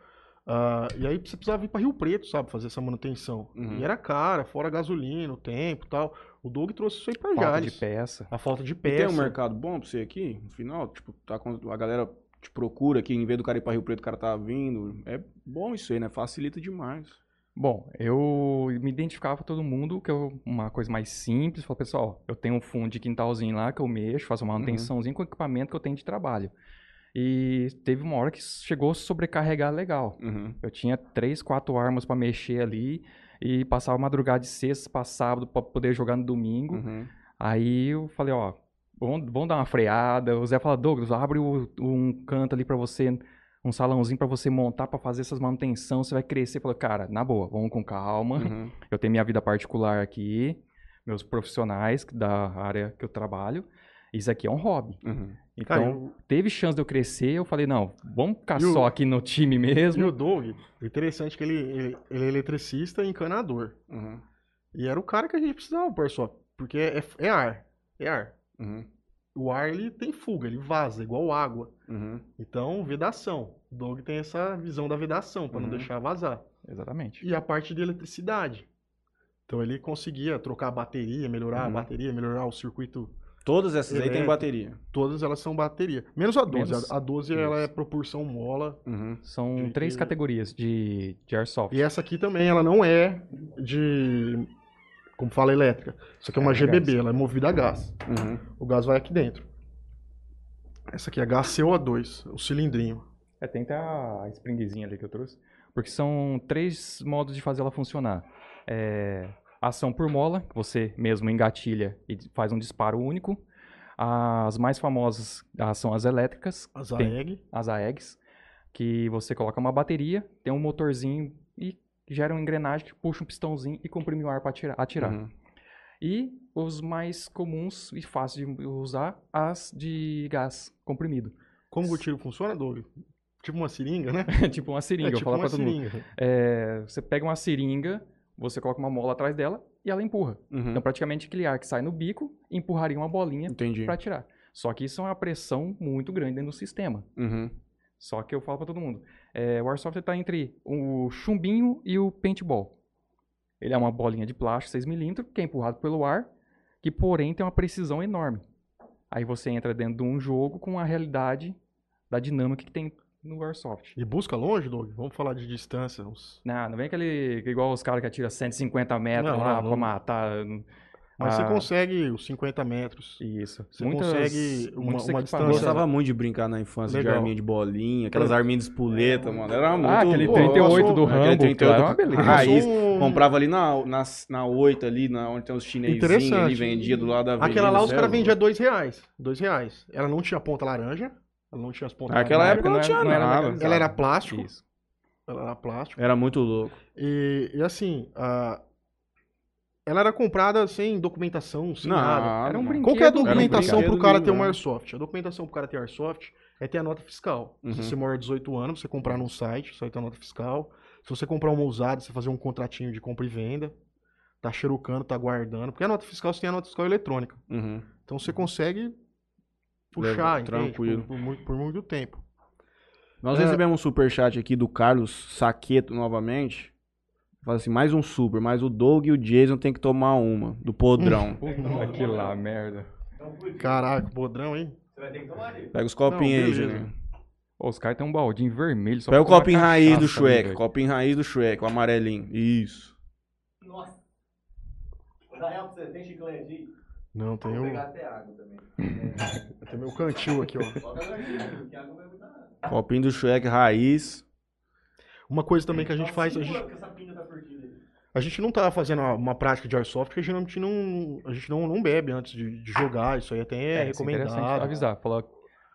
B: Ah, e aí você precisava ir pra Rio Preto, sabe, fazer essa manutenção.
A: Uhum.
B: E era cara, fora gasolina, o tempo e tal. O Doug trouxe isso aí pra
G: Falta
B: Jales.
G: de peça.
B: A falta de
A: E tem
B: peça.
A: um mercado bom pra você aqui, no final? Tipo, tá com- a galera te procura aqui, em vez do cara ir pra Rio Preto, o cara tá vindo. É bom isso aí, né? Facilita demais.
G: Bom, eu me identificava com todo mundo, que é uma coisa mais simples. Falei, pessoal, eu tenho um fundo de quintalzinho lá que eu mexo, faço uma manutençãozinha com o equipamento que eu tenho de trabalho. E teve uma hora que chegou a sobrecarregar legal.
A: Uhum.
G: Eu tinha três, quatro armas pra mexer ali e passava madrugada de sexta pra sábado pra poder jogar no domingo.
A: Uhum.
G: Aí eu falei, ó, vamos, vamos dar uma freada. O Zé fala, Douglas, abre o- um canto ali pra você, um salãozinho pra você montar pra fazer essas manutenção, você vai crescer. Falei, cara, na boa, vamos com calma.
A: Uhum.
G: Eu tenho minha vida particular aqui, meus profissionais da área que eu trabalho. Isso aqui é um hobby.
A: Uhum.
G: Então,
B: Cara,
G: teve chance de eu crescer, eu falei, não, vamos ficar
B: E o-
G: só aqui no time
B: E
G: mesmo.
B: o Doug, o interessante é que ele, ele, ele é eletricista e encanador.
A: Uhum.
B: E era o cara que a gente precisava Airsoft. Porque é, é ar. É ar.
A: Uhum.
B: O ar, ele tem fuga, ele vaza, igual água.
A: Uhum.
B: Então, vedação. O Doug tem essa visão da vedação, pra não
A: Uhum.
B: deixar vazar.
G: Exatamente.
B: E a parte de eletricidade. Então, ele conseguia trocar a bateria, melhorar a
A: Uhum.
B: bateria, melhorar o circuito.
A: Todas essas aí tem
B: Elétrico.
A: bateria.
B: Todas elas são bateria. Menos a 12.
G: Menos-
B: A, a 12 ela é proporção mola.
A: Uhum.
G: São
B: De
G: três
B: que-
G: categorias de, de Airsoft.
B: E essa aqui também, ela não é de. Como fala elétrica. Isso aqui é uma
G: É,
B: GBB,
G: gás.
B: ela é movida a gás.
A: Uhum.
B: O gás vai aqui dentro. Essa aqui é HCO2, o cilindrinho.
G: É, tem até a springzinha ali que eu trouxe. Porque são três modos de fazer ela funcionar. É, ação por mola, que você mesmo engatilha e faz um disparo único. As mais famosas ah, são as elétricas,
B: As. AEG.
G: as AEGs, que você coloca uma bateria, tem um motorzinho e gera uma engrenagem que puxa um pistãozinho e comprime o ar para atirar. atirar.
A: Uhum.
G: E os mais comuns e fáceis de usar, as de gás comprimido.
B: Como o tiro funciona, Doug? Tipo uma seringa, né? *laughs*
G: tipo uma seringa,
B: é
G: eu
B: tipo
G: vou falar
B: uma
G: pra todo mundo.
B: seringa.
G: É, você pega uma seringa, você coloca uma mola atrás dela e ela empurra.
A: Uhum.
G: Então, praticamente, aquele ar que sai no bico empurraria uma bolinha para tirar. Só que isso é uma pressão muito grande dentro do sistema.
A: Uhum.
G: Só que eu falo para todo mundo. É, o Airsoft está entre o chumbinho e o paintball. Ele é uma bolinha de plástico 6mm que é empurrado pelo ar, que porém tem uma precisão enorme. Aí você entra dentro de um jogo com a realidade da dinâmica que tem no Airsoft.
B: E busca longe, Doug? Vamos falar de distância. Uns...
G: Não, não vem aquele. igual os caras que atiram 150 metros
B: Não,
G: lá
B: não,
G: pra
B: não.
G: matar.
B: Mas você
G: Ah,
B: consegue os 50 metros.
G: Isso.
B: Você
G: Muitas-
B: consegue uma- uma
A: Eu
B: distância-
A: gostava muito de brincar na infância de
B: Legal.
A: arminha de bolinha, aquelas arminhas de espoleta, mano. Era muito.
G: Ah, aquele
A: Pô,
G: 38 do
A: aquele
G: Rambo,
A: 38
G: cara, é uma beleza.
A: Raiz.
B: Um-
A: Comprava ali na, na, na 8 ali, na, onde tem os chinesinhos
B: Interessante.
A: ali, vendia do lado da avenida.
B: Aquela lá os
A: é
B: caras vendiam dois reais. Dois reais. Ela não tinha ponta laranja. Ela não tinha as pontas
A: Naquela época não tinha
G: era
A: nada.
G: legalizado.
B: Ela era plástico.
G: Isso.
B: Ela era plástico.
A: Era muito louco.
B: E, e assim, a- ela era comprada sem documentação, sem
A: Não,
B: nada.
G: Era um brinquedo.
B: Qual que é a
G: Era um
B: documentação
A: brinquedo
B: pro cara ter uma
A: né?
B: Airsoft? A documentação pro cara ter Airsoft é ter a nota fiscal.
A: Uhum.
B: Se você mora 18 anos, você comprar num site, só tem a nota fiscal. Se você comprar uma usada, você fazer um contratinho de compra e venda. Tá xerucando, tá guardando. Porque a nota fiscal, você tem a nota fiscal eletrônica.
A: Uhum.
B: Então você consegue puxar,
A: Leva-
B: entende?
A: tranquilo.
B: Por, por muito, por muito tempo.
A: Nós
B: É.
A: recebemos um superchat aqui do Carlos Saqueto novamente. Fala assim, mais um super, mas o Doug e o Jason tem que tomar uma, do podrão. *laughs*
G: Aquilo lá, merda.
B: Caraca, podrão, hein?
D: Você vai ter que tomar ali.
A: Pega os copinhos
B: Não,
A: aí. Juninho.
G: Ô, os caras têm um baldinho vermelho. Só
A: Pega o copinho raiz do Shrek, copinho raiz do Shrek, o amarelinho. Isso.
D: Nossa. Vou dar real pra você. Tem chiclete aí?
B: Não, tem
D: Vou
B: um,
D: pegar até água também. *laughs*
B: tem *laughs* meu cantil aqui, ó.
D: Que.
A: Copinho do Shrek raiz.
B: Uma coisa também que a gente faz, a gente,
D: que tá
B: a gente não tá fazendo uma, uma prática de airsoft, porque geralmente não, a gente não, não bebe antes de, de jogar, isso aí até é,
G: isso interessante
B: recomendado.
G: avisar. Falar,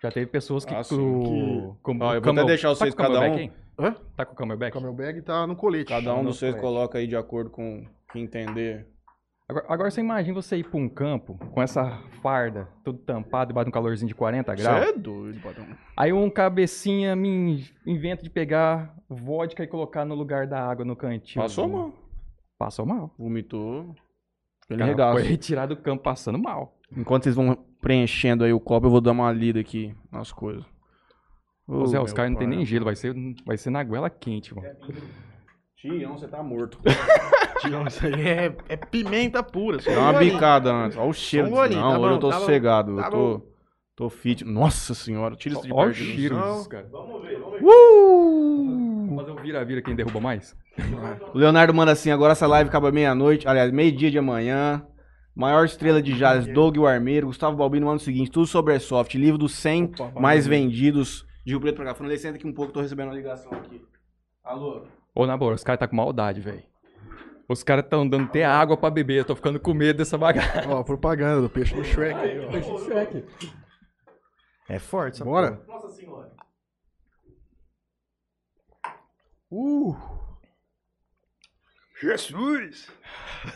G: já teve pessoas que.
A: Ah, sim,
G: o- como-
A: Ó, eu vou até deixar
G: tá
A: vocês
G: com
A: cada
G: camelback
A: um-?
B: Hã?
G: Tá com o camelback?
B: O camelbag tá no colete.
A: Cada um
G: no
A: dos vocês coloca aí de acordo com o que entender.
G: Agora, agora você imagina você ir pra um campo com essa farda, tudo tampado, debaixo de um calorzinho de 40
A: Você
G: graus.
A: é doido, patrão.
G: Aí um cabecinha me inventa de pegar vodka e colocar no lugar da água no cantinho.
A: Passou mal.
G: Passou mal.
A: Vomitou. Ele regaço.
G: foi retirado do campo passando mal.
A: Enquanto vocês vão preenchendo aí o copo, eu vou dar uma lida aqui nas coisas.
G: Ô, Zé, os caras não tem nem gelo, vai ser, vai ser na goela quente, mano.
A: Tião, você tá morto. *laughs*
B: Não, isso aí é, é pimenta pura.
A: Dá
B: um
A: uma
B: golinho.
A: bicada antes. Olha o cheiro.
B: Só um golinho,
A: não,
B: tá
A: hoje eu
B: bom,
A: tô
B: tá bom,
A: sossegado.
B: tá
A: eu tô, tô fit. Nossa senhora, tira isso de
G: Olha o cheiro
B: Não.
G: caras.
D: Vamos ver, vamos ver.
G: Vamos fazer um vira-vira quem derruba mais?
A: O Leonardo manda assim, agora essa live acaba meia-noite, aliás, meio-dia de amanhã. Maior estrela de Jales, Doug o Armeiro, Gustavo Balbino manda o seguinte, tudo sobre Airsoft, livro dos 100
B: Opa,
A: mais vendidos de Rio Preto pra cá. Falei, senta aqui um pouco, tô recebendo uma ligação aqui. Alô?
G: Ô, na boa, os caras tá com maldade, velho. Os caras tão dando até água pra beber. Eu tô ficando com medo dessa bagaça.
B: Ó, propaganda do peixe do Shrek aí, ó.
C: É forte essa
B: Bora?
C: porra.
D: Nossa senhora.
B: Uh! Jesus!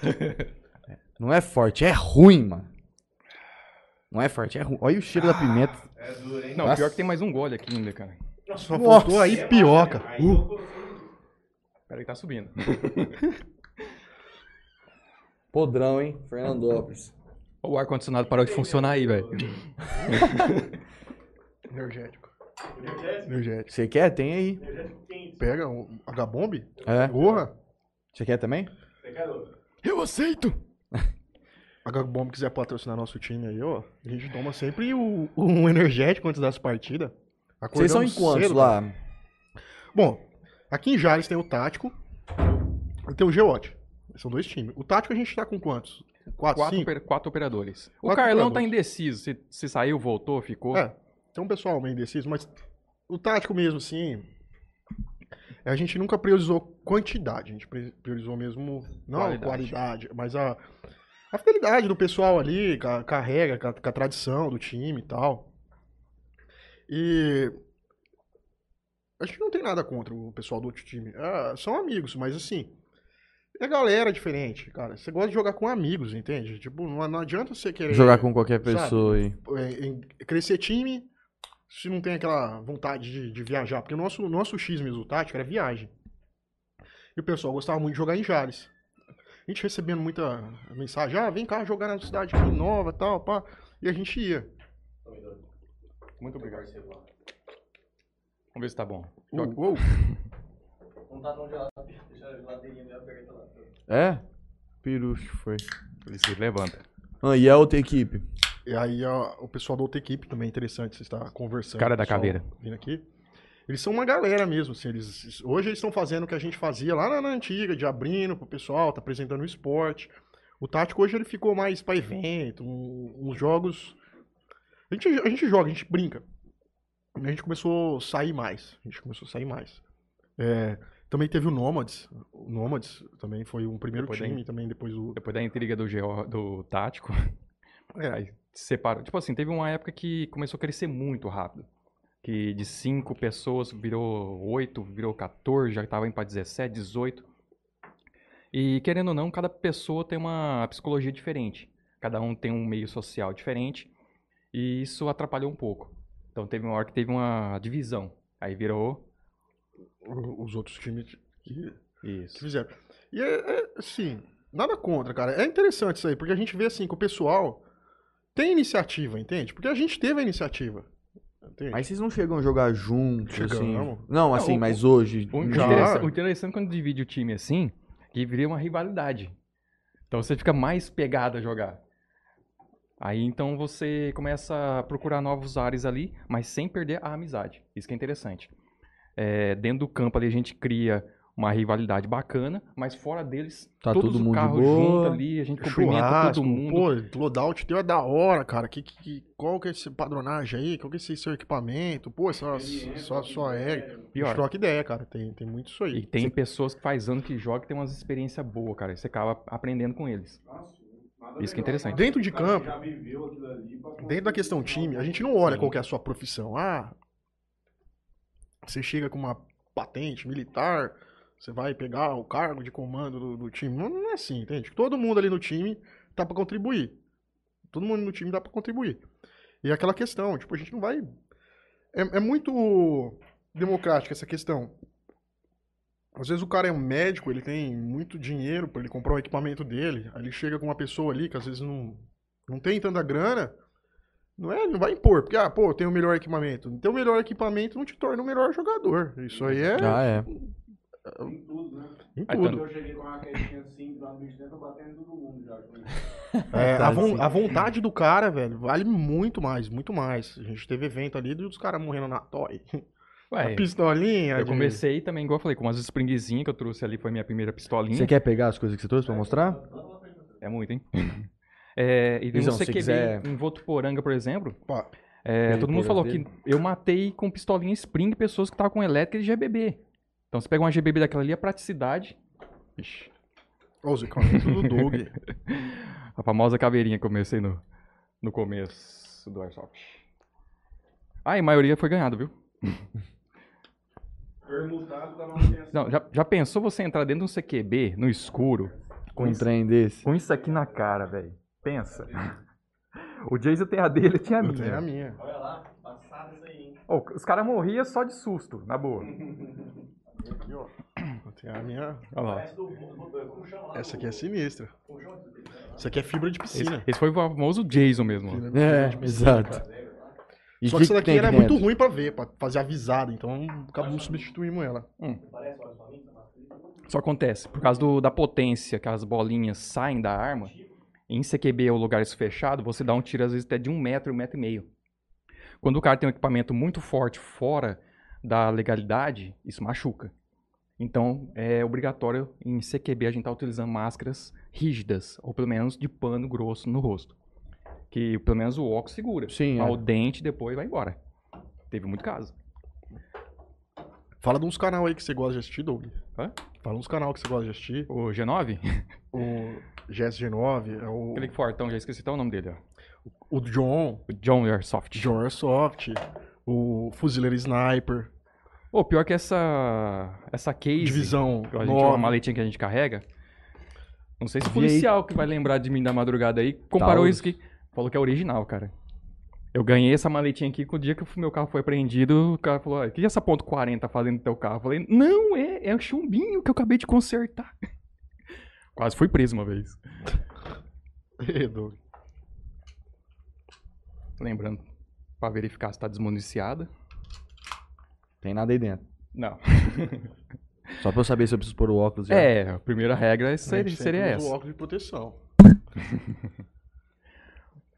B: *laughs*
C: Não é forte, é ruim, mano. Não é forte, é ruim. Olha o cheiro da pimenta.
G: Não,
C: Nossa.
G: pior que tem mais um gole aqui ainda, cara.
B: Só faltou aí pioca. Uh!
G: Peraí, tá subindo. *laughs*
C: Podrão, hein? Fernandópolis.
G: O ar-condicionado parou de funcionar aí, velho. *laughs*
B: Energético.
D: Energético,
B: Energético.
C: Você quer? Tem aí.
B: Pega um H-Bomb?
C: É.
B: Porra!
C: Você quer também?
D: Você quer outro?
C: Eu aceito. *laughs*
B: H-Bomb quiser patrocinar nosso time aí, ó. A gente toma sempre o, um energético antes das partidas.
C: Vocês são em quantos
B: cedo,
C: lá?
B: Bom, aqui em Jales tem o Tático e tem o Geote. São dois times. O Tático a gente tá com quantos? Quatro,
G: Quatro, oper- quatro operadores. O
B: Quatro
G: Carlão tá
B: operadores.
G: indeciso. Se, se saiu, voltou, ficou.
B: É, tem um pessoal meio indeciso, mas o tático mesmo, assim, a gente nunca priorizou quantidade, a gente priorizou mesmo, não a
G: Qualidade.
B: qualidade, mas a, a fidelidade do pessoal ali, com a, com a regra, com a, com a tradição do time e tal. E a gente não tem nada contra o pessoal do outro time. Ah, são amigos, mas assim, é galera diferente, cara. Você gosta de jogar com amigos, entende? Tipo, não, não adianta você querer
C: Jogar com qualquer
B: sabe?
C: pessoa aí.
B: é, em crescer time se não tem aquela vontade de, de viajar. Porque o nosso, nosso X mesmo tático era viagem. E o pessoal gostava muito de jogar em Jales. A gente recebendo muita mensagem, ah, vem cá jogar na cidade aqui nova e tal, pá. E a gente ia.
G: Muito obrigado. Vamos ver se tá bom.
B: Uh, uh,
D: Não tá tão gelado. Deixa a geladeirinha meio aberta lá.
C: É? Pirucho foi.
G: Ele se levanta.
C: Ah, e a outra equipe?
B: E aí ó, o pessoal da outra equipe também é interessante, você está conversando.
G: Cara da
B: pessoal
G: caveira.
B: Vindo aqui. Eles são uma galera mesmo, assim, eles, hoje eles estão fazendo o que a gente fazia lá na, na antiga, de abrindo pro pessoal, tá apresentando o esporte. O tático hoje ele ficou mais para evento, um- uns jogos. A gente, a gente joga, a gente brinca. A gente começou a sair mais. A gente começou a sair mais. É, também teve o Nômades. O Nômades também foi um primeiro
G: Depois da-
B: time, também depois o.
G: Depois da intriga do, Geo, do tático, *laughs*
B: É,
G: aí se separou. Tipo assim, teve uma época que começou a crescer muito rápido. Que de cinco pessoas virou oito, virou 14, já tava indo pra 17, 18. E querendo ou não, cada pessoa tem uma psicologia diferente. Cada um tem um meio social diferente. E isso atrapalhou um pouco. Então teve uma hora que teve uma divisão. Aí virou.
B: o- os outros times que, que
G: Isso.
B: fizeram. E é, é, assim, nada contra, cara. É interessante isso aí, porque a gente vê assim que o pessoal tem iniciativa, entende? Porque a gente teve a iniciativa. Entende?
C: Mas vocês não chegam a jogar juntos, assim?
B: Chegamos.
C: Não, assim,
G: o-
C: mas hoje...
G: O
B: Já.
G: interessante, o interessante quando divide o time assim, que vira uma rivalidade. Então você fica mais pegado a jogar. Aí então você começa a procurar novos ares ali, mas sem perder a amizade. Isso que é interessante. É, dentro do campo ali a gente cria uma rivalidade bacana, mas fora deles,
C: Tá
G: todos
C: todo mundo boa.
G: juntos ali, a gente cumprimenta todo mundo.
B: Pô, loadout teu é da hora, cara. Que, que, qual que é esse padronagem aí? Qual que é esse seu equipamento? Pô, só, só, só é.
G: Pior.
B: troca ideia, cara. Tem, tem muito isso aí.
G: E tem pessoas que faz ano que joga e tem umas experiências boas, cara. Você acaba aprendendo com eles. Isso que é interessante.
B: Dentro de campo, dentro da questão time, a gente não olha qual que é a sua profissão. Ah, você chega com uma patente militar, você vai pegar o cargo de comando do, do time. Não, não é assim, entende? Todo mundo ali no time tá pra contribuir. Todo mundo no time dá pra contribuir. E é aquela questão, tipo, a gente não vai. É, é muito democrática essa questão. Às vezes o cara é um médico, ele tem muito dinheiro pra ele comprar o equipamento dele. Aí ele chega com uma pessoa ali que às vezes não, não tem tanta grana. Não é, não vai impor, porque, ah, pô, eu tenho o melhor equipamento. Ter o melhor equipamento não te torna o melhor jogador. Isso aí é
C: Ah, é.
D: Em tudo, né?
B: em
G: Aí,
B: tudo.
G: tanto-
D: Eu cheguei com uma raquetinha assim, lá no bicho dentro, batendo em todo mundo já. *laughs*
B: É,
C: Tá
B: a,
C: assim.
B: a vontade do cara, velho, vale muito mais, muito mais. A gente teve evento ali dos caras morrendo na toy.
G: Ué,
B: a pistolinha.
G: eu
B: de-
G: comecei também, igual eu falei, com umas springzinhas que eu trouxe ali, foi minha primeira pistolinha.
C: Você quer pegar as coisas que você trouxe pra mostrar?
G: É muito, hein? É, e
C: Visão,
G: no
C: se
G: CQB,
C: quiser-
G: em Votuporanga, por exemplo, É, todo mundo falou que eu matei com pistolinha Spring pessoas que estavam com elétrica e GBB. Então você pega uma GBB daquela ali, a praticidade. Ixi,
B: Ó, os equipamentos do Doug. *laughs*
G: a famosa caveirinha que eu comecei no, no começo do Airsoft. Ah, e a maioria foi ganhado, viu? *laughs*
E: Permutado da manutenção.
G: Não, já, já pensou você entrar dentro de um CQB, no escuro,
C: Com um trem desse.
G: com isso aqui na cara, velho? Pensa. *laughs* O Jason tem a dele, eu tinha a
B: Eu
G: minha.
B: tenho a minha.
D: Olha lá, passada isso aí, hein?
G: Ô, os caras morriam só de susto, na boa.
B: Aqui, ó. Eu tenho a minha.
G: Olha lá.
B: Essa aqui é sinistra.
D: Isso aqui?
B: É fibra de
G: Esse,
B: piscina.
G: esse foi o famoso Jason mesmo. ó.
C: É,
B: fibra de piscina.
C: exato. E
B: Só que essa daqui era
C: aqui
B: muito
C: dentro?
B: ruim pra ver, pra fazer avisada. Então acabamos substituindo ela.
D: Minha, tá
G: Só acontece, por causa do- da potência que as bolinhas saem da arma, em CQB ou lugares fechados, você dá um tiro às vezes até de um metro, um metro e meio. Quando o cara tem um equipamento muito forte fora da legalidade, isso machuca. Então, é obrigatório em CQB a gente estar utilizando máscaras rígidas, ou pelo menos de pano grosso no rosto. Que pelo menos o óculos segura.
C: Sim,
G: Mas
C: é.
G: o dente depois vai embora. Teve muito caso.
B: Fala de uns canal aí que você gosta de assistir, Doug.
G: Hã?
B: Fala uns canal que você gosta de assistir.
G: O G9,
B: O GSG9, é o,
G: aquele fortão, já esqueci até o nome dele, ó.
B: o John,
G: O John Airsoft.
B: John Airsoft, o Fuzileiro Sniper,
G: Pô, pior que essa essa case,
B: Divisão
G: que a gente, uma
B: 9.
G: maletinha que a gente carrega. Não sei se o policial que vai lembrar de mim da madrugada aí comparou
C: Taurus.
G: isso aqui. Falou que é original, cara. Eu ganhei essa maletinha aqui com o dia que o meu carro foi apreendido. O cara falou: "Ah, o que essa ponto 40 tá fazendo no teu carro? Eu falei: não, é, é o chumbinho que eu acabei de consertar. *laughs* Quase fui preso uma vez. *laughs* Lembrando, pra verificar se tá desmuniciada.
C: Tem nada aí dentro.
G: Não. *laughs*
C: Só pra eu saber se eu preciso pôr o óculos já.
G: É, a primeira regra
B: A
G: seria, seria essa.
B: o óculos de proteção.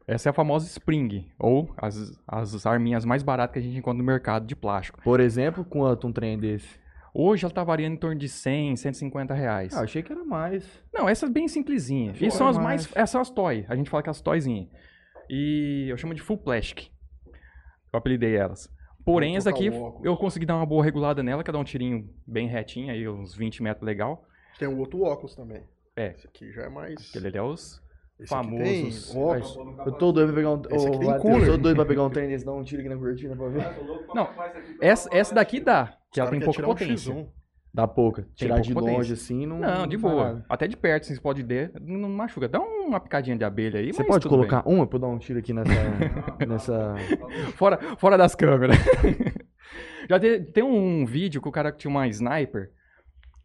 G: Essa é a famosa Spring, ou as, as arminhas mais baratas que a gente encontra no mercado de plástico.
C: Por exemplo, quanto um trem desse?
G: Hoje ela tá variando em torno de 100, 150 reais.
C: Ah, achei que era mais.
G: Não, essas bem simplesinhas.
C: Achei
G: E são
C: era
G: as mais...
C: mais.
G: Essas são as toy. A gente fala que é as toyzinhas. E eu chamo de full plastic. Eu apelidei elas. Porém, essa aqui eu consegui dar uma boa regulada nela, que dá um tirinho bem retinho, aí uns 20 metros legal.
B: Tem o outro óculos também.
G: É.
B: Esse aqui já é mais.
G: Aquele ali é os
B: Esse
G: famosos.
B: tem óculos.
C: Eu tô doido pra pegar um.
B: Esse aqui tem cooler.
C: Eu tô doido pra pegar um trem desse, dar um tiro aqui na cortina pra ver.
G: Não, essa, essa daqui dá, que ela tem pouca
B: um
G: potência.
B: X1.
C: Dá pouca. Tirar de
G: pouca
C: longe
G: potência.
C: assim não.
G: Não, de boa.
C: nada.
G: Até de perto, assim, você pode ver, não machuca. Dá uma picadinha de abelha aí,
C: Você
G: mas
C: pode
G: tudo
C: colocar uma pra eu dar um tiro aqui nessa. *laughs* nessa.
G: bem. Fora, fora das câmeras. *laughs* Já te- tem um vídeo que o cara que tinha uma sniper,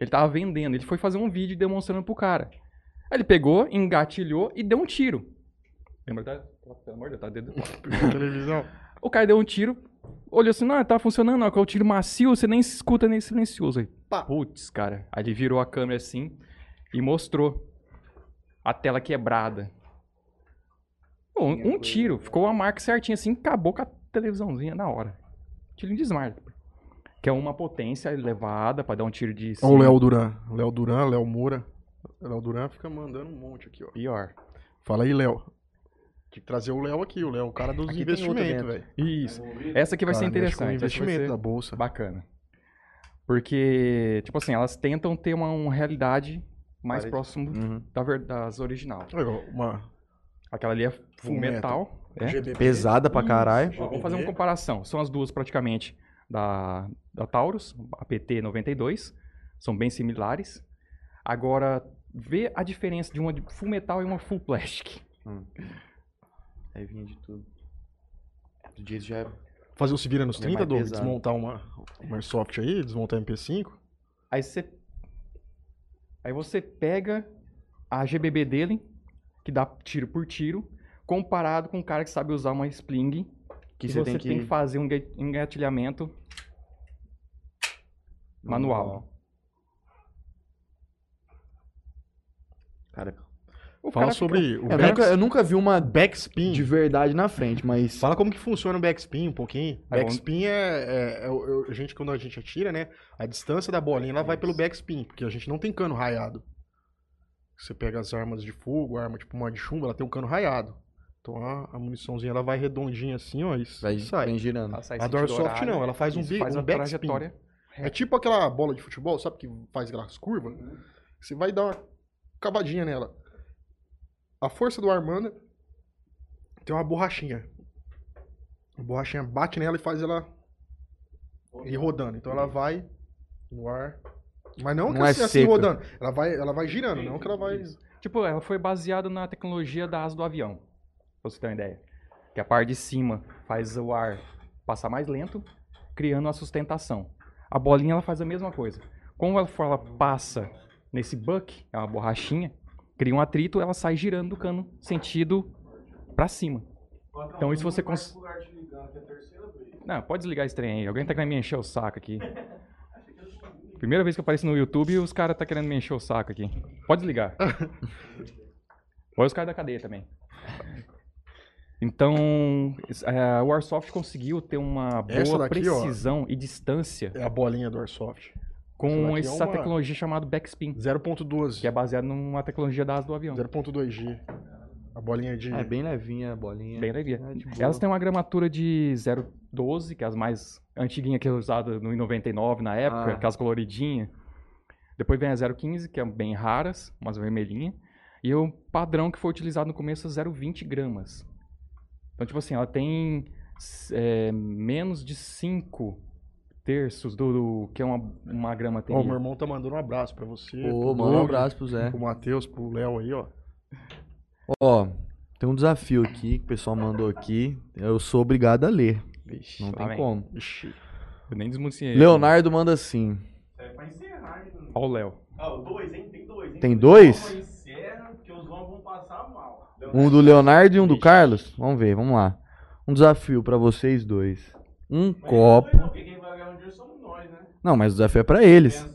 G: ele tava vendendo, ele foi fazer um vídeo demonstrando pro cara. Aí ele pegou, engatilhou e deu um tiro. Lembra? Tá? Pelo amor de Deus, tá dedo. *laughs*
B: Na televisão.
G: O cara deu um tiro, olhou assim, não, tá funcionando, é o tiro macio, você nem se escuta nem silencioso. Aí, putz, cara. Aí ele virou a câmera assim e mostrou a tela quebrada. Um, um tiro, ficou a marca certinha assim, acabou com a televisãozinha na hora. Tiro de sniper. Que é uma potência elevada pra dar um tiro de
B: Olha o
G: cima.
B: Léo Duran. Léo Duran, Léo Moura. Léo Duran fica mandando um monte aqui, ó.
G: Pior.
B: Fala aí, Léo. Tinha que trazer o Léo aqui, o Léo, o cara dos
C: Aqui tem
B: investimentos, velho.
G: Isso. Essa aqui vai ser
B: Cara, com
G: interessante. essa vai
B: investimento
G: ser-
B: da bolsa.
G: Bacana. Porque, tipo assim, elas tentam ter uma, uma realidade mais próximo
C: Uhum.
G: da das original.
B: Uma
G: Aquela ali é full
B: Full
G: metal. é.
B: GBB.
C: Pesada pra caralho.
G: Vamos fazer uma comparação. São as duas praticamente da, da Taurus, a PT92. São bem similares. Agora, vê a diferença de uma de full metal e uma full plastic.
C: Aí vinha de tudo. Do jeito já é.
B: Fazer o se vira nos
C: É
B: 30,
C: mais
B: Doug?
C: pesado.
B: Desmontar uma, uma Airsoft aí, desmontar MP5.
G: Aí você. Aí você pega a GBB dele, que dá tiro por tiro, comparado com um cara que sabe usar uma Spling,
C: Que
G: que
C: você tem
G: tem
C: que.
G: que fazer um enga- engatilhamento manual.
C: Cara,
G: O
B: Fala
G: cara
B: sobre
G: fica-
B: o
C: eu,
B: back-
C: nunca, eu nunca vi uma
B: backspin.
C: de verdade na frente, mas.
B: Fala como que funciona o backspin um pouquinho. Backspin é, é- é o- a gente quando a gente atira, né? A distância da bolinha ela vai pelo backspin, porque a gente não tem cano raiado. Você pega as armas de fogo, arma tipo uma de chumbo, ela tem um cano raiado. Então a, a muniçãozinha ela vai redondinha assim, ó, e s-
C: Vai,
B: sai.
C: vem girando.
B: A Doorsoft
G: horário,
B: não, ela faz um
G: isso faz
B: um
G: a
B: backspin.
G: trajetória.
B: É tipo aquela bola de futebol, sabe que faz aquelas curvas? Você vai dar uma cavadinha nela. A força do Armanda tem uma borrachinha. A borrachinha bate nela e faz ela ir rodando. Então ela vai no ar. Mas não, que
C: Não é
B: assim, assim rodando. Ela vai, ela vai girando, não que ela vai.
G: Tipo, ela foi baseada na tecnologia da asa do avião. Pra você ter uma ideia. Que a parte de cima faz o ar passar mais lento, criando a sustentação. A bolinha ela faz a mesma coisa. Como ela, ela passa nesse buck, é uma borrachinha, cria um atrito, ela sai girando do cano sentido pra cima. Então isso você cons... Não, pode desligar esse trem aí. Alguém tá querendo me encher o saco aqui. *laughs* Primeira vez que eu apareço no YouTube e os caras tá querendo me encher o saco aqui. Pode desligar. *laughs* Olha os caras da cadeia também. Então, es- é, o Airsoft conseguiu ter uma boa
B: daqui, ó.
G: precisão e distância
B: É a bolinha do Airsoft.
G: Com
B: é
G: essa
B: uma-
G: tecnologia chamada backspin,
B: 0.12.
G: que é baseada numa tecnologia da asa do avião.
B: 0.2G. A bolinha de.
C: É bem levinha a bolinha.
G: Bem leve.
C: É.
G: Elas têm uma gramatura de 0,12, que é as mais antiguinhas que é usada no 99 na época,
C: Ah.
G: aquelas coloridinhas. Depois vem a 0,15, que é bem raras, umas vermelhinhas. E o padrão que foi utilizado no começo é 0,20 gramas. Então, tipo assim, ela tem é, menos de 5 terços do, do que é uma, uma grama
B: Ó,
G: teria.
B: o meu irmão tá mandando um abraço pra você.
C: Ô,
B: pro
C: manda um abraço pro Zé.
B: Pro Matheus, pro Léo aí, ó.
C: Ó, tem um desafio aqui que o pessoal mandou aqui. Eu sou obrigado a ler.
B: Vixe.
C: Não tem
G: vem.
C: como.
B: Vixe.
G: Eu nem desmunciei.
C: Leonardo manda assim.
D: É pra encerrar, hein?
G: Olha o Léo.
D: Ah, dois, hein? Tem dois, hein?
C: Tem dois?
D: Então, encerra, porque os homens vão passar mal.
C: Um do Leonardo e um do Carlos? Vamos ver, vamos lá. Um desafio pra vocês dois. Um
D: Mas
C: copo.
D: dois não, porque quem vai ganhar um dinheiro somos nós, né?
C: Não, mas o desafio é pra eles.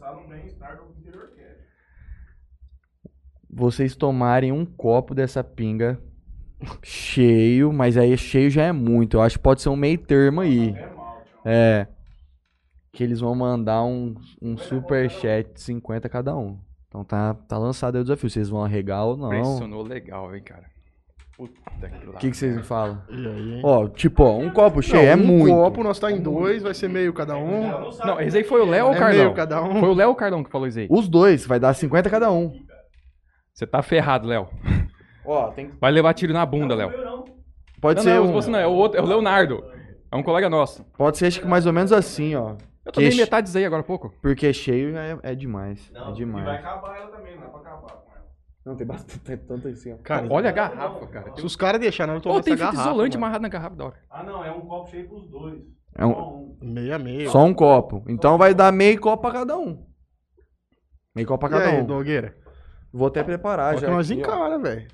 C: Vocês tomarem um copo dessa pinga cheio, mas aí cheio já é muito. Eu acho que pode ser um meio termo aí.
D: É.
C: Que eles vão mandar um, um super chat de 50 cada um. Então tá, tá lançado aí o desafio. Vocês vão arregar ou não?
G: Pressionou legal, hein, cara. Puta que lá.
C: que, que vocês me falam?
B: E aí, hein?
C: Ó, tipo, ó, um copo cheio
B: Não,
C: é
B: um
C: muito.
B: copo, nós tá em dois, vai ser meio cada um.
D: Não
G: esse aí foi o Léo ou o
B: É
G: Carlão?
B: meio cada um.
G: Foi o Léo ou o Carlão que falou isso aí?
C: Os dois, vai dar 50 cada um.
G: Você tá ferrado, Léo.
C: Ó, tem
G: Vai levar tiro na bunda, Léo.
D: Eu não.
C: Pode
G: Não,
C: ser
G: não,
C: um,
G: você não, é o outro, é o Leonardo. É um colega nosso.
C: Pode ser acho que mais ou menos assim, ó.
G: Eu tomei
C: Que-
G: metade disso aí agora há pouco.
C: Porque cheio é, é demais.
D: Não,
C: é
D: e vai
C: demais.
D: acabar ela também, não é pra acabar.
C: Não, tem bastante, *laughs* tem tanto assim, ó.
B: Cara,
G: Olha a garrafa, cara.
B: se os caras deixarem eu
G: Ô,
B: tomar
G: tem fita
B: garrafa,
G: isolante
B: mano.
G: amarrado na garrafa da hora.
D: Ah, não, é um copo cheio pros dois.
C: É um-
D: Só um.
B: Meio a meio.
C: Só um copo. Então vai dar meio copo pra cada um. Meio copo pra
B: E
C: cada
B: aí,
C: um.
B: Dogueira?
C: Vou até preparar
B: Olha
C: já.
B: nós
C: aqui,
B: encara, velho.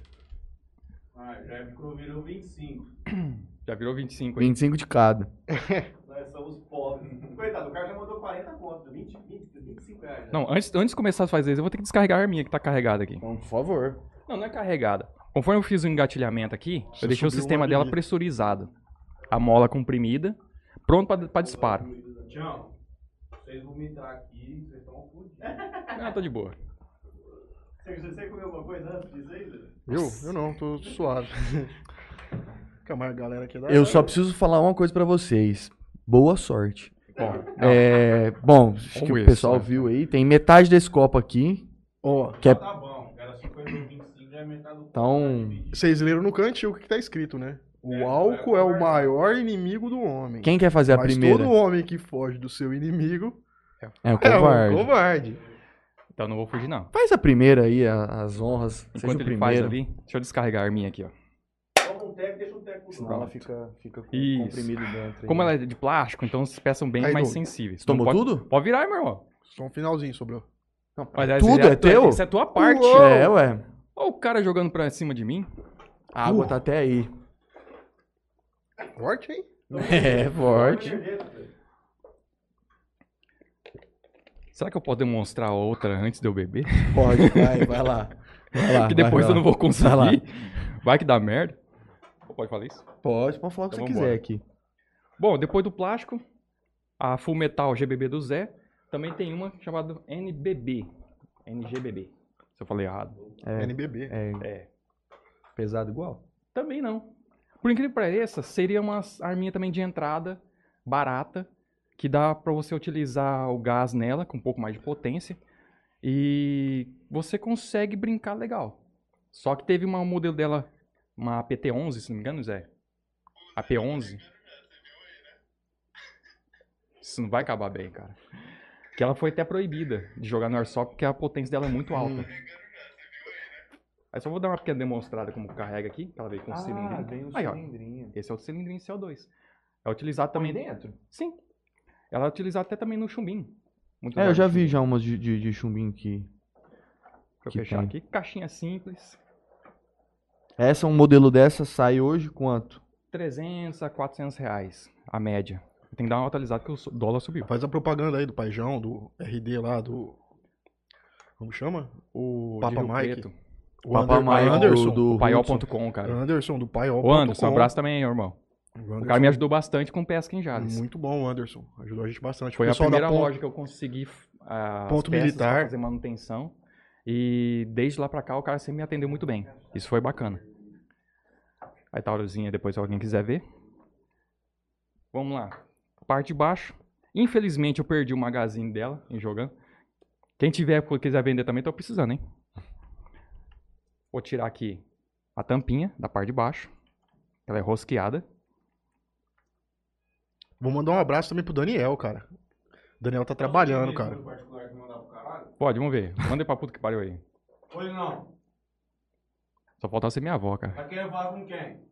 D: Ah, já virou 25. *clears throat*
G: Já virou 25 aí.
C: 25 de cada. *laughs*
D: Nós somos pobres. Coitado, o cara já mandou 40 contas, 20, 20, 25 reais. né?
G: Não, antes, antes de começar a fazer isso, eu vou ter que descarregar a arminha que tá carregada aqui.
C: Então, por favor.
G: Não, não é carregada. Conforme eu fiz o engatilhamento aqui,
B: Você
G: eu deixei o sistema dela pressurizado. A mola comprimida, pronto pra, pra disparo.
D: Tião, vocês vomitar aqui, vocês estão fodidos.
G: Não, tô de boa.
D: Você, você comeu alguma coisa antes disso aí?
B: Eu? Eu não, tô suave. Calma, a galera aqui dá.
C: Eu só preciso falar uma coisa pra vocês. Boa sorte.
G: Bom,
C: É, bom, acho que
G: Vamos
C: o pessoal
G: só.
C: viu aí. Tem metade desse copo aqui.
B: Ó,
C: Que é,
D: tá bom, era 50 ou 25, já é metade do
C: Então-
B: vocês leram no cantinho o que, que tá escrito, né? O
D: É,
B: álcool
D: é
B: é o maior inimigo do homem.
C: quem quer fazer a
B: Mas
C: primeira?
B: todo homem que foge do seu inimigo
C: É o
B: é
C: covarde.
B: um covarde.
G: então não vou fugir não.
C: Faz a primeira aí, as honras.
G: Enquanto
C: o
G: ele faz
C: primeiro.
G: ali, deixa eu descarregar a arminha aqui, ó.
D: Um teco, deixa um teco
C: Senão ela fica, fica comprimido dentro. aí.
G: Como ela é de plástico, então as peças são bem
B: Aí,
G: mais
B: Doug,
G: sensíveis.
C: Você tomou
G: pode-
C: tudo?
G: Pode virar, meu irmão.
B: Só um finalzinho sobrou.
C: Não,
G: Mas essa
C: tudo é
G: tua-
C: teu?
G: Isso é tua parte.
C: É, ué.
G: Olha o cara jogando pra cima de mim.
C: A água tá até aí.
B: Forte, hein? *laughs*
C: É, forte.
G: Será que eu posso demonstrar outra antes de eu beber?
C: Pode, vai, *laughs* vai lá. Vai lá,
G: que depois
C: vai
G: eu não vou conseguir.
C: Vai lá.
G: Vai que dá merda. Pode falar isso?
C: Pode, pode falar o que
G: Então
C: você quiser aqui.
G: Bom, depois do plástico, a Full Metal GBB do Zé, também tem uma chamada NBB. NGBB. Se eu falei errado.
C: É,
B: NBB.
C: é
G: É.
C: pesado igual?
G: Também não. Por incrível que pareça, seria uma arminha também de entrada, barata, que dá pra você utilizar o gás nela, com um pouco mais de potência, e você consegue brincar legal. Só que teve uma modelo dela, uma PT-11, se não me engano, Zé. A P11. Isso não vai acabar bem, cara. Que ela foi até proibida de jogar no Airsoft porque a potência dela é muito alta. Aí só vou dar uma pequena demonstrada como carrega aqui, que ela veio com um cilindrinho.
C: vem o
G: Aí, ó.
C: cilindrinho.
G: Esse é o cilindrinho CO2. É utilizado também
C: dentro?
G: Sim. Ela é utilizada até também no chumbinho. Muito
C: É, eu já vi já umas de, de, de chumbinho aqui.
G: Deixa eu
C: que
G: fechar
C: tem.
G: aqui. Caixinha simples.
C: Essa, um modelo dessa sai hoje quanto?
G: 300 a 400 reais, a média. Tem que dar uma atualizada que o dólar subiu.
B: Faz a propaganda aí do Paijão, do RD lá, do. Como chama?
G: O
B: Papa Mike.
G: Preto.
B: O
C: Papa
B: Ander-
C: Mike
B: Anderson.
C: do, do
G: O paiol.com, cara.
B: Anderson, do Paiol.
G: Ô Anderson, um abraço também, irmão. O cara me ajudou bastante com pesca em Jales.
B: Muito bom, Anderson. Ajudou a gente bastante.
G: Foi
B: O
G: a primeira
B: Ponto-
G: loja que eu consegui ah,
B: Ponto militar.
G: fazer manutenção. E desde lá pra cá o cara sempre me atendeu muito bem. Isso foi bacana. Aí tá a horozinha depois se alguém quiser ver. Vamos lá. Parte de baixo. Infelizmente eu perdi o magazine dela em jogando. Quem tiver quiser vender também, tô precisando, hein? Vou tirar aqui a tampinha da parte de baixo. Ela é rosqueada.
B: Vou mandar um abraço também pro Daniel, cara. O Daniel tá trabalhando, cara.
G: Pode, vamos ver. Manda pra puta que pariu aí.
A: Ele não?
G: Só faltava ser minha avó, cara.
A: Tá querendo falar com quem?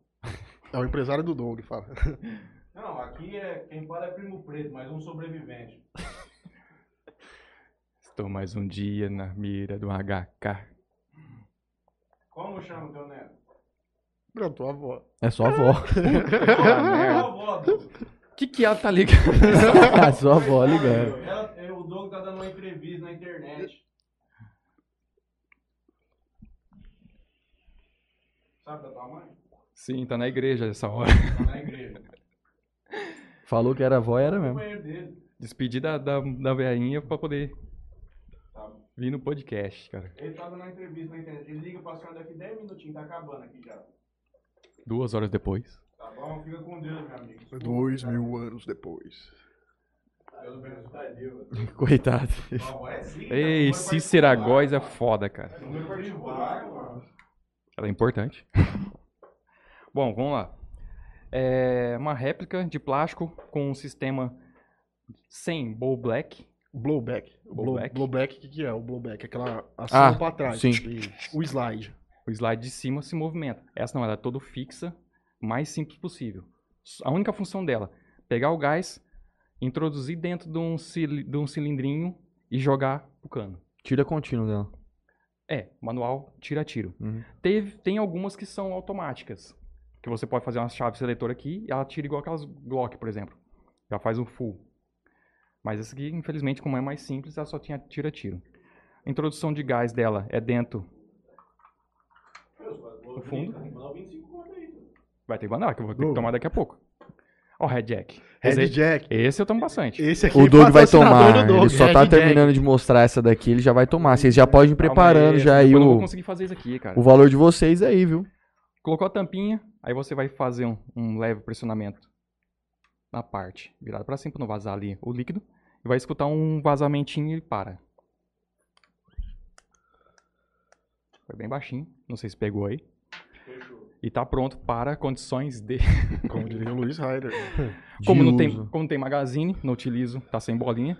B: É o empresário do Doug, fala. *laughs*
A: Não, aqui é quem fala é primo preto, mas um sobrevivente. *laughs*
G: Estou mais um dia na mira do HK.
A: Como chama o teu neto?
B: Não, tua avó.
C: É só *laughs* a avó.
G: Ah, merda. Que que ela tá ligando? *laughs* *laughs*
C: a avó ligando.
A: Ela- é, o Doug tá dando uma entrevista na internet. Sabe da tua mãe?
G: Sim, tá na igreja essa hora.
A: Tá na igreja. *laughs*
C: Falou que era avó, era mesmo.
A: banheiro dele.
G: Despedi da, da, da veinha pra poder
A: Tá.
G: vir no podcast, cara.
A: Ele tá dando uma entrevista na internet. Ele liga pra senhora daqui 10 minutinhos, tá acabando aqui já.
G: Duas horas depois.
A: Tá bom? Fica com Deus, meu amigo.
B: Dois mil anos depois.
A: Deus abençoe. *laughs*
C: Coitado.
A: Tua avó é
G: Ei,
A: é
G: Cícera. Góes é foda, cara. Ela é importante. *laughs* Bom, vamos lá. É uma réplica de plástico com um sistema sem bowl black.
B: Blowback.
G: Blowback?
B: Blowback, o que, que é? O blowback, aquela ação
C: Ah,
B: pra trás.
C: sim.
B: O slide.
G: O slide de cima se movimenta. Essa não, ela é toda fixa, mais simples possível. A única função dela, pegar o gás, introduzir dentro de um, de um cilindrinho e jogar o cano.
C: Tira contínuo dela.
G: É, manual tira tiro.
C: Uhum.
G: Teve, tem algumas que são automáticas. Que você pode fazer uma chave seletora aqui e ela tira igual aquelas Glock, por exemplo. Já faz um full. Mas essa aqui, infelizmente, como é mais simples, ela só tinha tira tiro. A introdução de gás dela é dentro. No fundo. Vai ter que mandar, que eu vou ter que tomar daqui a pouco. Ó, o Red Jack.
B: Red
G: Esse,
B: Jack.
G: esse eu tomo bastante.
B: Esse aqui
C: O Doug vai tomar.
B: do Doug,
C: Ele só
B: Red
C: tá
B: Jack.
C: terminando de mostrar essa daqui, ele já vai tomar. Vocês já podem ir preparando
G: aí,
C: já aí
G: depois eu não
C: o,
G: vou conseguir fazer isso aqui, cara.
C: o valor de vocês aí, viu?
G: Colocou a tampinha, aí você vai fazer um, um leve pressionamento na parte, virada pra cima pra não vazar ali o líquido. E vai escutar um vazamentinho e para. Foi bem baixinho, não sei se pegou aí. E tá pronto para condições de. *laughs*
B: Como diria o Luiz Ryder. *laughs*
G: Como não, tem, como tem magazine, não utilizo, tá sem bolinha.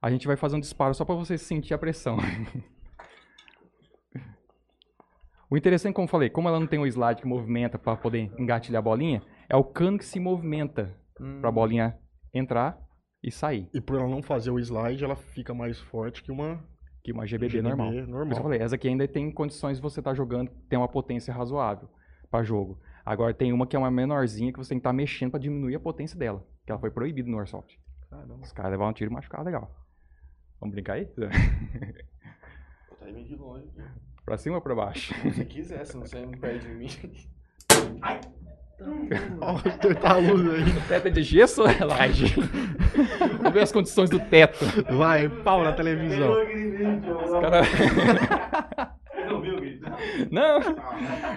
G: A gente vai fazer um disparo só pra você sentir a pressão. *laughs* o interessante, como eu falei, como ela não tem um slide que movimenta pra poder engatilhar a bolinha, é o cano que se movimenta pra bolinha entrar e sair.
B: E por ela não fazer o slide, ela fica mais forte que uma
G: Que uma GBB,
B: GBB
G: normal. Isso que eu
B: normal.
G: falei, essa aqui ainda tem condições de você estar jogando, tem uma potência razoável pra jogo. Agora tem uma que é uma menorzinha que você tem que estar mexendo pra diminuir a potência dela, que ela foi proibida no Airsoft. Os caras levaram um tiro e machucaram legal. Vamos brincar aí?
C: Tá meio de longe.
G: pra cima ou pra baixo?
C: Se você quiser, se você não perde em mim.
B: Ó, tá a luz aí.
G: Teto é de gesso ou é laje? Vamos ver as condições do teto.
B: Vai, pau na televisão.
G: Os cara... *laughs*
A: Não!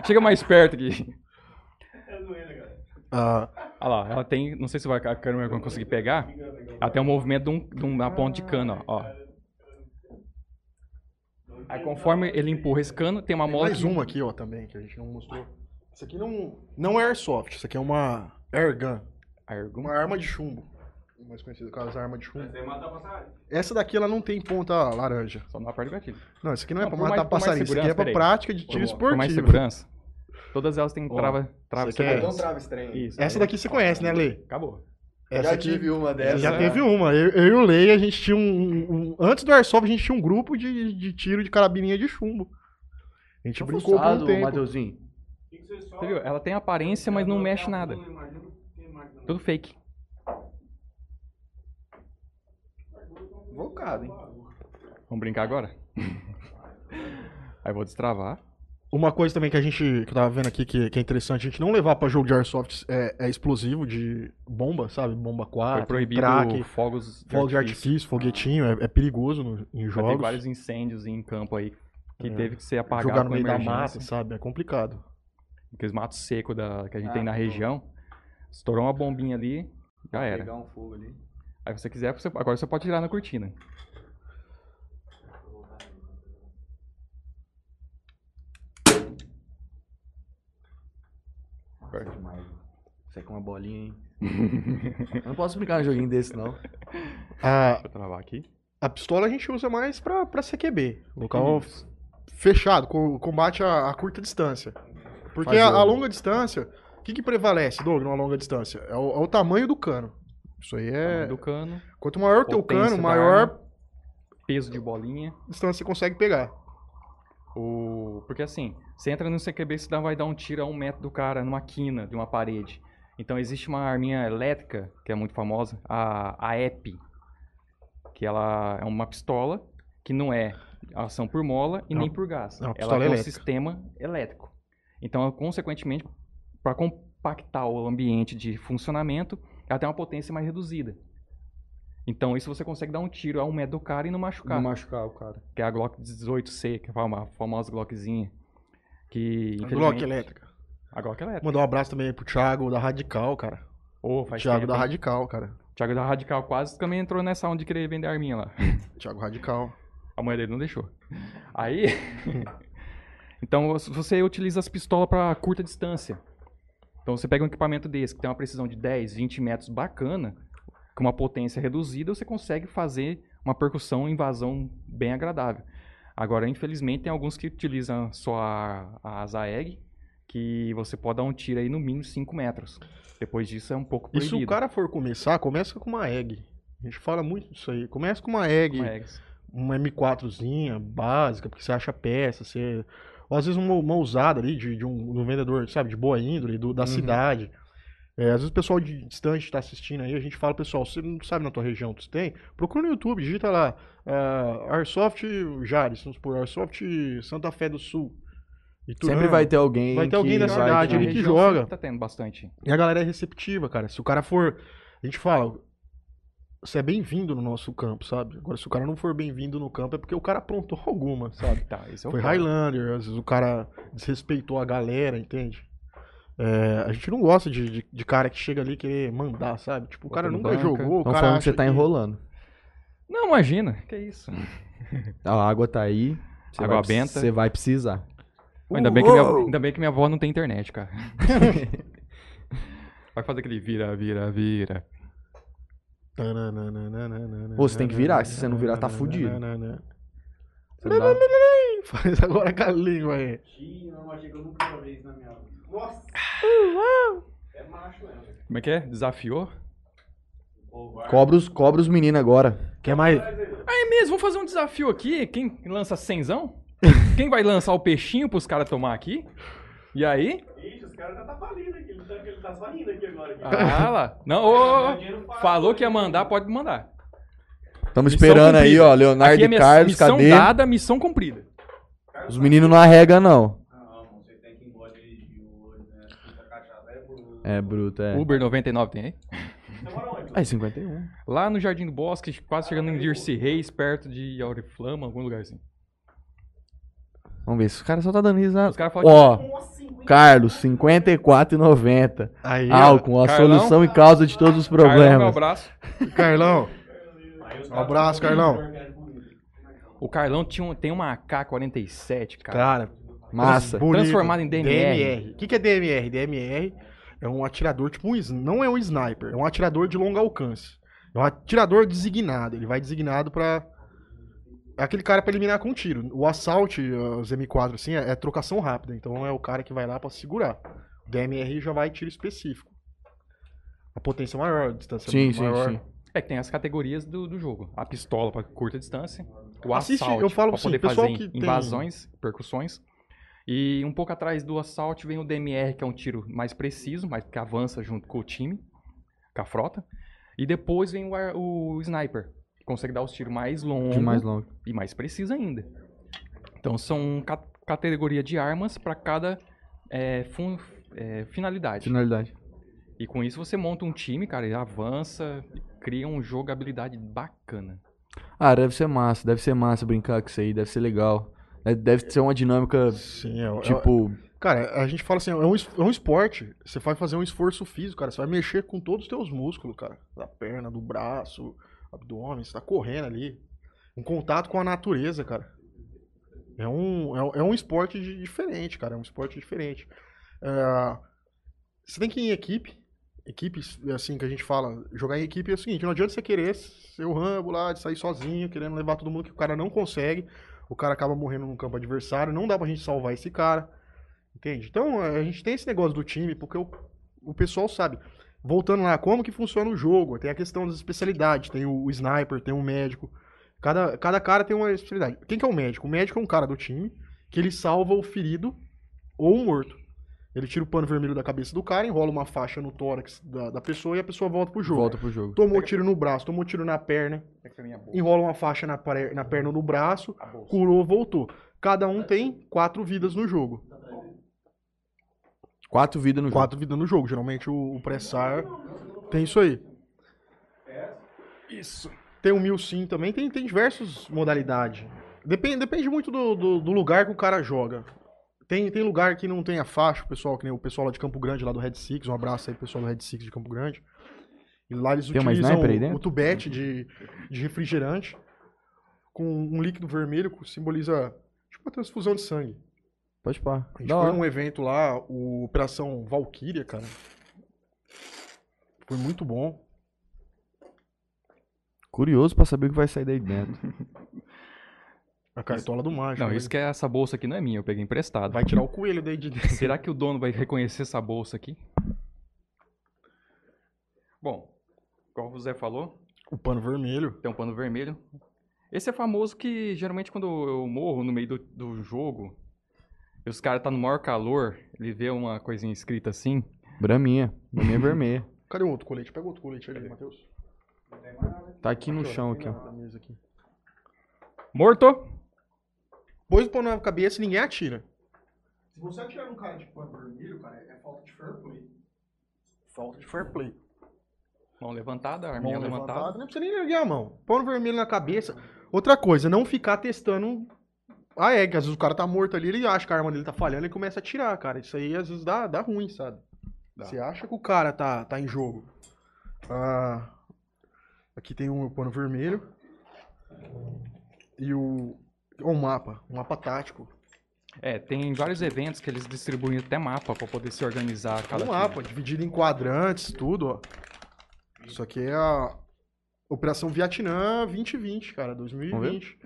G: Chega mais perto aqui.
A: É zoeira, cara.
B: Ah,
G: Olha lá, ela tem. Não sei se vai, a câmera vai conseguir pegar. Ela tem um movimento de, um, de uma ponta de cano, ó. Aí conforme ele empurra esse cano, tem uma
B: tem
G: mola.
B: mais
G: que-
B: uma aqui, ó, também, que a gente não mostrou. Isso aqui não, não é airsoft, isso aqui é uma airgun.
G: Airgun.
B: Uma arma de chumbo. Mais conhecida como as armas de chumbo.
D: Você mata a passagem.
B: Essa daqui ela não tem ponta laranja.
G: Só na parte do gatilho.
B: Não, isso aqui não é pra matar
G: mais-
B: passarinho, isso aqui é pra prática de tiro
G: Por mais
B: esportivo.
G: segurança. Todas elas têm trava, trava
B: é-
F: trava.
G: Isso.
B: Essa daqui você conhece, né, Lei?
G: Acabou.
B: Essa
F: Já
B: aqui,
F: tive uma
B: Você
F: dessas.
B: já teve uma. Eu, eu e o Lei, a gente tinha um, um- Antes do Airsoft, a gente tinha um grupo de, de tiro de carabininha de chumbo. A gente brincou por um tempo.
C: Mateuzinho.
G: Você viu? Ela tem aparência, mas não mexe nada. Tudo fake.
F: Invocado, hein?
G: Vamos brincar agora? Aí eu vou destravar.
B: Uma coisa também que a gente que eu tava vendo aqui que, que é interessante, a gente não levar pra jogo de Airsoft é, é explosivo de bomba, sabe? Bomba 4,
G: Foi proibido
B: crack,
G: fogos de
B: fogo de
G: artifício.
B: foguetinho, é, é perigoso no- em jogos.
G: vários incêndios em campo aí que
B: É.
G: teve que ser apagado
B: Jogar no
G: com
B: meio da
G: emergência.
B: mata, sabe? É complicado.
G: Aqueles matos secos da, que a gente
F: Ah,
G: tem na região. Estourou uma bombinha ali, já era.
F: Pegar um fogo ali.
G: Aí se você quiser, você- agora você pode tirar na cortina.
C: Isso aqui é uma bolinha, hein? Eu não posso brincar num joguinho desse, não.
B: A,
G: Vou travar aqui.
B: a pistola a gente usa mais pra, pra CQB. Local fechado, co- combate a, a curta distância. Porque a, a longa distância, o que, que prevalece, Doug, numa longa distância? É o, é o tamanho do cano. Isso aí é.
G: Do cano,
B: Quanto maior o teu cano, maior
G: arma. peso de bolinha.
B: distância você consegue pegar.
G: O... Porque assim, você entra no CQB, você dá- vai dar um tiro a um metro do cara numa quina de uma parede. Então existe uma arminha elétrica, que é muito famosa, a, a EP. Que ela é uma pistola que não é ação por mola e
B: É uma-
G: nem por gás.
B: é uma
G: ela tem um sistema elétrico. Então, consequentemente, para compactar o ambiente de funcionamento, ela tem uma potência mais reduzida. Então, isso você consegue dar um tiro a um metro do cara e não machucar
C: Não machucar o cara.
G: que é a Glock 18C, que é a fama- famosa Glockzinha. Que,
B: A. Glock elétrica.
G: A Glock elétrica.
B: Mandar um abraço também pro Thiago da Radical, cara.
G: Ô, faz
B: Thiago
G: tempo,
B: da
G: hein?
B: Radical, cara.
G: Thiago da Radical quase também entrou nessa onda de querer vender arminha lá. *laughs*
B: Thiago Radical.
G: A mãe dele não deixou. Aí... *laughs* *laughs* então, você- você utiliza as pistolas para curta distância. Então, você pega um equipamento desse, que tem uma precisão de 10, 20 metros bacana, com uma potência reduzida, você consegue fazer uma percussão, invasão bem agradável. Agora, infelizmente, tem alguns que utilizam só a, a Zaeg, que você pode dar um tiro aí no mínimo 5 metros. Depois disso é um pouco
B: E
G: proibido.
B: se o cara for começar, começa com uma egg. A gente fala muito disso aí. Começa com uma egg,
G: Uma Eggs.
B: uma M4zinha básica, porque você acha peça, você... Ou às vezes uma, uma usada ali de, de um, de um vendedor, sabe, de boa índole, do- da cidade. É, às vezes o pessoal de distante está assistindo aí, a gente fala, pessoal, você não sabe na tua região que você tem, procura no YouTube, digita lá, ah, Airsoft Jales, vamos supor, Airsoft Santa Fé do Sul. Iturama.
C: Sempre vai ter alguém.
B: Vai ter alguém
C: que
B: da cidade ali
G: Na
B: que joga.
G: Tá tendo bastante.
B: E a galera é receptiva, cara. Se o cara for. A gente fala. Você é bem-vindo no nosso campo, sabe? Agora, se o cara não for bem-vindo no campo, é porque o cara aprontou *laughs* alguma, sabe?
G: Tá, esse é o
B: Foi
G: foda.
B: Highlander, às vezes o cara desrespeitou a galera, entende? É, a gente não gosta de, de, de cara que chega ali e querer mandar, sabe? Tipo, o cara nunca
G: banca.
B: jogou, o cara
C: falando que você tá
B: que-
C: enrolando.
G: Não, imagina. Que isso. *laughs*
C: A água tá aí. Você
G: Água
C: vai,
G: benta.
C: Você vai precisar.
G: Ainda bem, que minha, ainda bem que minha avó não tem internet, cara. *laughs* Vai fazer aquele vira, vira, vira.
C: Pô, você tem que virar, se você não virar, tá fudido.
B: Faz agora com a língua aí.
D: Nossa!
G: Como é que é? Desafiou?
C: Cobra os, cobra os meninos agora.
B: Quer mais?
G: É mesmo, vamos fazer um desafio aqui. Quem lança cenzão? Quem vai lançar o peixinho pros caras tomar aqui? E aí?
D: Ixi, os caras já tá falindo aqui. Ele tá, ele tá só rindo aqui agora. Aqui.
G: Ah lá. Não, ô, ô, falou que ia mandar, pode mandar.
C: Estamos
G: Missão
C: esperando aí, ó. Leonardo
G: Aqui é
C: e
G: minha
C: Carlos,
G: missão
C: cadê?
G: dada, missão cumprida.
C: Os meninos não arregam, não.
D: Né? É.
C: É bruto, é.
G: Uber 99 tem aí?
D: Você mora onde?
C: É 51.
G: Lá no Jardim do Bosque, quase chegando em Dirce Reis, perto de Auriflama, algum lugar assim.
C: Vamos ver se o cara só tá dando risada.
G: Os caras falam
C: Ó, Carlos, 54,90.
B: Aí, ó,
C: Álcool, a
G: Carlão.
C: solução e causa de todos os problemas.
G: abraço.
B: Carlão. Um abraço, Carlão.
G: O Carlão tinha um- tem uma AK-47, cara.
B: Cara,
C: Massa.
B: bonito.
G: Transformado em DMR.
B: DMR. O que, que é DMR? DMR é um atirador, tipo um, não é um sniper, é um atirador de longo alcance. É um atirador designado. Ele vai designado pra. É aquele cara pra eliminar com tiro. O Assault, uh, os M4, assim, é, é trocação rápida. Então é o cara que vai lá pra segurar. O DMR já vai tiro específico. A potência maior, a distância
C: Sim, sim,
B: maior.
C: sim.
G: É que tem as categorias do, do jogo. A pistola pra curta distância, o
B: Assiste,
G: assalto
B: eu falo
G: pra
B: assim,
G: poder
B: pessoal
G: fazer
B: que tem-
G: invasões, percussões. E um pouco atrás do assalto vem o DMR, que é um tiro mais preciso, mas que avança junto com o time, com a frota. E depois vem o, o sniper, consegue dar os tiros mais longos
C: mais longo.
G: e mais preciso ainda. Então são ca categoria de armas para cada é, é, finalidade.
C: Finalidade.
G: E com isso você monta um time, cara, e avança, e cria uma jogabilidade bacana.
C: Ah, deve ser massa, deve ser massa brincar com isso aí, deve ser legal. É, Deve ser uma dinâmica,
B: Sim, é, é-
C: tipo,
B: Cara, a gente fala assim, é um, é um esporte. Você vai fazer um esforço físico, cara. Você vai mexer com todos os teus músculos, cara. Da perna, do braço, abdômen. Você tá correndo ali. Um contato com a natureza, cara. É um, é, é um esporte di- diferente, cara. É um esporte diferente. É, você tem que ir em equipe. Equipes, assim, que a gente fala, jogar em equipe é o seguinte, não adianta você querer ser o Rambo lá, de sair sozinho, querendo levar todo mundo, que o cara não consegue. O cara acaba morrendo no campo adversário, não dá pra gente salvar esse cara. Entende? Então, a gente tem esse negócio do time, porque o, o pessoal sabe. Voltando lá, como que funciona o jogo? Tem a questão das especialidades. Tem o, o sniper, tem o médico. Cada, cada cara tem uma especialidade. Quem que é o médico? O médico é um cara do time que ele salva o ferido ou o morto. Ele tira o pano vermelho da cabeça do cara, enrola uma faixa no tórax da, da pessoa e a pessoa volta pro jogo.
C: volta pro jogo.
B: Tomou tiro no braço, tomou tiro na perna, enrola uma faixa na, na perna ou no braço, curou, voltou. Cada um tem quatro vidas no jogo.
C: Quatro vidas no jogo.
B: Quatro vidas no jogo. Geralmente o, o pressar tem isso aí. Isso. Tem o mil sim também, tem, tem diversas modalidades. Depende, depende muito do, do, do lugar que o cara joga. Tem, tem lugar que não tem a faixa, o pessoal, que nem o pessoal lá de Campo Grande, lá do Red Six. Um abraço aí, pessoal do Red Six de Campo Grande. E lá eles
C: Tem uma
B: utilizam
C: sniper aí
B: o, o tubete de, de refrigerante com um líquido vermelho que simboliza tipo uma transfusão de sangue.
C: Pode pá.
B: A gente
C: Da
B: foi
C: hora.
B: num evento lá, o Operação Valkyria, cara. Foi muito bom.
C: Curioso pra saber o que vai sair daí dentro. *laughs*
B: A cartola do mágico.
G: Não,
B: né?
G: isso que é essa bolsa aqui não é minha, eu peguei emprestado.
B: Vai tirar o coelho daí de dentro. *laughs*
G: Será que o dono vai reconhecer essa bolsa aqui? Bom, como o Zé falou,
B: O pano vermelho.
G: tem um pano vermelho. Esse é famoso que geralmente quando eu morro no meio do, do jogo, e os caras tá no maior calor, ele vê uma coisinha escrita assim.
C: Braminha. Braminha *laughs* vermelha.
B: Cadê o outro colete? Pega o outro colete ali, Matheus.
C: Tá aqui no chão, aqui, ó.
B: Aqui.
G: Morto!
B: Pôs o pano na cabeça e ninguém atira. Se você atirar num cara de pano vermelho, cara, é falta de fair play. Falta de fair play.
G: Mão levantada,
B: Mão
G: arminha
B: levantada,
G: levantada.
B: não precisa nem erguer a mão. Pano vermelho na cabeça. Outra coisa, não ficar testando a egg. Às vezes o cara tá morto ali, ele acha que a arma dele tá falhando e começa a atirar, cara. Isso aí às vezes dá, dá ruim, sabe? Você acha que o cara tá, tá em jogo. Ah, aqui tem um pano vermelho. E o. O mapa. Um mapa tático.
G: É, tem vários eventos que eles distribuem até mapa pra poder se organizar cada
B: um mapa, dividido em quadrantes, tudo, ó. Isso aqui é a Operação Vietnã 2020, cara, 2020.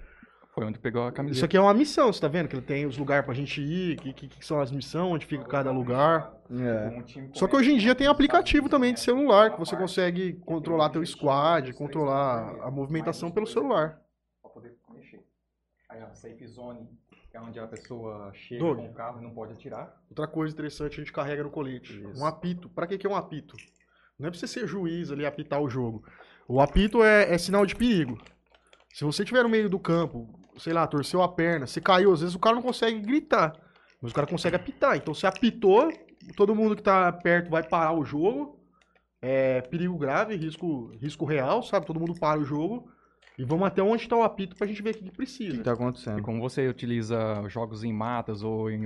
G: Foi onde pegou a camiseta.
B: Isso aqui é uma missão, você tá vendo? Que ele tem os lugares pra gente ir, que, que, que são as missões, onde fica cada lugar.
C: É.
B: Só que hoje em dia tem aplicativo também de celular, que você consegue controlar teu squad, controlar a movimentação pelo celular.
G: pra poder mexer. Aí a safe zone é onde a pessoa chega
B: Doug.
G: com o carro e não pode atirar.
B: Outra coisa interessante, a gente carrega no colete. Um apito. Pra que, que é um apito? Não é pra você ser juiz ali e apitar o jogo. O apito é, é sinal de perigo. Se você estiver no meio do campo, sei lá, torceu a perna, você caiu, às vezes o cara não consegue gritar. Mas o cara consegue apitar. Então se apitou, todo mundo que tá perto vai parar o jogo. É perigo grave, risco, risco real, sabe? Todo mundo para o jogo. E vamos até onde tá o apito pra gente ver o que, que
C: O que
B: precisa.
C: tá
G: E
C: acontecendo?
G: como você utiliza jogos em matas ou em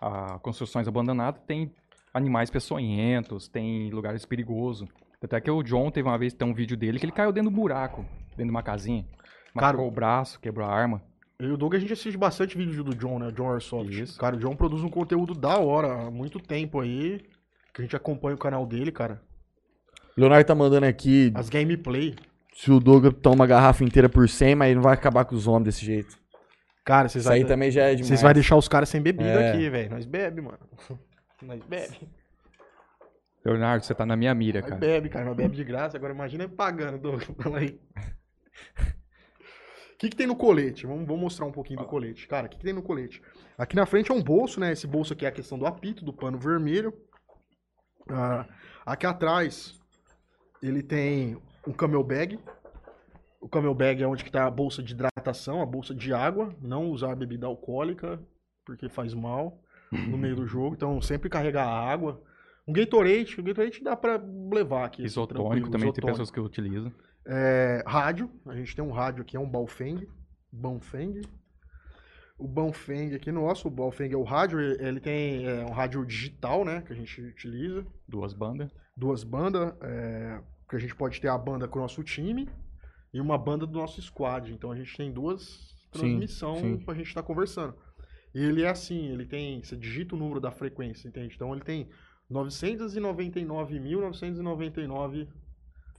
G: a construções abandonadas, tem animais peçonhentos, tem lugares perigosos. Até que o John teve uma vez, tem um vídeo dele que ele caiu dentro do buraco, dentro de uma casinha.
B: Cara,
G: o braço, quebrou a arma.
B: Eu e o Doug, a gente assiste bastante vídeo do John, né? John Airsoft.
G: Isso.
B: Cara, o John produz um conteúdo da hora há muito tempo aí. Que a gente acompanha o canal dele, cara.
C: Leonardo tá mandando aqui,
B: As gameplay.
C: se o Doug toma uma garrafa inteira por 100, mas ele não vai acabar com os homens desse jeito.
B: Cara, vocês
C: Isso aí também já é demais.
B: vocês vai deixar os caras sem bebida
C: É.
B: aqui, velho. Nós bebe, mano. *laughs* Nós bebe.
G: Leonardo, você tá na minha mira,
B: Nós
G: cara.
B: bebe, cara. Nós bebe de graça. Agora imagina pagando, Doug. *laughs* Fala aí. O que, que tem no colete? Vamos, vamos mostrar um pouquinho do colete. Cara, o que, que tem no colete? Aqui na frente é um bolso, né? Esse bolso aqui é a questão do apito, do pano vermelho. Ah, aqui atrás, ele tem um camel bag. O camel bag é onde que tá a bolsa de hidratação, a bolsa de água. Não usar bebida alcoólica, porque faz mal no meio do *laughs* jogo. Então, sempre carregar água. Um Gatorade, o Gatorade dá pra levar aqui. assim,
G: Isotônico também, tem
B: isotônico.
G: pessoas que utilizam.
B: É, rádio, a gente tem um rádio aqui, é um Baofeng. Baofeng. O Baofeng aqui nosso, o Baofeng é o rádio, ele tem é, um rádio digital, né, que a gente utiliza.
G: Duas bandas.
B: Duas bandas, é, que a gente pode ter a banda com o nosso time e uma banda do nosso squad. Então a gente tem duas transmissões
C: sim.
B: pra gente estar conversando. E ele é assim, ele tem, você digita o número da frequência, entende? Então ele tem 999.999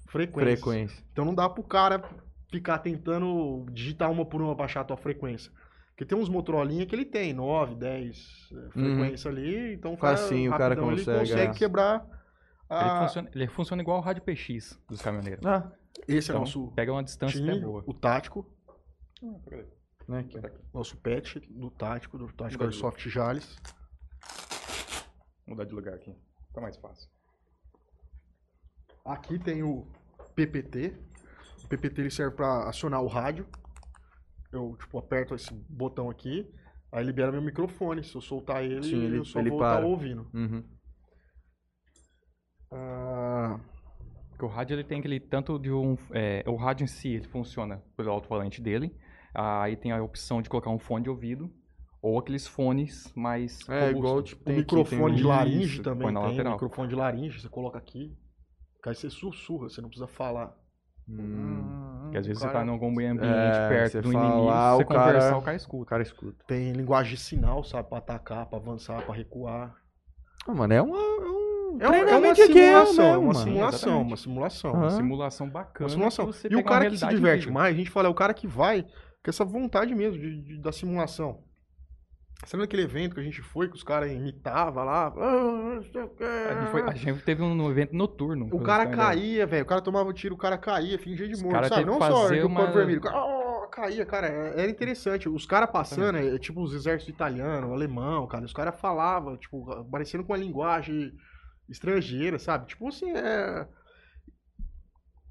B: frequências.
C: Frequência.
B: Então não dá pro cara ficar tentando digitar uma por uma pra achar a tua frequência. Porque tem uns Motorolinha que ele tem 9, 10 eh, frequência ali, então o cara,
C: Facinho, o cara
B: rapidão, ele
C: consegue,
B: consegue
C: é.
B: quebrar
G: Ele,
B: a...
G: funciona, ele funciona igual o rádio PX dos caminhoneiros.
C: Ah,
B: Esse é
G: Então,
B: nosso
G: pega uma distância até
B: time,
G: boa.
B: o tático,
C: né,
B: nosso pet do tático, do tático Airsoft Jales.
G: Mudar de lugar aqui. Tá mais fácil.
B: Aqui tem o PPT. O PPT ele serve para acionar o rádio. Eu tipo aperto esse botão aqui, aí libera meu microfone. Se eu soltar ele,
C: Sim, ele-
B: eu só
C: ele
B: vou estar ouvindo.
C: Uhum.
B: Ah,
G: Porque o rádio ele tem aquele tanto de um. é, o rádio em si ele funciona pelo alto-falante dele. Aí tem a opção de colocar um fone de ouvido. Ou aqueles fones mais.
C: É,
G: robustos.
C: igual, tipo,
B: o
C: tem aqui,
B: microfone
C: tem
B: de
C: um-
B: laringe
G: Isso,
B: também
G: põe
B: tem. Microfone de laringe, você coloca aqui. Aí você sussurra, você não precisa falar.
C: Hum,
G: Que às vezes
B: o
G: você
B: cara-
G: tá em algum ambiente
C: É,
G: perto do
C: fala,
G: inimigo,
C: ah,
G: você
C: o cara-
G: conversar, o cara
C: O
G: escuta.
C: cara escuta.
B: Tem linguagem de sinal, sabe? Pra atacar, pra avançar, pra recuar.
C: Ah, mano, é uma... É um
B: É, uma- é uma simulação, é
C: mesmo,
B: uma
C: mano.
B: simulação, uma simulação.
G: Uma simulação bacana.
B: Uma simulação. E o cara que se diverte mais, a gente fala, é o cara que vai com essa vontade mesmo de, de- da simulação. Sabe naquele evento que a gente foi, que os caras imitavam lá? "Ah, não sei o quê".
G: A gente, foi- a gente teve um evento noturno.
B: O cara caía, velho. O cara tomava tiro, o cara caía, fingia de morto, sabe? Não só o
G: uma-
B: corpo vermelho. o cara, "Ah", caía, cara. é- Era interessante. Os caras passando, é, tipo os exércitos italiano, alemão, cara. Os caras falavam, tipo, parecendo com uma linguagem estrangeira, sabe? Tipo assim, é.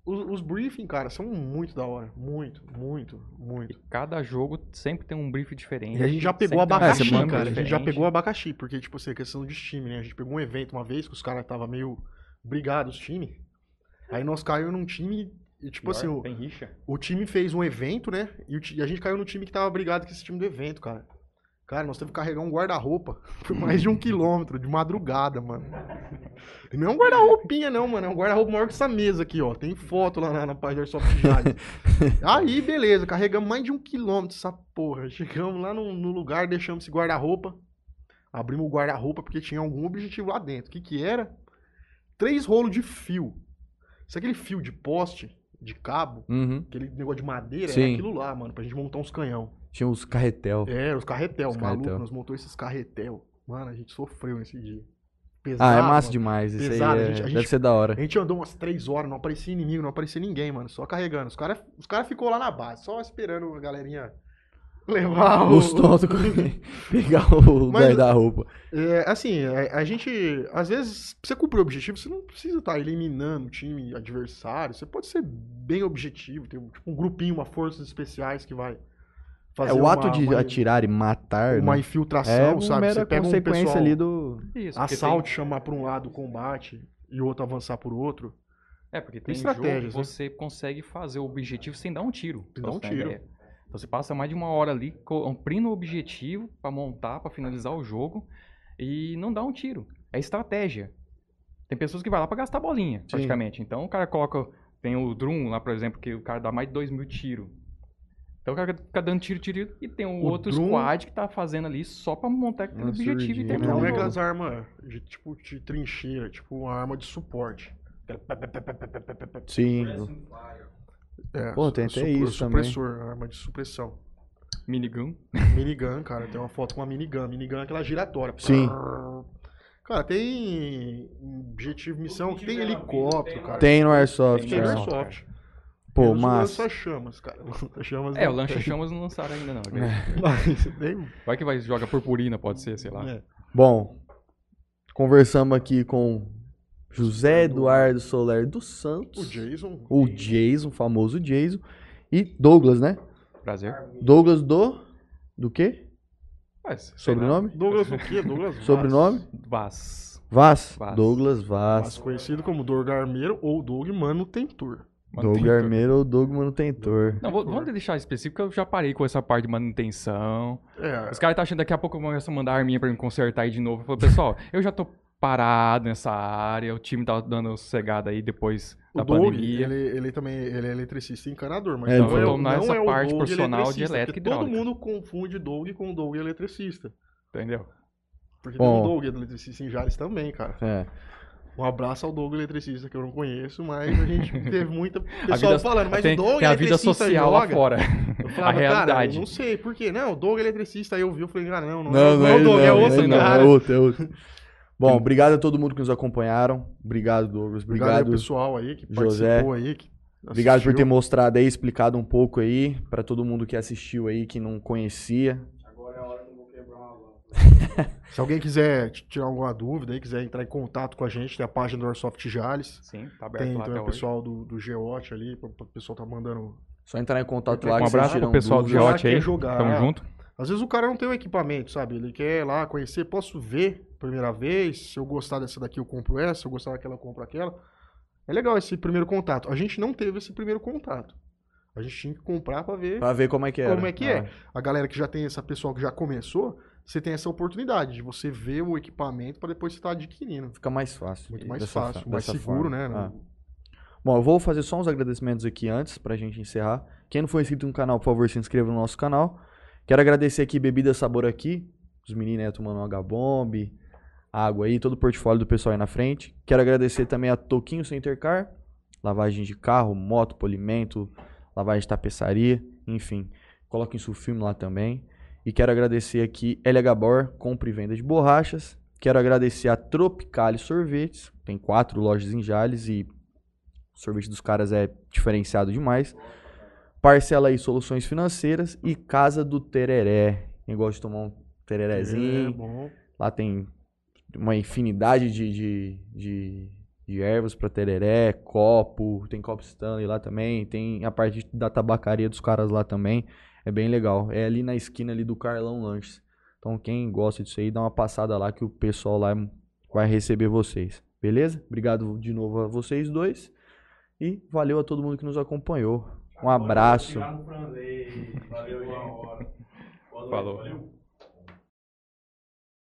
B: Os, os briefing, cara, são muito da hora. Muito, muito, muito.
G: Cada jogo sempre tem um brief diferente.
B: E a gente já pegou abacaxi, cara. A gente já
G: diferente.
B: pegou abacaxi, porque, tipo assim, a questão de time, né? A gente pegou um evento uma vez que os caras estavam meio brigados, os times. Aí nós caímos num time e, tipo
G: Pior,
B: assim, o,
G: Tem rixa.
B: o time fez um evento, né? E, o e a gente caiu no time que tava brigado com esse time do evento, cara. Cara, nós teve que carregar um guarda-roupa *laughs* por mais de um quilômetro, de madrugada, mano. E não é um guarda-roupinha, não, mano. É um guarda-roupa maior que essa mesa aqui, ó. Tem foto lá na, na página do Airsoft Jade. *laughs* Aí, beleza, carregamos mais de um quilômetro essa porra. Chegamos lá no, no lugar, deixamos esse guarda-roupa. Abrimos o guarda-roupa porque tinha algum objetivo lá dentro. O que que era? Três rolos de fio. Sabe aquele fio de poste, de cabo?
C: Uhum.
B: Aquele negócio de madeira,
C: Sim.
B: era aquilo lá, mano, pra gente montar uns canhão.
C: Tinha uns carretel.
B: É, os carretel,
C: Os
B: maluco,
C: carretel.
B: nós montou esses carretel. Mano, a gente sofreu nesse dia.
C: Ah,
B: Pesado,
C: é massa
B: mano.
C: demais. Isso
B: Pesado,
C: aí
B: a
C: é-
B: gente- a
C: deve
B: gente-
C: ser da hora.
B: A gente andou umas três horas, não aparecia inimigo, não aparecia ninguém, mano, só carregando. Os caras os cara ficou lá na base, só esperando a galerinha *laughs* levar o...
C: Os tontos *laughs* pegar o guarda-roupa.
B: É, assim, a, a gente, às vezes, pra você cumprir o objetivo, você não precisa estar eliminando o time adversário. Você pode ser bem objetivo, ter tipo, um grupinho, uma forças especiais que vai fazer
C: É o
B: uma,
C: ato de
B: uma,
C: atirar e matar,
B: uma
C: né?
B: infiltração,
C: É uma
B: sabe?
C: mera
B: Você pega um
C: consequência
B: pessoal,
C: ali do...
G: Isso,
B: assalto, chamar pra um lado o combate e o outro avançar por outro.
G: Tem, é, porque
B: Tem
G: tem, jogo que
B: estratégias, né?
G: você consegue fazer o objetivo sem dar um tiro.
B: Sem dar um
G: uma
B: tiro.
G: ideia. Então você passa mais de uma hora ali cumprindo o objetivo pra montar, pra finalizar o jogo. e não dá um tiro. É estratégia. Tem pessoas que vai lá pra gastar bolinha, praticamente. Então o cara coloca. Tem o Drum lá, por exemplo, que o cara dá mais de 2 mil tiros. Então o cara fica dando tiro, tiro, e tem um
B: O
G: outro
B: Drum-
G: squad que tá fazendo ali só pra montar aquele
C: Uma
G: objetivo e terminar
B: Não é aquelas armas de tipo de trincheira, tipo uma arma de suporte.
C: Sim.
B: É,
C: Pô, tem até isso também.
B: supressor, arma de supressão.
G: Minigun.
B: Minigun, cara, tem uma foto com uma minigun. Minigun é aquela giratória.
C: Sim.
B: Cara, tem objetivo, missão, que tem helicóptero, cara.
C: Tem no Airsoft.
B: Tem no. Airsoft.
C: Pô, mas.
B: lança-chamas, cara. *laughs* Lança-chamas
G: É, o
B: não tem.
G: Chamas não lançaram ainda não. *laughs*
B: Mas
G: Vai que vai joga purpurina, pode ser, sei lá.
B: É.
C: Bom, conversamos aqui com José Eduardo Soler dos
B: O
C: Santos.
B: Jason.
C: O Jason, o famoso Jason. E Douglas, né?
G: Prazer.
C: Douglas do. Do quê?
G: Mas.
C: Sobrenome?
B: Douglas o quê? Douglas *laughs* Vaz.
C: Sobrenome?
G: Vaz.
C: Vaz.
G: Vaz.
C: Douglas
B: Mas
C: Vaz.
B: conhecido como Doug Armeiro ou Doug Manutentor.
C: Doug. Armeiro ou Doug Manutentor.
G: Não, vou- vamos deixar específico, que eu já parei com essa parte de manutenção.
B: É,
G: Os caras tá achando que daqui a pouco eu começo a mandar arminha pra me consertar aí de novo. Eu falo, pessoal, eu já tô parado nessa área, o time tá dando sossegada aí depois
B: o
G: da
B: Doug,
G: pandemia.
B: ele, ele também ele é eletricista e encanador, mas
C: É,
B: não,
C: então
B: é,
C: eu
B: o-
G: tô
B: não
G: nessa
B: é o
G: parte
B: Doug
G: profissional de
B: eletricista,
G: elétrica e
B: todo
G: hidráulica.
B: mundo confunde Doug com Doug eletricista.
G: Entendeu?
B: Porque
C: Bom.
B: tem um Doug eletricista em Jales também, cara.
C: É.
B: Um abraço ao Doug eletricista, que eu não conheço, mas a gente *laughs* teve muita
G: A
B: pessoal
G: vida-
B: falando, mas
G: tem,
B: o Doug
G: tem a vida
B: eletricista
G: social lá
B: joga.
G: fora.
B: Eu *laughs*
G: a
B: falava, cara,
G: realidade.
B: eu não sei, por quê? Não, o Doug eletricista, aí eu vi, eu falei, ah, não, não,
C: Não,
B: é,
C: não
B: não
C: é
B: é o Doug,
C: não,
B: é outro
C: não,
B: cara.
C: É outro, é outro. Bom, obrigado a todo mundo que nos acompanharam. Obrigado, Douglas.
B: Obrigado ao
C: Obrigado,
B: pessoal aí que
C: José.
B: participou aí. que
C: obrigado por ter mostrado aí, explicado um pouco aí, pra todo mundo que assistiu aí, que não conhecia.
E: Agora é a hora que eu vou quebrar uma lâmpada. *laughs*
B: Se alguém quiser tirar alguma dúvida aí, quiser entrar em contato com a gente, tem a página do Airsoft Jales.
G: Sim, tá aberto
B: Tem
G: lá
B: também
G: até
B: o
G: hoje.
B: pessoal do, do Geote ali, o o pessoal tá mandando.
C: Só entrar em contato lá
G: Um abraço pro pessoal do Geote aí.
B: quer jogar.
G: Tamo junto.
B: Às vezes o cara não tem o equipamento, sabe? Ele quer ir lá conhecer, posso ver primeira vez, se eu gostar dessa daqui eu compro essa, se eu gostar daquela eu compro aquela. É legal esse primeiro contato. A gente não teve esse primeiro contato. A gente tinha que comprar pra ver
C: Pra ver como é que é.
B: como é que é. A galera que já tem essa pessoa que já começou, você tem essa oportunidade de você ver o equipamento pra depois você estar adquirindo.
C: Fica mais fácil.
B: Muito mais fácil,
C: fa-
B: mais seguro,
C: forma.
B: né?
C: Ah. Bom, eu vou fazer só uns agradecimentos aqui antes pra gente encerrar. Quem não for inscrito no canal, por favor, se inscreva no nosso canal. Quero agradecer aqui Bebida Sabor aqui, os meninos aí tomando um H-Bomb, água aí, todo o portfólio do pessoal aí na frente. Quero agradecer também a Toquinho Center Car, lavagem de carro, moto, polimento, lavagem de tapeçaria, enfim. Coloquem seu filme lá também. E quero agradecer aqui LH Bor, compra e venda de borrachas. Quero agradecer a Tropicali Sorvetes, tem quatro lojas em Jales e o sorvete dos caras é diferenciado demais. Parcela aí soluções financeiras e Casa do Tereré. Quem gosta de tomar um
B: É
C: tererezinho.
B: bom.
C: Lá tem uma infinidade de, de, de, de ervas para tereré, copo, tem copo Stanley lá também, tem a parte da tabacaria dos caras lá também. É bem legal. É ali na esquina ali do Carlão Lanches. Então quem gosta disso aí, dá uma passada lá que o pessoal lá vai receber vocês. Beleza? Obrigado de novo a vocês dois. E valeu a todo mundo que nos acompanhou. Um abraço.
E: Valeu,
G: Falou.
E: valeu.